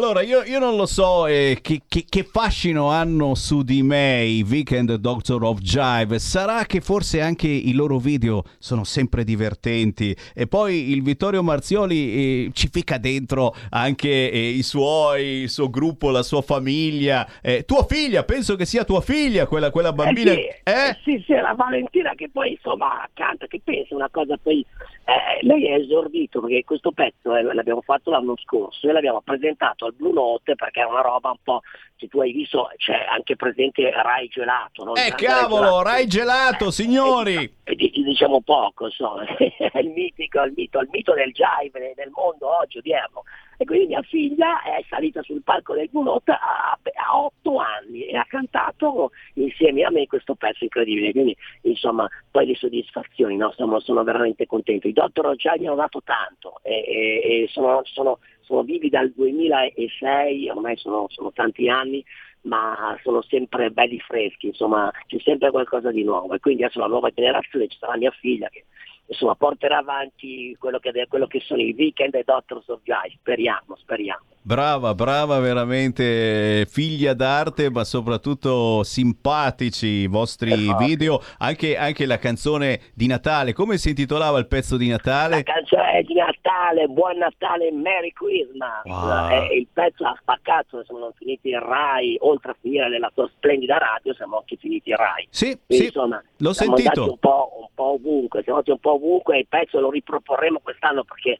Allora, io, io non lo so eh, che, che- che fascino hanno su di me i Weekend Doctor of Jive. Sarà che forse anche i loro video sono sempre divertenti. E poi il Vittorio Marzioli eh, ci fica dentro anche eh, i suoi, il suo gruppo, la sua famiglia. Eh, tua figlia, penso che sia tua figlia, quella, quella bambina. Eh sì, eh sì, sì, la Valentina che poi insomma canta, che pensa una cosa poi... eh, lei è esordito perché questo pezzo eh, l'abbiamo fatto l'anno scorso e l'abbiamo presentato al Blue Note perché è una roba un po'... Se tu hai visto c'è anche presente Rai Gelato, no? Eh cavolo, Rai Gelato, signori! e di- di- diciamo poco, insomma, è il mitico, il mito, il mito del jive nel mondo oggi odierno. E quindi mia figlia è salita sul palco del Bulot a, a otto anni e ha cantato insieme a me questo pezzo incredibile. Quindi, insomma, poi le soddisfazioni, no? sono, sono veramente contento. I Dottor mi hanno dato tanto e, e- e sono, sono- sono vivi dal 2006, ormai sono, sono tanti anni, ma sono sempre belli freschi, insomma c'è sempre qualcosa di nuovo e quindi adesso la nuova generazione ci sarà mia figlia che insomma porterà avanti quello che, quello che sono i weekend e Doctors of Jive, speriamo, speriamo. Brava, brava, veramente figlia d'arte, ma soprattutto simpatici i vostri Esatto. video. Anche, anche la canzone di Natale, come si intitolava il pezzo di Natale? Canzone di Natale, buon Natale, Merry Christmas. Wow. Eh, il pezzo ha spaccato, siamo finiti in Rai, oltre a finire nella tua splendida radio, siamo anche finiti in Rai. Sì, Quindi, sì, insomma, l'ho sentito. un po', un po' ovunque, siamo andati un po' ovunque il pezzo lo riproporremo quest'anno perché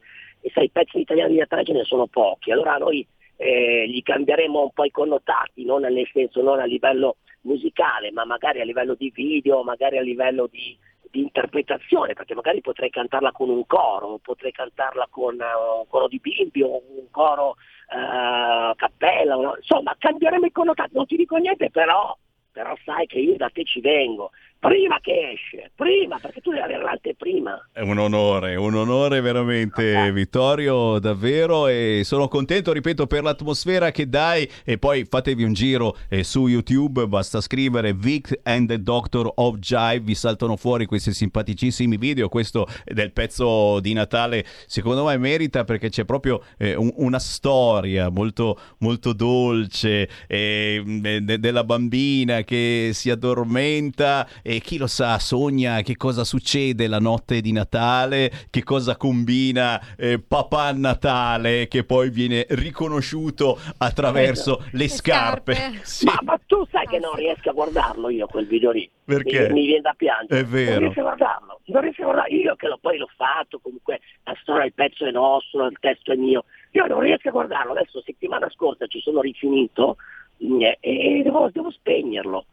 sai, i pezzi italiani di Natale ce ne sono pochi, allora noi eh, gli cambieremo un po' i connotati, non nel senso non a livello musicale, ma magari a livello di video, magari a livello di, di interpretazione, perché magari potrei cantarla con un coro, potrei cantarla con eh, un coro di bimbi o un coro eh, a cappella, no? insomma cambieremo i connotati, non ti dico niente però, però sai che io da te ci vengo, prima che esce, prima, perché tu devi avere l'anteprima. È un onore, un onore veramente Vittorio, davvero e sono contento, ripeto, per l'atmosfera che dai e poi fatevi un giro eh, su YouTube, basta scrivere Vic and the Doctor of Jive, vi saltano fuori questi simpaticissimi video, questo del pezzo di Natale secondo me merita perché c'è proprio eh, un- una storia molto, molto dolce eh, de- della bambina che si addormenta e chi lo sa sogna che cosa succede la notte di Natale, che cosa combina eh, papà Natale che poi viene riconosciuto attraverso le scarpe. Sì. Ma, ma tu sai che non riesco a guardarlo io quel video lì. Perché? Mi, mi viene da piangere. È vero. Non riesco a guardarlo. Non riesco a guardarlo. Io che lo, poi l'ho fatto, comunque la storia, il pezzo è nostro, il testo è mio. Io non riesco a guardarlo. Adesso settimana scorsa ci sono rifinito mm, e devo, devo spegnerlo.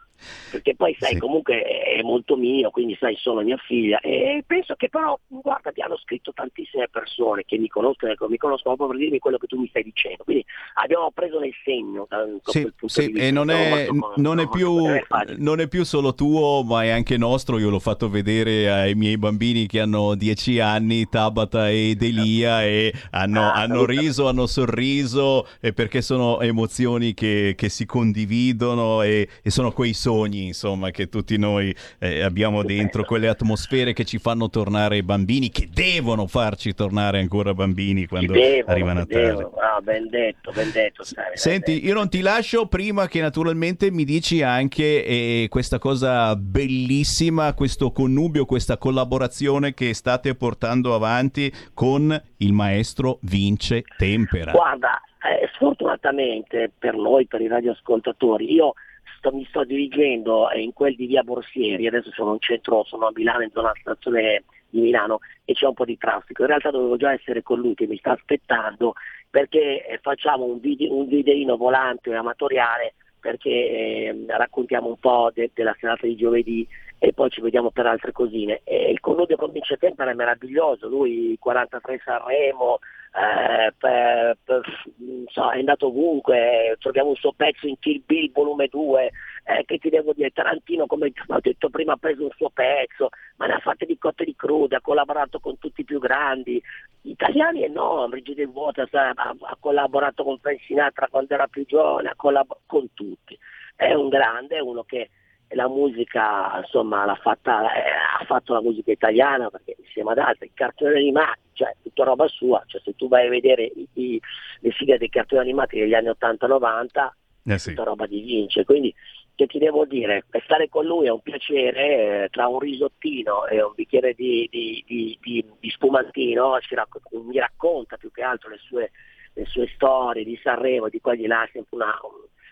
Perché poi sai, comunque è molto mio, quindi sai, sono mia figlia. E penso che però, guarda, hanno scritto tantissime persone che mi conoscono, ecco, mi conoscono proprio per dirmi quello che tu mi stai dicendo. Quindi abbiamo preso nel segno da Sì, quel punto sì, di vista. e non è, molto con- non, è sono più, molto bene. non è più solo tuo, ma è anche nostro. Io l'ho fatto vedere ai miei bambini che hanno 10 anni, Tabata ed Elia, e hanno, Ah, hanno riso, hanno sorriso, e perché sono emozioni che, che si condividono e, e sono quei sogni, insomma, che tutti noi eh, abbiamo dentro, quelle atmosfere che ci fanno tornare bambini, che devono farci tornare ancora bambini quando Devono, arriva Natale. Ah, ben detto, ben detto. sai, Senti, io non ti lascio prima che naturalmente mi dici anche eh, questa cosa bellissima, questo connubio, questa collaborazione che state portando avanti con il maestro Vince Tempera. Guarda, eh, sfortunatamente per noi, per i radioascoltatori, io sto- mi sto dirigendo in quel di via Borsieri, adesso sono in centro, sono a Milano, in zona stazione di Milano e c'è un po' di traffico. In realtà dovevo già essere con lui che mi sta aspettando perché eh, facciamo un, video, un videino volante amatoriale perché eh, raccontiamo un po' de- della serata di giovedì e poi ci vediamo per altre cosine. E il connubio con Vince Tempera è meraviglioso, lui 43 Sanremo, eh, per- per- so, è andato ovunque, troviamo un suo pezzo in Kill Bill volume 2, eh, che ti devo dire, Tarantino come ho detto prima ha preso un suo pezzo, ma ne ha fatte di cotte di crude, ha collaborato con tutti i più grandi, italiani e no, Waters ha, ha- ha collaborato con Frank Sinatra quando era più giovane, ha collaborato con tutti, è un grande, è uno che la musica insomma l'ha fatta, eh, ha fatto la musica italiana perché insieme ad altri, i cartoni animati, cioè tutta roba sua, cioè se tu vai a vedere i- i- le sigle dei cartoni animati degli anni 80-90, Eh sì. tutta roba di Vince, quindi che ti devo dire, stare con lui è un piacere, eh, tra un risottino e un bicchiere di, di- di- di- spumantino racco- mi racconta più che altro le sue, le sue storie di Sanremo, di qua e di là, sempre una-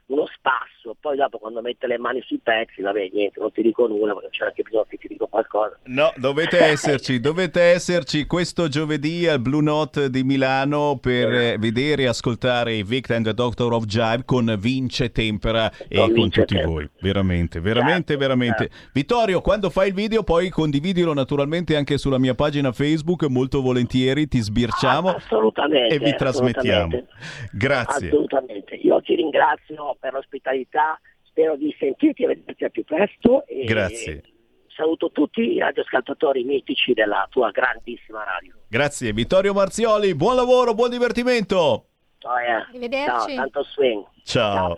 uno spasso, poi dopo quando mette le mani sui pezzi, vabbè niente, non ti dico nulla perché c'è anche bisogno che ti dico qualcosa. No, dovete esserci, dovete esserci questo giovedì al Blue Note di Milano per eh, vedere e ascoltare i Vic and the Doctor of Jive con Vince Tempera e Con con tutti Tempera. voi. Veramente, veramente, Certo, veramente. Vittorio, quando fai il video poi condividilo naturalmente anche sulla mia pagina Facebook, molto volentieri ti sbirciamo Assolutamente. e vi trasmettiamo. Grazie. Assolutamente. Io ti ringrazio per l'ospitalità, spero di sentirti e vederti al più presto. E Grazie. Saluto tutti i radioascoltatori mitici della tua grandissima radio. Grazie Vittorio Marzioli, buon lavoro, buon divertimento. Ciao, eh. Arrivederci. Ciao, tanto swing. Ciao.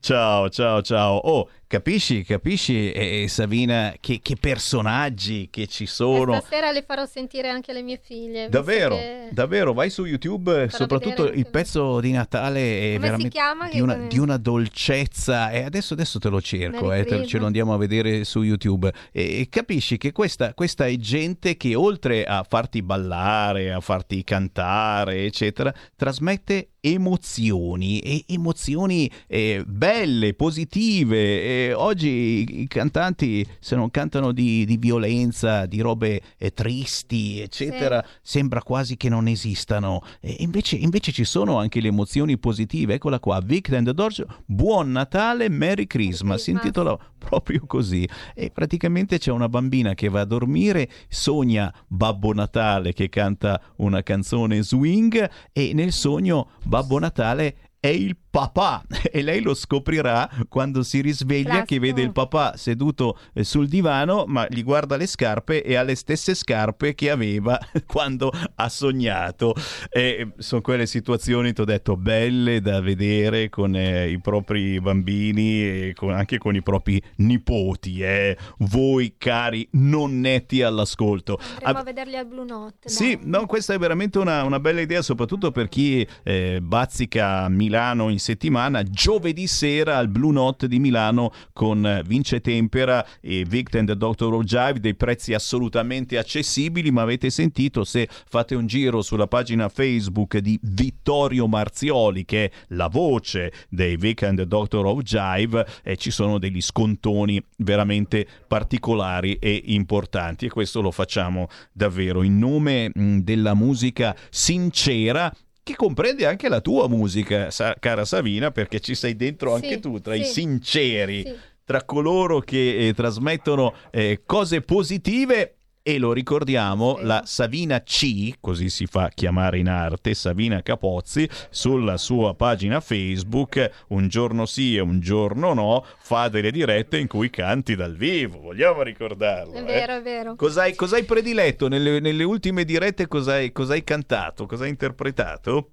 Ciao, ciao, ciao. Oh, capisci, capisci, eh, Savina, che, che personaggi che ci E sono. stasera le farò sentire anche alle mie figlie. Davvero, che- davvero, vai su YouTube, soprattutto vedere il pezzo di Natale è Come veramente di una, di una dolcezza e adesso, adesso te lo cerco, eh, te- ce lo andiamo a vedere su YouTube e, e capisci che questa, questa è gente che oltre a farti ballare, a farti cantare, eccetera, trasmette emozioni e emozioni eh, belle, positive. E oggi i, cantanti, se non cantano di, di violenza, di robe eh, tristi, eccetera, sembra quasi che non esistano. E invece, invece ci sono anche le emozioni positive. Eccola qua, Vic and the Dorso, Buon Natale, Merry Christmas. Si intitola proprio così. E praticamente c'è una bambina che va a dormire, sogna Babbo Natale che canta una canzone swing e nel sogno Babbo Natale è il papà e lei lo scoprirà quando si risveglia che vede il papà seduto eh, sul divano ma gli guarda le scarpe e ha le stesse scarpe che aveva quando ha sognato e sono quelle situazioni ti ho detto belle da vedere con eh, i propri bambini e con- anche con i propri nipoti eh. voi cari nonnetti all'ascolto Andremo a vederli al Blue Note. sì, no, questa è veramente una, una bella idea, soprattutto per chi eh, bazzica Milano in settimana. Giovedì sera al Blue Note di Milano con eh, Vince Tempera e Vic and the Doctor of Jive, dei prezzi assolutamente accessibili. Ma avete sentito se fate un giro sulla pagina Facebook di Vittorio Marzioli, che è la voce dei Vic the Doctor of Jive, e ci sono degli scontoni veramente particolari e importanti. E questo lo facciamo davvero in nome mh, della musica sincera che comprende anche la tua musica, sa- cara Savina, perché ci sei dentro anche Sì, tu, tra i sì, sinceri, sì. tra coloro che eh, trasmettono eh, cose positive. E lo ricordiamo, la Savina C, così si fa chiamare in arte, Savina Capozzi, sulla sua pagina Facebook, un giorno sì e un giorno no, fa delle dirette in cui canti dal vivo, vogliamo ricordarlo. È eh? vero, è vero. Cos'hai, cos'hai prediletto nelle, nelle ultime dirette? Cos'hai, cos'hai cantato? Cos'hai interpretato?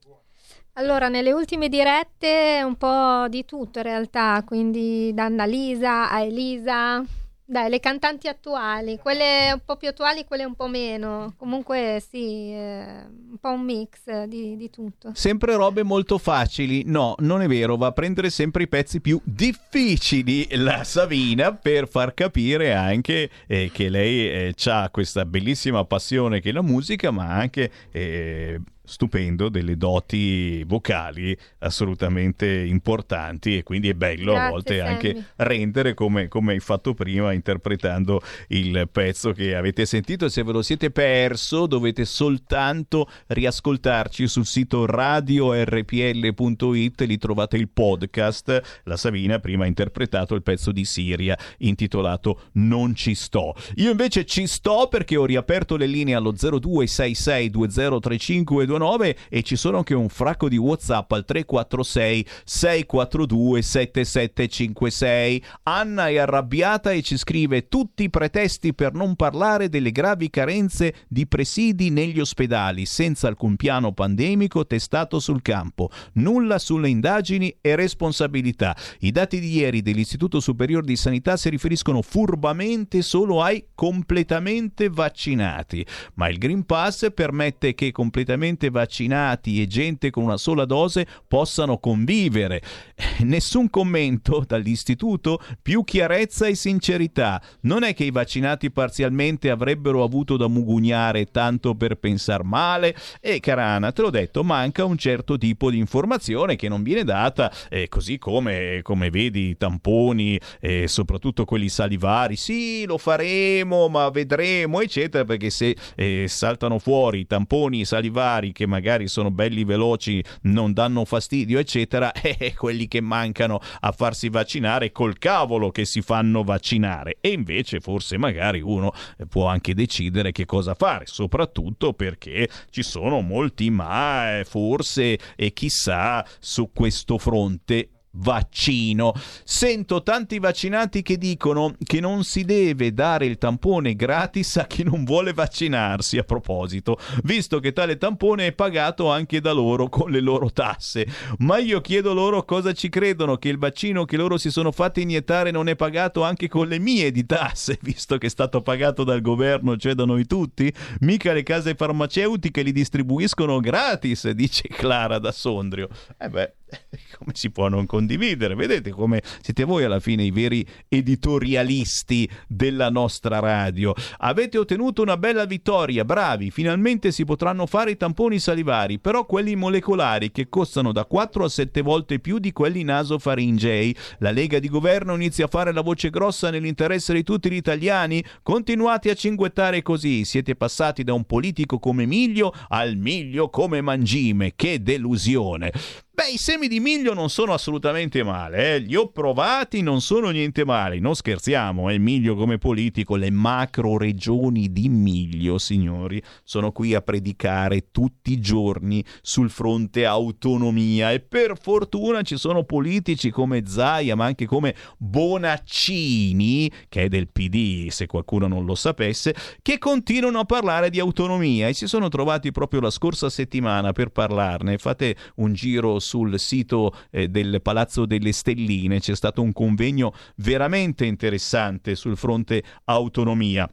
Allora, nelle ultime dirette un po' di tutto in realtà, quindi da Annalisa a Elisa, dai, le cantanti attuali, quelle un po' più attuali, quelle un po' meno. Comunque sì, eh, un po' un mix di, di tutto. Sempre robe molto facili. No, non è vero, va a prendere sempre i pezzi più difficili la Savina per far capire anche eh, che lei ha questa bellissima passione che è la musica, ma anche eh, stupendo delle doti vocali assolutamente importanti e quindi è bello a Grazie, volte Sammy. anche rendere come, come hai fatto prima interpretando il pezzo che avete sentito e se ve lo siete perso dovete soltanto riascoltarci sul sito radiorpl.it lì trovate il podcast la Savina prima ha interpretato il pezzo di Siria intitolato Non ci sto io invece ci sto perché ho riaperto le linee allo 0266203529 33529 e ci sono anche un fracco di WhatsApp al 346 642 7756. Anna è arrabbiata e ci scrive tutti i pretesti per non parlare delle gravi carenze di presidi negli ospedali senza alcun piano pandemico testato sul campo. Nulla sulle indagini e responsabilità. I dati di ieri dell'Istituto Superiore di Sanità si riferiscono furbamente solo ai completamente vaccinati, ma il Green Pass permette che completamente vaccinati e gente con una sola dose possano convivere. Nessun commento dall'istituto, più chiarezza e sincerità. Non è che i vaccinati parzialmente avrebbero avuto da mugugnare tanto per pensar male e carana, te l'ho detto, manca un certo tipo di informazione che non viene data, eh, così come, come vedi i tamponi, eh, soprattutto quelli salivari, sì, lo faremo, ma vedremo, eccetera, perché se eh, saltano fuori i tamponi salivari che magari sono belli veloci, non danno fastidio, eccetera, eh, quelli che mancano a farsi vaccinare col cavolo che si fanno vaccinare. E invece forse magari uno eh, può anche decidere che cosa fare, soprattutto perché ci sono molti ma, eh, forse e chissà su questo fronte vaccino. Sento tanti vaccinati che dicono che non si deve dare il tampone gratis a chi non vuole vaccinarsi a proposito, visto che tale tampone è pagato anche da loro con le loro tasse. Ma io chiedo loro cosa ci credono che il vaccino che loro si sono fatti iniettare non è pagato anche con le mie di tasse, visto che è stato pagato dal governo, cioè da noi tutti? Mica le case farmaceutiche li distribuiscono gratis, dice Clara da Sondrio. Eh beh, come si può non condividere? Vedete come siete voi alla fine i veri editorialisti della nostra radio. Avete ottenuto una bella vittoria, bravi, finalmente si potranno fare i tamponi salivari, però quelli molecolari che costano da 4 a 7 volte più di quelli nasofaringei. La Lega di governo inizia a fare la voce grossa nell'interesse di tutti gli italiani? Continuate a cinguettare così, siete passati da un politico come Miglio al Miglio come Mangime, che delusione. Beh, i semi di miglio non sono assolutamente male, eh. li ho provati, non sono niente male, non scherziamo, eh. miglio come politico, le macro regioni di miglio, signori, sono qui a predicare tutti i giorni sul fronte autonomia e per fortuna ci sono politici come Zaia, ma anche come Bonaccini, che è del PD, se qualcuno non lo sapesse, che continuano a parlare di autonomia e si sono trovati proprio la scorsa settimana per parlarne. Fate un giro sul sito eh, del Palazzo delle Stelline, c'è stato un convegno veramente interessante sul fronte autonomia.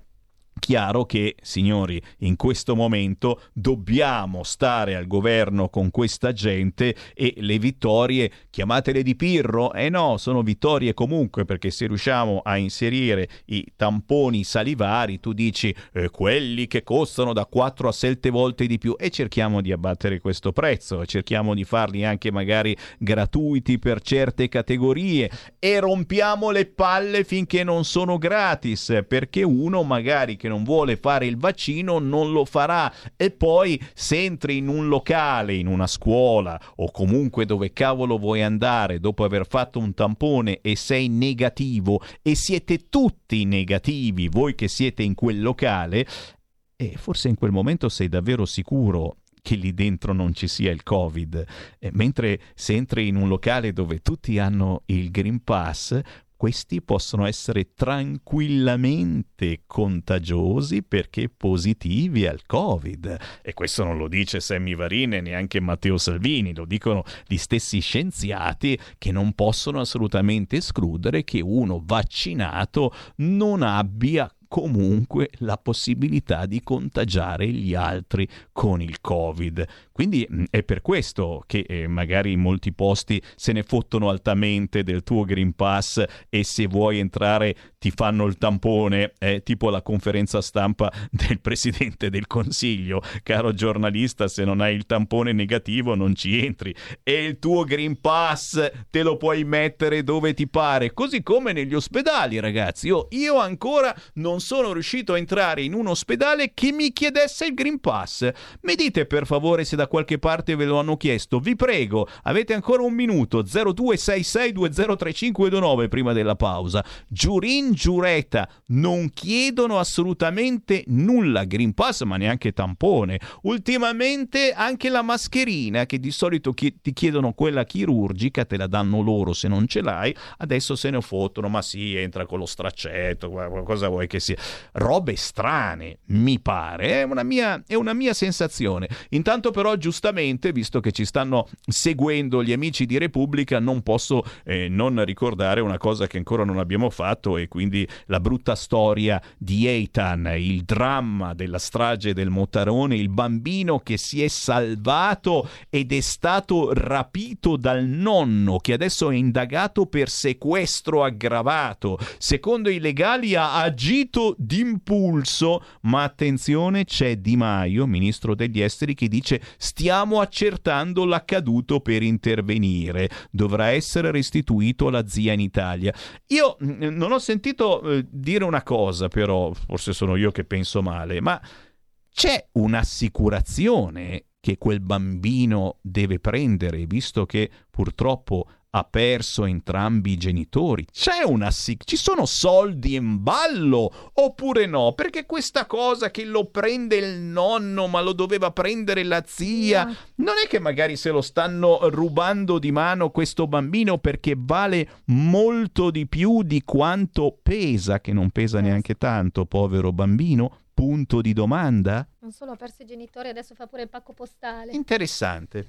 Chiaro che, signori, in questo momento dobbiamo stare al governo con questa gente e le vittorie, chiamatele di Pirro, eh no, sono vittorie comunque perché se riusciamo a inserire i tamponi salivari, tu dici eh, quelli che costano da 4 a 7 volte di più e cerchiamo di abbattere questo prezzo, cerchiamo di farli anche magari gratuiti per certe categorie e rompiamo le palle finché non sono gratis, perché uno magari che non vuole fare il vaccino non lo farà e poi se entri in un locale, in una scuola o comunque dove cavolo vuoi andare dopo aver fatto un tampone e sei negativo e siete tutti negativi, voi che siete in quel locale, e forse in quel momento sei davvero sicuro che lì dentro non ci sia il Covid. Eh, mentre se entri in un locale dove tutti hanno il Green Pass, questi possono essere tranquillamente contagiosi perché positivi al Covid. E questo non lo dice Sammy Varin e neanche Matteo Salvini, lo dicono gli stessi scienziati che non possono assolutamente escludere che uno vaccinato non abbia comunque la possibilità di contagiare gli altri con il Covid. Quindi mh, è per questo che eh, magari in molti posti se ne fottono altamente del tuo Green Pass e se vuoi entrare ti fanno il tampone, è tipo la conferenza stampa del Presidente del Consiglio. Caro giornalista, se non hai il tampone negativo non ci entri. E il tuo Green Pass te lo puoi mettere dove ti pare, così come negli ospedali, ragazzi. Io, io ancora non sono riuscito a entrare in un ospedale che mi chiedesse il Green Pass. Mi dite per favore se da qualche parte ve lo hanno chiesto. Vi prego, avete ancora un minuto. 0266203529 prima della pausa. Giurin giureta non chiedono assolutamente nulla, Green Pass ma neanche tampone. Ultimamente anche la mascherina che di solito chi- ti chiedono quella chirurgica, te la danno loro se non ce l'hai, adesso se ne fottono, ma sì, entra con lo straccetto, cosa vuoi che sia. Robe strane, mi pare, è una mia, è una mia sensazione. Intanto però giustamente, visto che ci stanno seguendo gli amici di Repubblica, non posso eh, non ricordare una cosa che ancora non abbiamo fatto e quindi la brutta storia di Eitan, il dramma della strage del Motarone, il bambino che si è salvato ed è stato rapito dal nonno che adesso è indagato per sequestro aggravato. Secondo i legali ha agito d'impulso, ma attenzione c'è Di Maio, ministro degli esteri, che dice stiamo accertando l'accaduto per intervenire. Dovrà essere restituito alla zia in Italia. Io mm, non ho sentito eh, dire una cosa, però, forse sono io che penso male, ma c'è un'assicurazione che quel bambino deve prendere, visto che purtroppo ha perso entrambi i genitori. C'è una sic- ci sono soldi in ballo oppure no? Perché questa cosa che lo prende il nonno, ma lo doveva prendere la zia, non è che magari se lo stanno rubando di mano questo bambino perché vale molto di più di quanto pesa, che non pesa neanche tanto, povero bambino? Punto di domanda? Non solo ha perso i genitori, adesso fa pure il pacco postale. Interessante.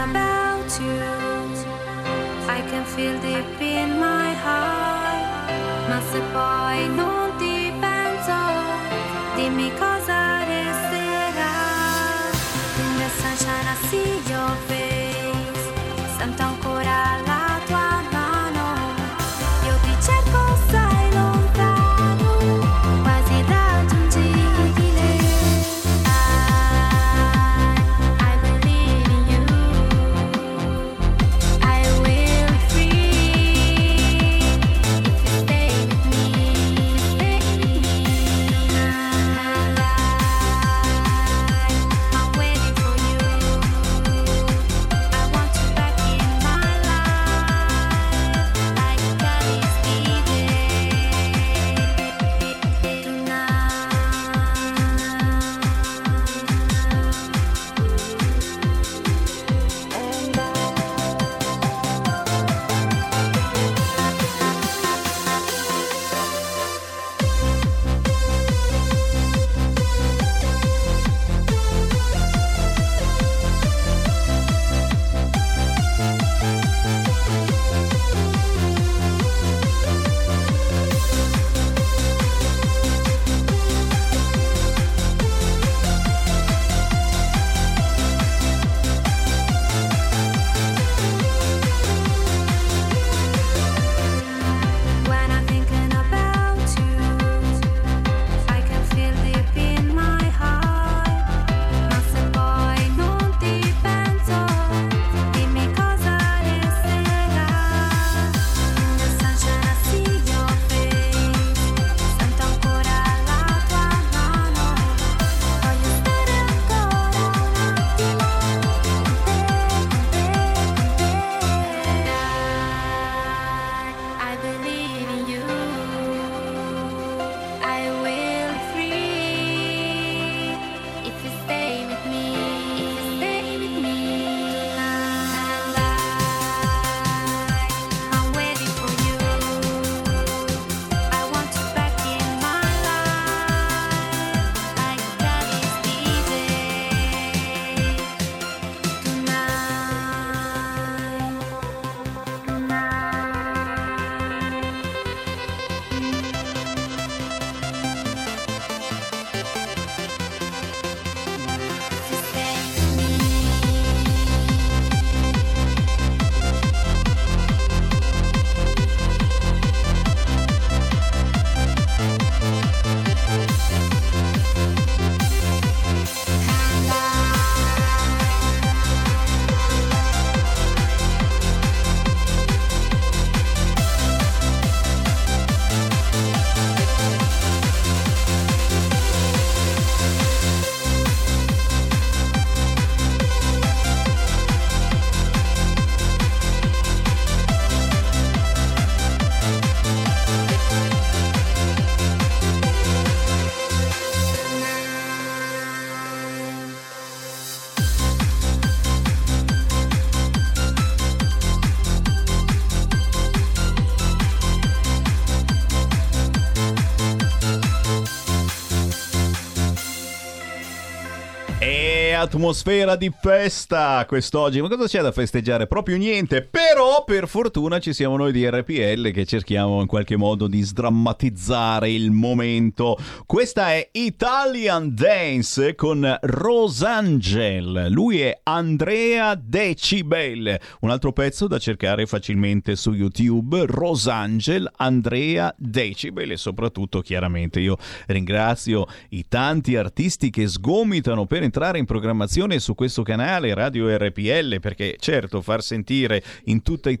About you, I can feel deep in my heart. Ma se poi non ti penso, dimmi cosa resterà. In the sunshine I see your face, atmosfera di festa quest'oggi, ma cosa c'è da festeggiare? Proprio niente, per fortuna ci siamo noi di RPL che cerchiamo in qualche modo di sdrammatizzare il momento. Questa è Italian Dance con Rosangel, lui è Andrea Decibel, un altro pezzo da cercare facilmente su YouTube, Rosangel, Andrea Decibel e soprattutto chiaramente io ringrazio i tanti artisti che sgomitano per entrare in programmazione su questo canale Radio RPL perché certo far sentire in tutta Italia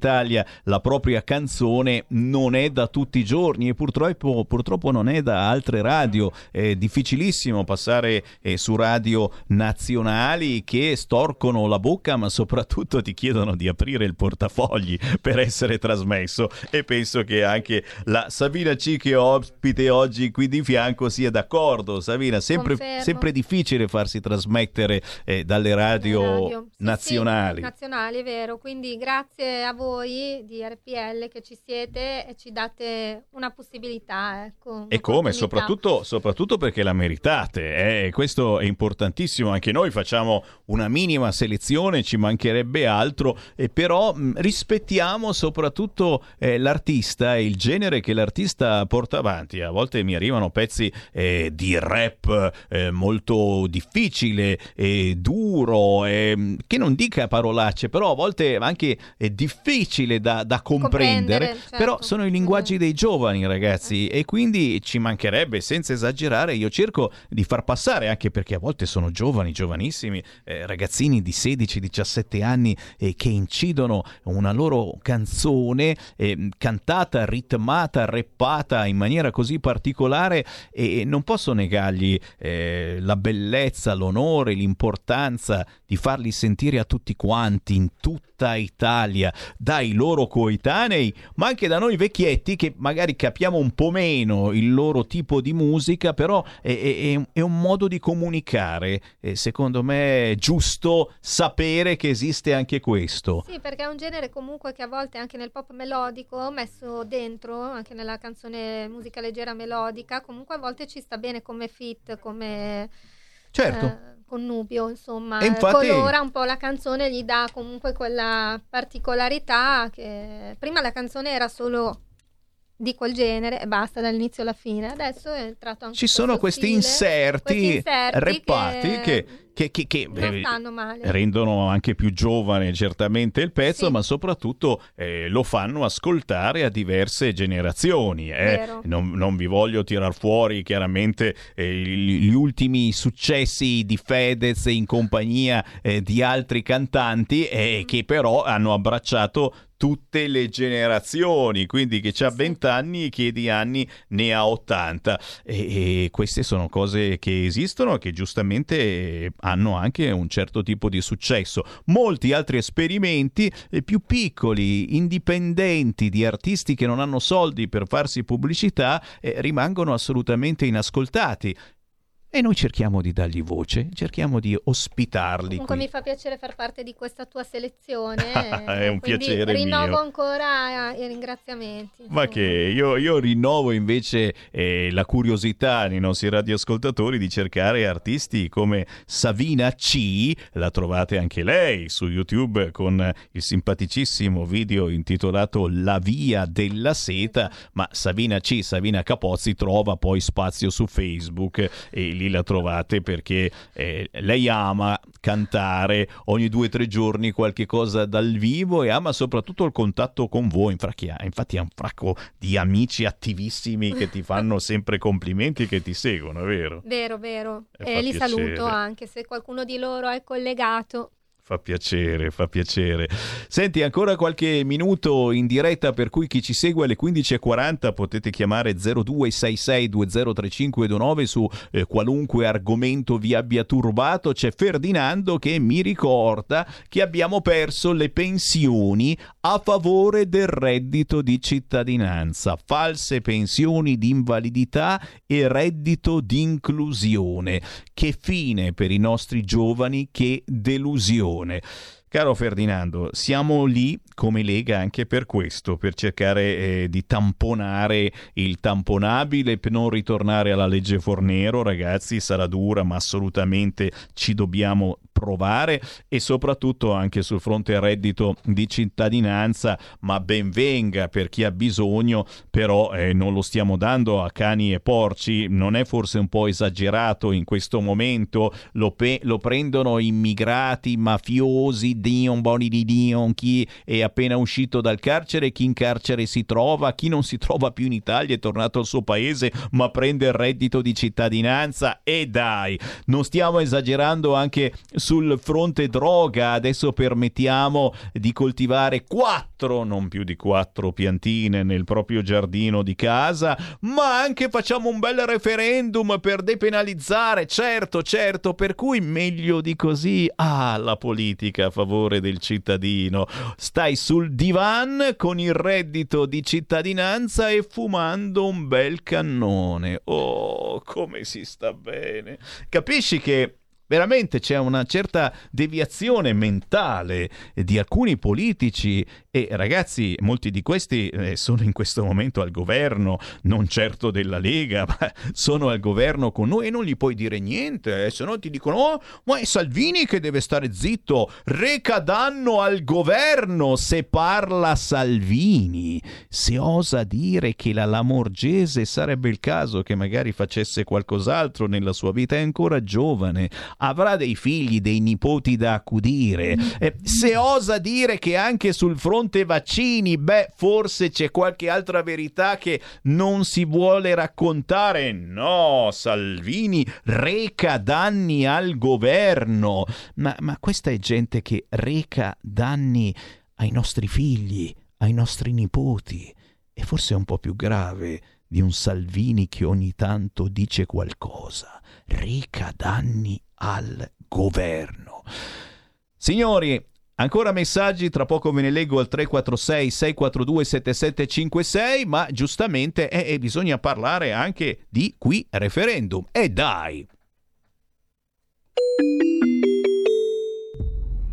la propria canzone non è da tutti i giorni e purtroppo, purtroppo non è da altre radio è difficilissimo passare eh, su radio nazionali che storcono la bocca ma soprattutto ti chiedono di aprire il portafogli per essere trasmesso e penso che anche la Sabina C che ho ospite oggi qui di fianco sia d'accordo Sabina sempre, sempre difficile farsi trasmettere eh, dalle radio, Radio. Sì, nazionali. sì, nazionali, è vero. Quindi grazie a voi di RPL che ci siete e ci date una possibilità. Ecco, E come? Soprattutto, soprattutto perché la meritate, eh? questo è importantissimo. Anche noi facciamo una minima selezione, ci mancherebbe altro, e però mh, rispettiamo soprattutto eh, l'artista e il genere che l'artista porta avanti. A volte mi arrivano pezzi eh, di rap eh, molto difficile e duro, e, che non dica parolacce, però a volte anche è difficile da, da comprendere. Comprendere, certo. Però sono i linguaggi dei giovani ragazzi e quindi ci mancherebbe senza esagerare io cerco di far passare anche perché a volte sono giovani giovanissimi eh, ragazzini di 16-17 anni eh, che incidono una loro canzone eh, cantata ritmata rappata in maniera così particolare e non posso negargli eh, la bellezza l'onore l'importanza di farli sentire a tutti quanti in tutta Italia dai loro coetanei ma anche da noi vecchietti che magari capiamo un po' meno il loro tipo di musica però è, è- è un modo di comunicare e secondo me è giusto sapere che esiste anche questo Sì, perché è un genere comunque che a volte anche nel pop melodico, messo dentro, anche nella canzone musica leggera melodica, comunque a volte ci sta bene come fit, come Certo. eh, connubio, insomma, infatti- colora un po' la canzone, gli dà comunque quella particolarità che prima la canzone era solo di quel genere e basta dall'inizio alla fine, adesso è entrato anche ci sono questi stile, inserti, questi inserti reppati che- che, che- che- eh, rendono anche più giovane certamente il pezzo, ma soprattutto eh, lo fanno ascoltare a diverse generazioni. eh. Non, non vi voglio tirar fuori chiaramente eh, gli ultimi successi di Fedez in compagnia eh, di altri cantanti eh, che però hanno abbracciato tutte le generazioni, quindi che ha 20 anni chi di anni ne ha 80 e, e queste sono cose che esistono e che giustamente hanno anche un certo tipo di successo. Molti altri esperimenti eh, più piccoli, indipendenti di artisti che non hanno soldi per farsi pubblicità eh, rimangono assolutamente inascoltati. E noi cerchiamo di dargli voce, cerchiamo di ospitarli Comunque qui. mi fa piacere far parte di questa tua selezione. È un quindi piacere rinnovo mio. ancora i ringraziamenti. Ma che io, io rinnovo invece eh, la curiosità nei nostri radioascoltatori di cercare artisti come Savina C, la trovate anche lei su YouTube con il simpaticissimo video intitolato La via della seta, ma Savina C, Savina Capozzi trova poi spazio su Facebook e lì la trovate perché eh, lei ama cantare ogni due o tre giorni qualche cosa dal vivo e ama soprattutto il contatto con voi. Infatti ha, infatti ha un fracco di amici attivissimi che ti fanno sempre complimenti e che ti seguono, è vero? Vero, vero. E E fa li piacere. saluto anche se qualcuno di loro è collegato. Fa piacere, fa piacere. Senti, ancora qualche minuto in diretta, per cui chi ci segue alle 15.40 potete chiamare 0266203529 su eh, qualunque argomento vi abbia turbato. C'è Ferdinando che mi ricorda che abbiamo perso le pensioni a favore del reddito di cittadinanza, false pensioni di invalidità e reddito di inclusione. Che fine per i nostri giovani, che delusione. Caro Ferdinando, siamo lì come Lega anche per questo, per cercare eh, di tamponare il tamponabile, per non ritornare alla legge Fornero, ragazzi, sarà dura, ma assolutamente ci dobbiamo provare e soprattutto anche sul fronte reddito di cittadinanza, ma ben venga per chi ha bisogno, però eh, non lo stiamo dando a cani e porci, non è forse un po' esagerato in questo momento, lo, pe- lo prendono immigrati, mafiosi, Dion, Boni di Dion, chi è appena uscito dal carcere, chi in carcere si trova, chi non si trova più in Italia, è tornato al suo paese, ma prende il reddito di cittadinanza. E dai, non stiamo esagerando anche sul fronte droga, adesso permettiamo di coltivare quattro, non più di quattro piantine nel proprio giardino di casa, ma anche facciamo un bel referendum per depenalizzare, certo, certo, per cui meglio di così, ah, la politica a favore del cittadino, stai sul divan con il reddito di cittadinanza e fumando un bel cannone, oh, come si sta bene, capisci che Veramente c'è una certa deviazione mentale di alcuni politici e ragazzi, molti di questi eh, sono in questo momento al governo, non certo della Lega, ma sono al governo con noi e non gli puoi dire niente, eh, se no ti dicono "Oh, ma è Salvini che deve stare zitto, reca danno al governo se parla Salvini". Se osa dire che la Lamorgese sarebbe il caso che magari facesse qualcos'altro nella sua vita, è ancora giovane, avrà dei figli, dei nipoti da accudire. Eh, se osa dire che anche sul fronte vaccini, beh, forse c'è qualche altra verità che non si vuole raccontare. No, Salvini reca danni al governo. Ma, ma questa è gente che reca danni ai nostri figli, ai nostri nipoti. E forse è un po' più grave di un Salvini che ogni tanto dice qualcosa. Reca danni al governo. Signori, ancora messaggi, tra poco ve ne leggo al 346 642 7756, ma giustamente eh, eh, bisogna parlare anche di qui referendum. E dai!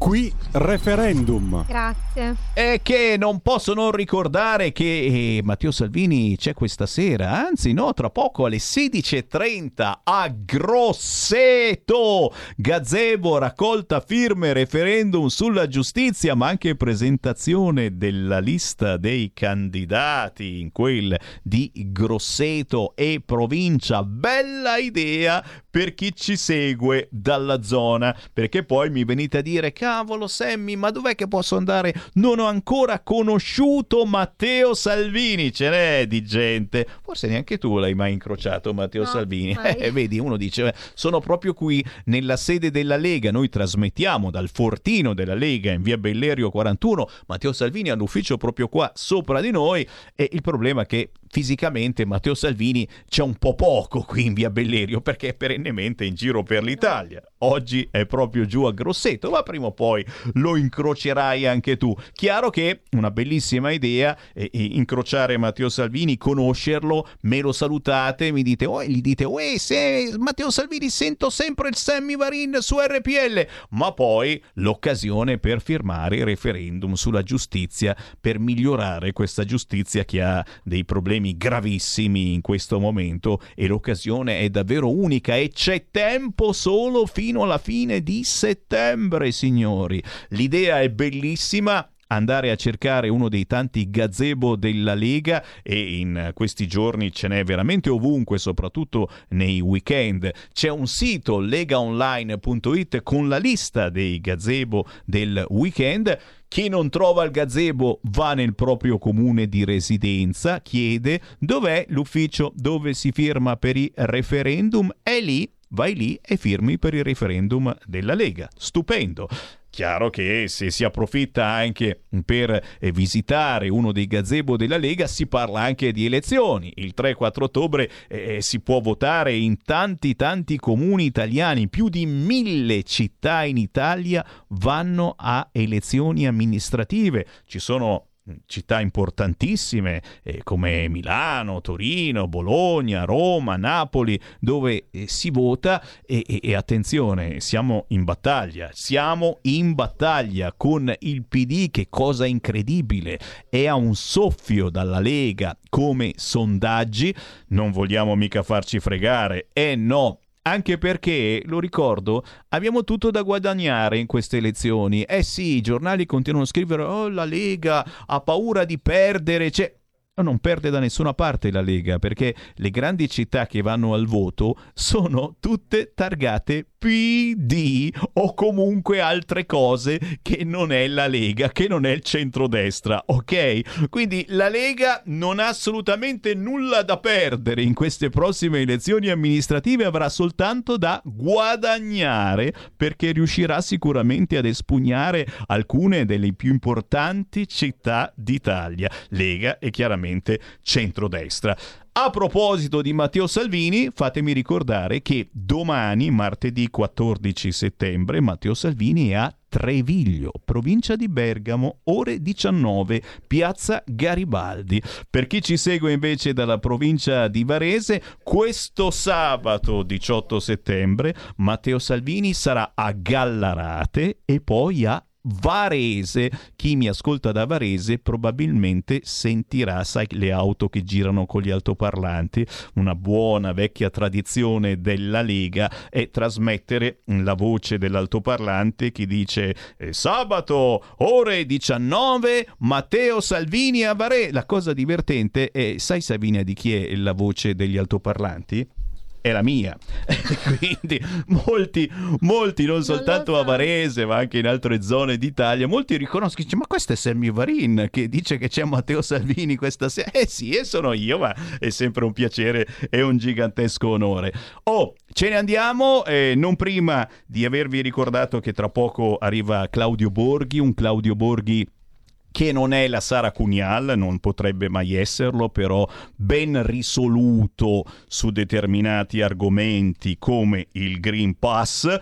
Qui referendum. Grazie. E che non posso non ricordare che eh, Matteo Salvini c'è questa sera, anzi no, tra poco alle 16.30 a Grosseto, gazebo, raccolta firme, referendum sulla giustizia, ma anche presentazione della lista dei candidati in quel di Grosseto e provincia. Bella idea per chi ci segue dalla zona, perché poi mi venite a dire cavolo Sammy, ma dov'è che posso andare? Non ho ancora conosciuto Matteo Salvini, ce n'è di gente. Forse neanche tu l'hai mai incrociato Matteo No, Salvini. Eh, vedi, uno dice, "Eh, sono proprio qui nella sede della Lega, noi trasmettiamo dal fortino della Lega in via Bellerio 41, Matteo Salvini ha l'ufficio proprio qua sopra di noi e il problema è che fisicamente Matteo Salvini c'è un po' poco qui in via Bellerio perché è perennemente in giro per l'Italia. Oggi è proprio giù a Grosseto, ma prima o poi lo incrocerai anche tu. Chiaro che una bellissima idea è incrociare Matteo Salvini, conoscerlo, me lo salutate, mi dite, oh, gli dite, uè, se Matteo Salvini sento sempre il Sammy Varin su RPL, ma poi l'occasione per firmare il referendum sulla giustizia, per migliorare questa giustizia che ha dei problemi gravissimi in questo momento e l'occasione è davvero unica e c'è tempo solo fino alla fine di settembre, signori. L'idea è bellissima, andare a cercare uno dei tanti gazebo della Lega e in questi giorni ce n'è veramente ovunque, soprattutto nei weekend. C'è un sito legaonline.it con la lista dei gazebo del weekend. Chi non trova il gazebo va nel proprio comune di residenza, chiede dov'è l'ufficio dove si firma per i referendum, è lì vai lì e firmi per il referendum della Lega. Stupendo. Chiaro che se si approfitta anche per eh, visitare uno dei gazebo della Lega si parla anche di elezioni. Il 3-4 ottobre eh, si può votare in tanti tanti comuni italiani, più di mille città in Italia vanno a elezioni amministrative. Ci sono città importantissime eh, come Milano, Torino, Bologna, Roma, Napoli, dove eh, si vota e, e- e attenzione, siamo in battaglia, siamo in battaglia con il PD che cosa incredibile, è a un soffio dalla Lega come sondaggi, non vogliamo mica farci fregare, eh no, anche perché, lo ricordo, abbiamo tutto da guadagnare in queste elezioni. Eh sì, i giornali continuano a scrivere, oh la Lega ha paura di perdere, cioè... no, Non perde da nessuna parte la Lega perché le grandi città che vanno al voto sono tutte targate PD o comunque altre cose che non è la Lega, che non è il centrodestra, ok? Quindi la Lega non ha assolutamente nulla da perdere in queste prossime elezioni amministrative, avrà soltanto da guadagnare perché riuscirà sicuramente ad espugnare alcune delle più importanti città d'Italia. Lega e chiaramente centrodestra. A proposito di Matteo Salvini, fatemi ricordare che domani, martedì 14 settembre, Matteo Salvini è a Treviglio, provincia di Bergamo, ore 19, piazza Garibaldi. Per chi ci segue invece dalla provincia di Varese, questo sabato 18 settembre Matteo Salvini sarà a Gallarate e poi a Varese. Chi mi ascolta da Varese probabilmente sentirà, sai, le auto che girano con gli altoparlanti. Una buona vecchia tradizione della Lega è trasmettere la voce dell'altoparlante che dice eh, sabato ore 19 Matteo Salvini a Varese. La cosa divertente è, sai Savinia di chi è la voce degli altoparlanti? È la mia. Quindi molti, molti, non soltanto a Varese, ma anche in altre zone d'Italia, molti riconoscono, dice, ma questo è Sammy Varin che dice che c'è Matteo Salvini questa sera. Eh sì, e sono io, ma è sempre un piacere e un gigantesco onore. Oh, ce ne andiamo, eh, non prima di avervi ricordato che tra poco arriva Claudio Borghi, un Claudio Borghi che non è la Sara Cunial, non potrebbe mai esserlo, però ben risoluto su determinati argomenti come il Green Pass.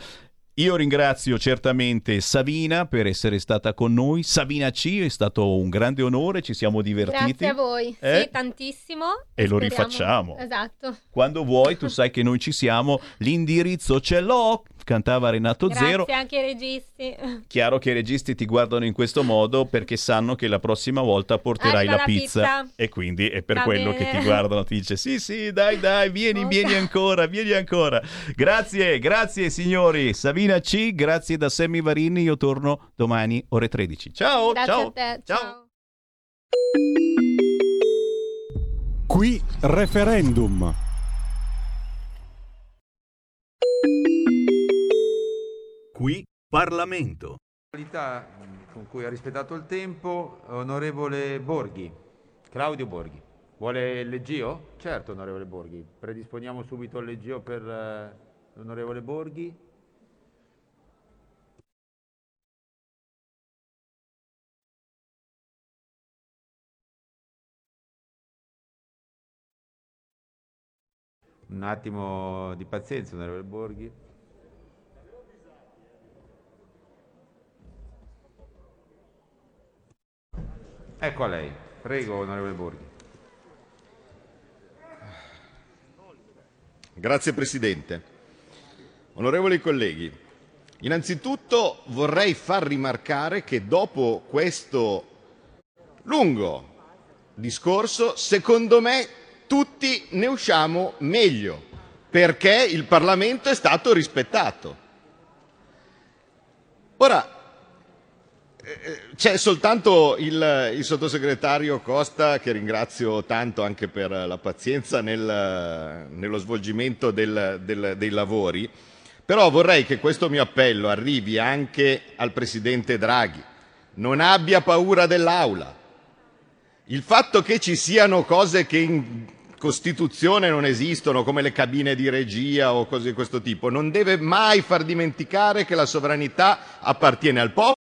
Io ringrazio certamente Savina per essere stata con noi. Savina C, è stato un grande onore, ci siamo divertiti. Grazie a voi, Eh? sì, tantissimo. E lo Speriamo- rifacciamo. Esatto. Quando vuoi, tu sai che noi ci siamo, l'indirizzo ce l'ho, cantava Renato Grazie Zero. anche ai registi. Chiaro che i registi ti guardano in questo modo perché sanno che la prossima volta porterai Arriva la la pizza. pizza. e quindi è per Va quello bene. che ti guardano ti dice sì sì dai dai vieni vieni ancora vieni ancora grazie grazie signori Savina C grazie da Sammy Varini io torno domani ore 13 ciao Grazie ciao a te. ciao. Qui referendum. Qui Parlamento Qualità con cui ha rispettato il tempo, onorevole Borghi. Claudio Borghi. Vuole il leggio? Certo, onorevole Borghi. Predisponiamo subito il leggio per eh, l'onorevole Borghi. Un attimo di pazienza, onorevole Borghi. Ecco a lei. Prego, onorevole Borghi. Grazie Presidente. Onorevoli colleghi, innanzitutto vorrei far rimarcare che dopo questo lungo discorso, secondo me tutti ne usciamo meglio, perché il Parlamento è stato rispettato. Ora, c'è soltanto il, il sottosegretario Costa, che ringrazio tanto anche per la pazienza nel- nello svolgimento del- del- dei lavori, però vorrei che questo mio appello arrivi anche al Presidente Draghi. Non abbia paura dell'Aula. Il fatto che ci siano cose che in Costituzione non esistono, come le cabine di regia o cose di questo tipo, non deve mai far dimenticare che la sovranità appartiene al popolo.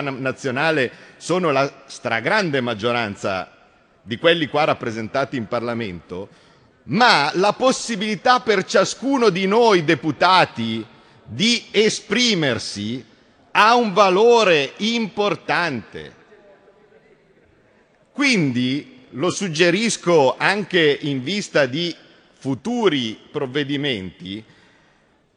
Nazionale sono la stragrande maggioranza di quelli qua rappresentati in Parlamento, ma la possibilità per ciascuno di noi deputati di esprimersi ha un valore importante. Quindi lo suggerisco anche in vista di futuri provvedimenti,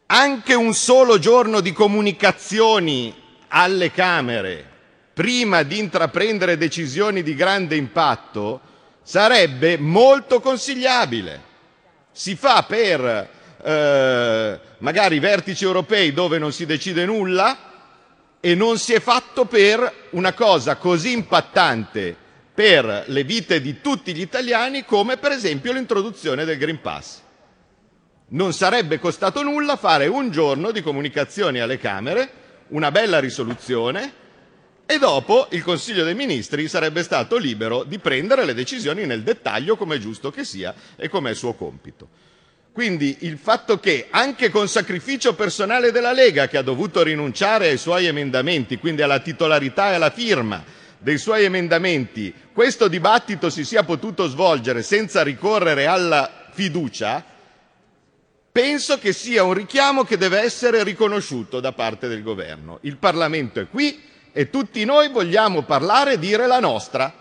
anche un solo giorno di comunicazioni alle Camere prima di intraprendere decisioni di grande impatto sarebbe molto consigliabile. Si fa per eh, magari vertici europei dove non si decide nulla e non si è fatto per una cosa così impattante per le vite di tutti gli italiani come per esempio l'introduzione del Green Pass. Non sarebbe costato nulla fare un giorno di comunicazioni alle Camere, una bella risoluzione e dopo il Consiglio dei Ministri sarebbe stato libero di prendere le decisioni nel dettaglio come è giusto che sia e come è suo compito. Quindi il fatto che anche con sacrificio personale della Lega, che ha dovuto rinunciare ai suoi emendamenti, quindi alla titolarità e alla firma dei suoi emendamenti, questo dibattito si sia potuto svolgere senza ricorrere alla fiducia, penso che sia un richiamo che deve essere riconosciuto da parte del governo. Il Parlamento è qui e tutti noi vogliamo parlare e dire la nostra,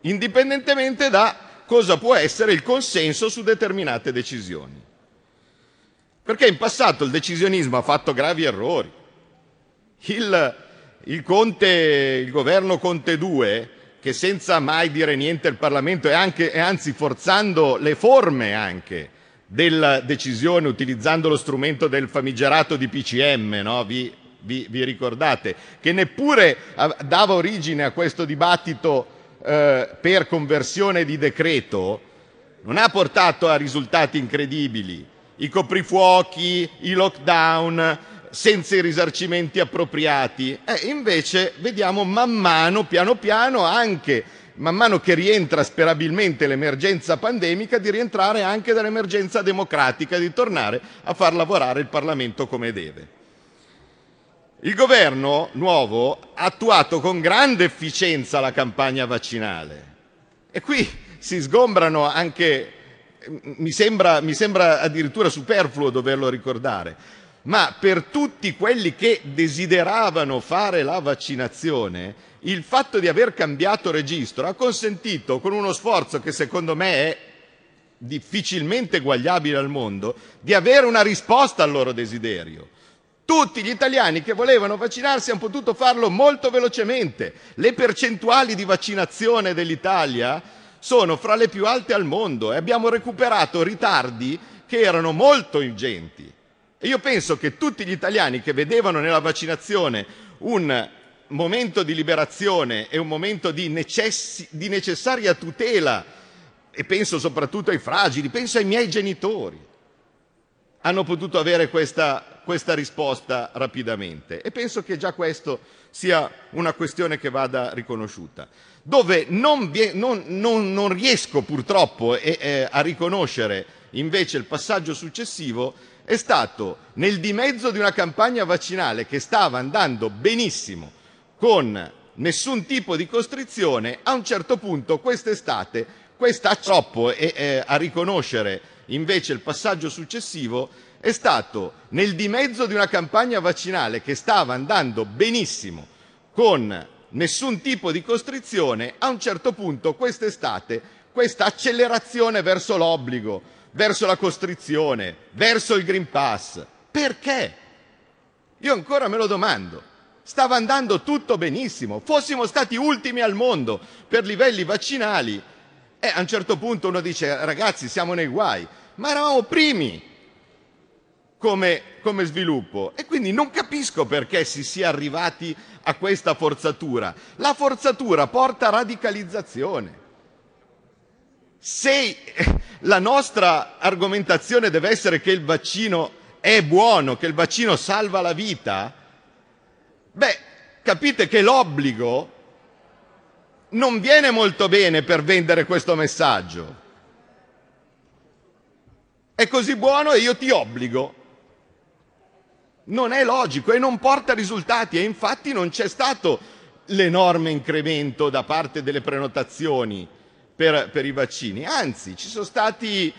indipendentemente da cosa può essere il consenso su determinate decisioni. Perché in passato il decisionismo ha fatto gravi errori. Il, il, Conte, il governo Conte 2, che senza mai dire niente al Parlamento e, anche, e anzi forzando le forme anche della decisione, utilizzando lo strumento del famigerato DPCM, no? vi, vi, vi ricordate, che neppure dava origine a questo dibattito eh, per conversione di decreto non ha portato a risultati incredibili. I coprifuochi, i lockdown senza i risarcimenti appropriati. E invece vediamo man mano, piano piano, anche man mano che rientra sperabilmente l'emergenza pandemica, di rientrare anche dall'emergenza democratica, di tornare a far lavorare il Parlamento come deve. Il governo nuovo ha attuato con grande efficienza la campagna vaccinale e qui si sgombrano anche, mi sembra, mi sembra addirittura superfluo doverlo ricordare, ma per tutti quelli che desideravano fare la vaccinazione, il fatto di aver cambiato registro ha consentito, con uno sforzo che secondo me è difficilmente eguagliabile al mondo, di avere una risposta al loro desiderio. Tutti gli italiani che volevano vaccinarsi hanno potuto farlo molto velocemente. Le percentuali di vaccinazione dell'Italia sono fra le più alte al mondo e abbiamo recuperato ritardi che erano molto ingenti. E io penso che tutti gli italiani che vedevano nella vaccinazione un momento di liberazione e un momento di, necessi- di necessaria tutela, e penso soprattutto ai fragili, penso ai miei genitori, hanno potuto avere questa, questa risposta rapidamente e penso che già questo sia una questione che vada riconosciuta. Dove non, non, non, non riesco purtroppo eh, eh, a riconoscere invece il passaggio successivo è stato nel dimezzo di una campagna vaccinale che stava andando benissimo con nessun tipo di costrizione, a un certo punto quest'estate, questa troppo e eh, a riconoscere invece il passaggio successivo è stato nel dimezzo di una campagna vaccinale che stava andando benissimo con nessun tipo di costrizione, a un certo punto quest'estate questa accelerazione verso l'obbligo, verso la costrizione, verso il Green Pass. Perché? Io ancora me lo domando. Stava andando tutto benissimo, fossimo stati ultimi al mondo per livelli vaccinali e a un certo punto uno dice ragazzi siamo nei guai, ma eravamo primi come, come sviluppo e quindi non capisco perché si sia arrivati a questa forzatura. La forzatura porta a radicalizzazione. Se la nostra argomentazione deve essere che il vaccino è buono, che il vaccino salva la vita, beh, capite che l'obbligo non viene molto bene per vendere questo messaggio. È così buono e io ti obbligo. Non è logico e non porta risultati e infatti non c'è stato l'enorme incremento da parte delle prenotazioni per, per i vaccini, anzi ci sono stati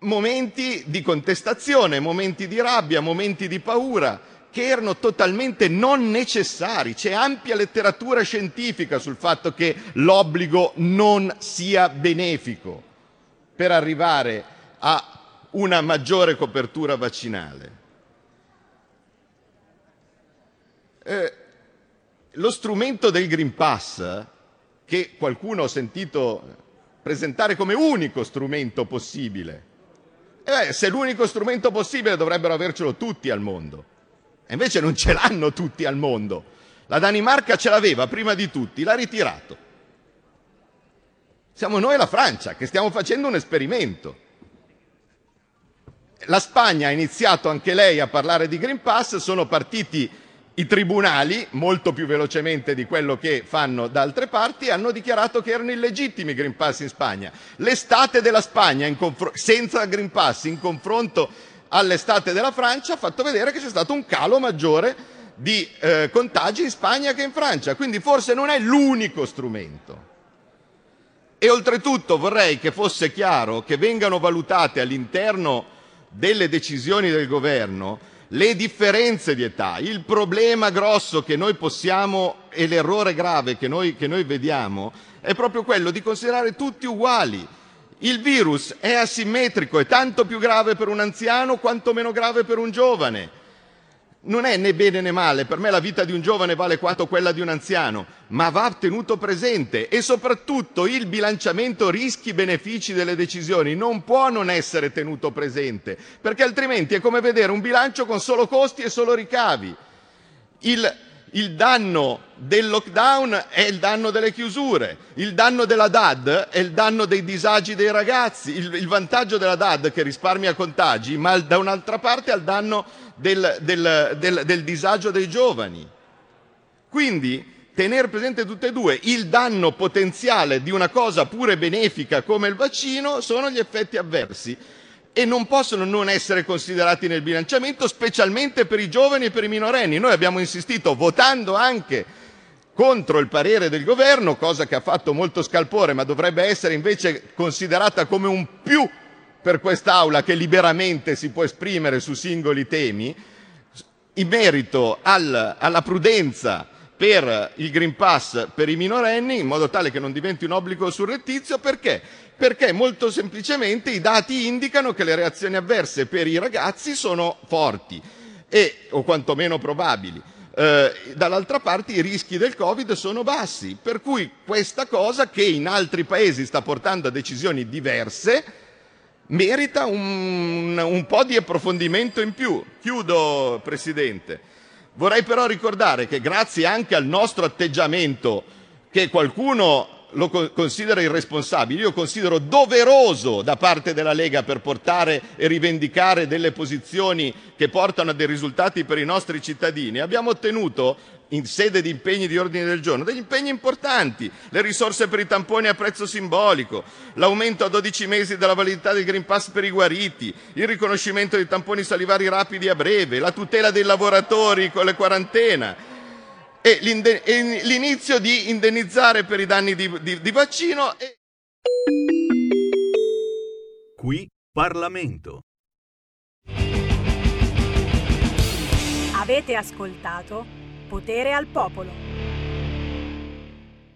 momenti di contestazione, momenti di rabbia, momenti di paura che erano totalmente non necessari. C'è ampia letteratura scientifica sul fatto che l'obbligo non sia benefico per arrivare a una maggiore copertura vaccinale. Eh, lo strumento del Green Pass, che qualcuno ha sentito presentare come unico strumento possibile, eh, se è l'unico strumento possibile dovrebbero avercelo tutti al mondo. E invece non ce l'hanno tutti al mondo. La Danimarca ce l'aveva prima di tutti, l'ha ritirato. Siamo noi e la Francia che stiamo facendo un esperimento. La Spagna ha iniziato anche lei a parlare di Green Pass, sono partiti i tribunali, molto più velocemente di quello che fanno da altre parti, hanno dichiarato che erano illegittimi i Green Pass in Spagna. L'estate della Spagna confr- senza Green Pass in confronto all'estate della Francia ha fatto vedere che c'è stato un calo maggiore di eh, contagi in Spagna che in Francia, quindi forse non è l'unico strumento. E oltretutto vorrei che fosse chiaro che vengano valutate all'interno delle decisioni del governo le differenze di età, il problema grosso che noi possiamo e l'errore grave che noi, che noi vediamo è proprio quello di considerare tutti uguali. Il virus è asimmetrico, è tanto più grave per un anziano quanto meno grave per un giovane non è né bene né male, per me la vita di un giovane vale quanto quella di un anziano, ma va tenuto presente e soprattutto il bilanciamento rischi-benefici delle decisioni non può non essere tenuto presente, perché altrimenti è come vedere un bilancio con solo costi e solo ricavi. Il, il danno del lockdown è il danno delle chiusure, il danno della DAD è il danno dei disagi dei ragazzi, il, il vantaggio della DAD che risparmia contagi, ma da un'altra parte è il danno del, del, del, del disagio dei giovani. Quindi tenere presente tutte e due, il danno potenziale di una cosa pure benefica come il vaccino sono gli effetti avversi e non possono non essere considerati nel bilanciamento, specialmente per i giovani e per i minorenni. Noi abbiamo insistito votando anche contro il parere del governo, cosa che ha fatto molto scalpore, ma dovrebbe essere invece considerata come un più per quest'Aula che liberamente si può esprimere su singoli temi, in merito al, alla prudenza per il Green Pass per i minorenni, in modo tale che non diventi un obbligo surrettizio, perché? Perché molto semplicemente i dati indicano che le reazioni avverse per i ragazzi sono forti e, o quantomeno probabili. Eh, dall'altra parte i rischi del Covid sono bassi, per cui questa cosa che in altri paesi sta portando a decisioni diverse, merita un, un po' di approfondimento in più. Chiudo, Presidente. Vorrei però ricordare che grazie anche al nostro atteggiamento, che qualcuno lo considera irresponsabile, io considero doveroso da parte della Lega per portare e rivendicare delle posizioni che portano a dei risultati per i nostri cittadini, abbiamo ottenuto in sede di impegni di ordine del giorno, degli impegni importanti, le risorse per i tamponi a prezzo simbolico, l'aumento a 12 mesi della validità del Green Pass per i guariti, il riconoscimento dei tamponi salivari rapidi a breve, la tutela dei lavoratori con le quarantena e l'inizio di indennizzare per i danni di, di, di vaccino. E... Qui Parlamento. Avete ascoltato Potere al popolo.